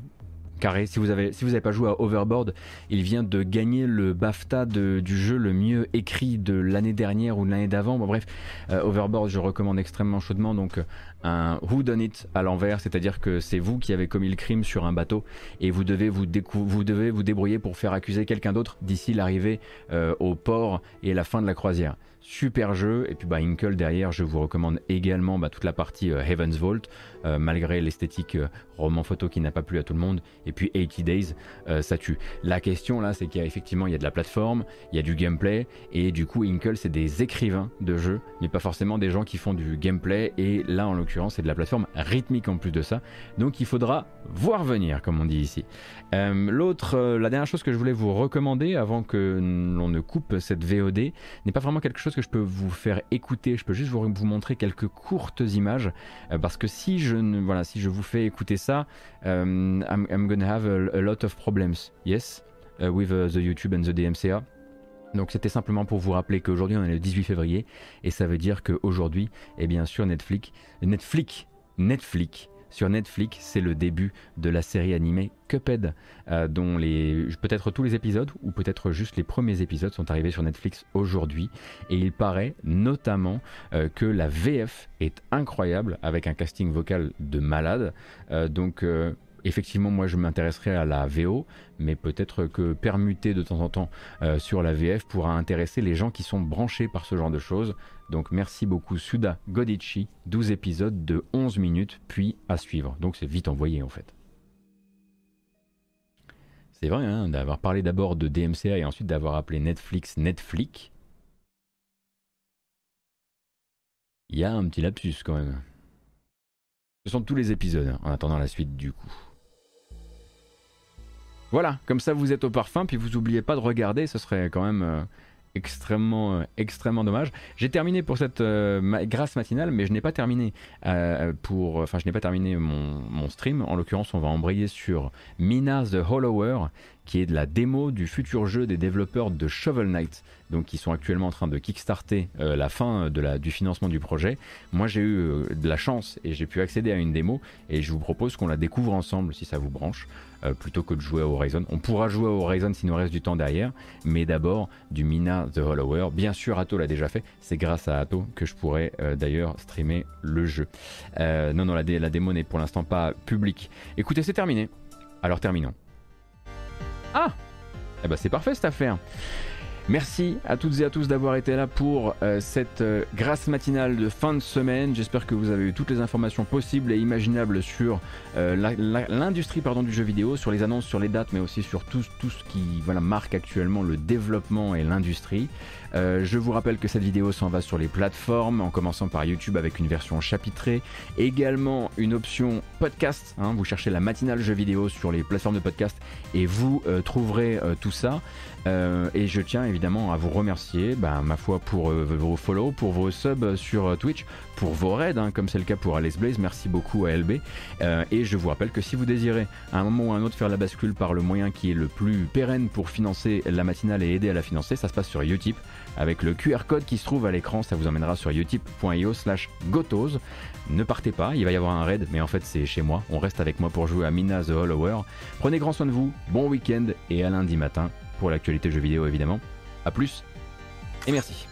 carré. Si vous n'avez pas joué à Overboard, il vient de gagner le BAFTA du jeu le mieux écrit de l'année dernière ou l'année d'avant. Bref, euh, Overboard, je recommande extrêmement chaudement. Donc un Who Done It à l'envers, c'est-à-dire que c'est vous qui avez commis le crime sur un bateau et vous devez vous, débrouiller pour faire accuser quelqu'un d'autre d'ici l'arrivée euh, au port et la fin de la croisière. Super jeu, et puis bah, Inkle derrière, je vous recommande également bah, toute la partie euh, Heaven's Vault, euh, malgré l'esthétique euh, roman photo qui n'a pas plu à tout le monde, et puis 80 Days, euh, ça tue. La question là, c'est qu'il y a effectivement il y a de la plateforme, il y a du gameplay, et du coup Inkle c'est des écrivains de jeux, mais pas forcément des gens qui font du gameplay, et là en l'occurrence c'est de la plateforme rythmique en plus de ça, donc il faudra voir venir comme on dit ici. L'autre, la dernière chose que je voulais vous recommander avant que l'on ne coupe cette VOD n'est pas vraiment quelque chose que je peux vous faire écouter. Je peux juste vous, montrer quelques courtes images parce que si je voilà, si je vous fais écouter ça, euh, I'm, gonna have a, lot of problems. Yes, uh, with uh, the YouTube and the DMCA. Donc c'était simplement pour vous rappeler qu'aujourd'hui on est le 18 février et ça veut dire qu'aujourd'hui, eh bien sur Netflix, Netflix, Netflix, sur Netflix, c'est le début de la série animée Cuphead, euh, dont peut-être tous les épisodes ou peut-être juste les premiers épisodes sont arrivés sur Netflix aujourd'hui. Et il paraît notamment euh, que la VF est incroyable avec un casting vocal de malade. Euh, donc Effectivement, moi je m'intéresserai à la VO, mais peut-être que permuter de temps en temps euh, sur la VF pourra intéresser les gens qui sont branchés par ce genre de choses. Donc merci beaucoup Suda Godichi, 12 épisodes de 11 minutes, puis à suivre. Donc c'est vite envoyé en fait. C'est vrai hein, d'avoir parlé d'abord de DMCA et ensuite d'avoir appelé Netflix Netflix. Il y a un petit lapsus quand même. Ce sont tous les épisodes hein, en attendant la suite du coup. Voilà, comme ça vous êtes au parfum, puis vous oubliez pas de regarder, ce serait quand même euh, extrêmement, euh, extrêmement dommage. J'ai terminé pour cette euh, grâce matinale, mais je n'ai pas terminé pour, enfin je n'ai pas terminé mon, stream. En l'occurrence, on va embrayer sur Mina the Hollower, qui est de la démo du futur jeu des développeurs de Shovel Knight, donc qui sont actuellement en train de kickstarter la fin du financement du projet. Moi, j'ai eu de la chance et j'ai pu accéder à une démo, et je vous propose qu'on la découvre ensemble si ça vous branche euh, plutôt que de jouer à Horizon. On pourra jouer à Horizon s'il nous reste du temps derrière, mais d'abord du Mina The Hollower. Bien sûr, Atto l'a déjà fait, c'est grâce à Atto que je pourrais euh, d'ailleurs streamer le jeu. Euh, non, non, la, dé- la démo n'est pour l'instant pas publique. Écoutez, c'est terminé. Alors terminons. Ah Eh ben c'est parfait cette affaire. Merci à toutes et à tous d'avoir été là pour euh, cette euh, grâce matinale de fin de semaine. J'espère que vous avez eu toutes les informations possibles et imaginables sur euh, l'industrie du jeu vidéo, sur les annonces, sur les dates, mais aussi sur tout, ce qui marque actuellement le développement et l'industrie. Euh, je vous rappelle que cette vidéo s'en va sur les plateformes, en commençant par YouTube avec une version chapitrée, également une option podcast. hein, vous cherchez la matinale jeu vidéo sur les plateformes de podcast et vous euh, trouverez euh, tout ça. Et je tiens évidemment à vous remercier, bah, ma foi, pour vos follow, pour vos subs sur Twitch, pour vos raids, hein, comme c'est le cas pour Alice Blaze. Merci beaucoup à LB. Euh, et je vous rappelle que si vous désirez à un moment ou à un autre faire la bascule par le moyen qui est le plus pérenne pour financer la matinale et aider à la financer, ça se passe sur Utip avec le QR code qui se trouve à l'écran. Ça vous emmènera sur utip.io slash gotos. Ne partez pas, il va y avoir un raid, mais en fait c'est chez moi. On reste avec moi pour jouer à Mina the Hollower. Prenez grand soin de vous, bon week-end et à lundi matin pour l'actualité jeux vidéo évidemment. A plus et merci.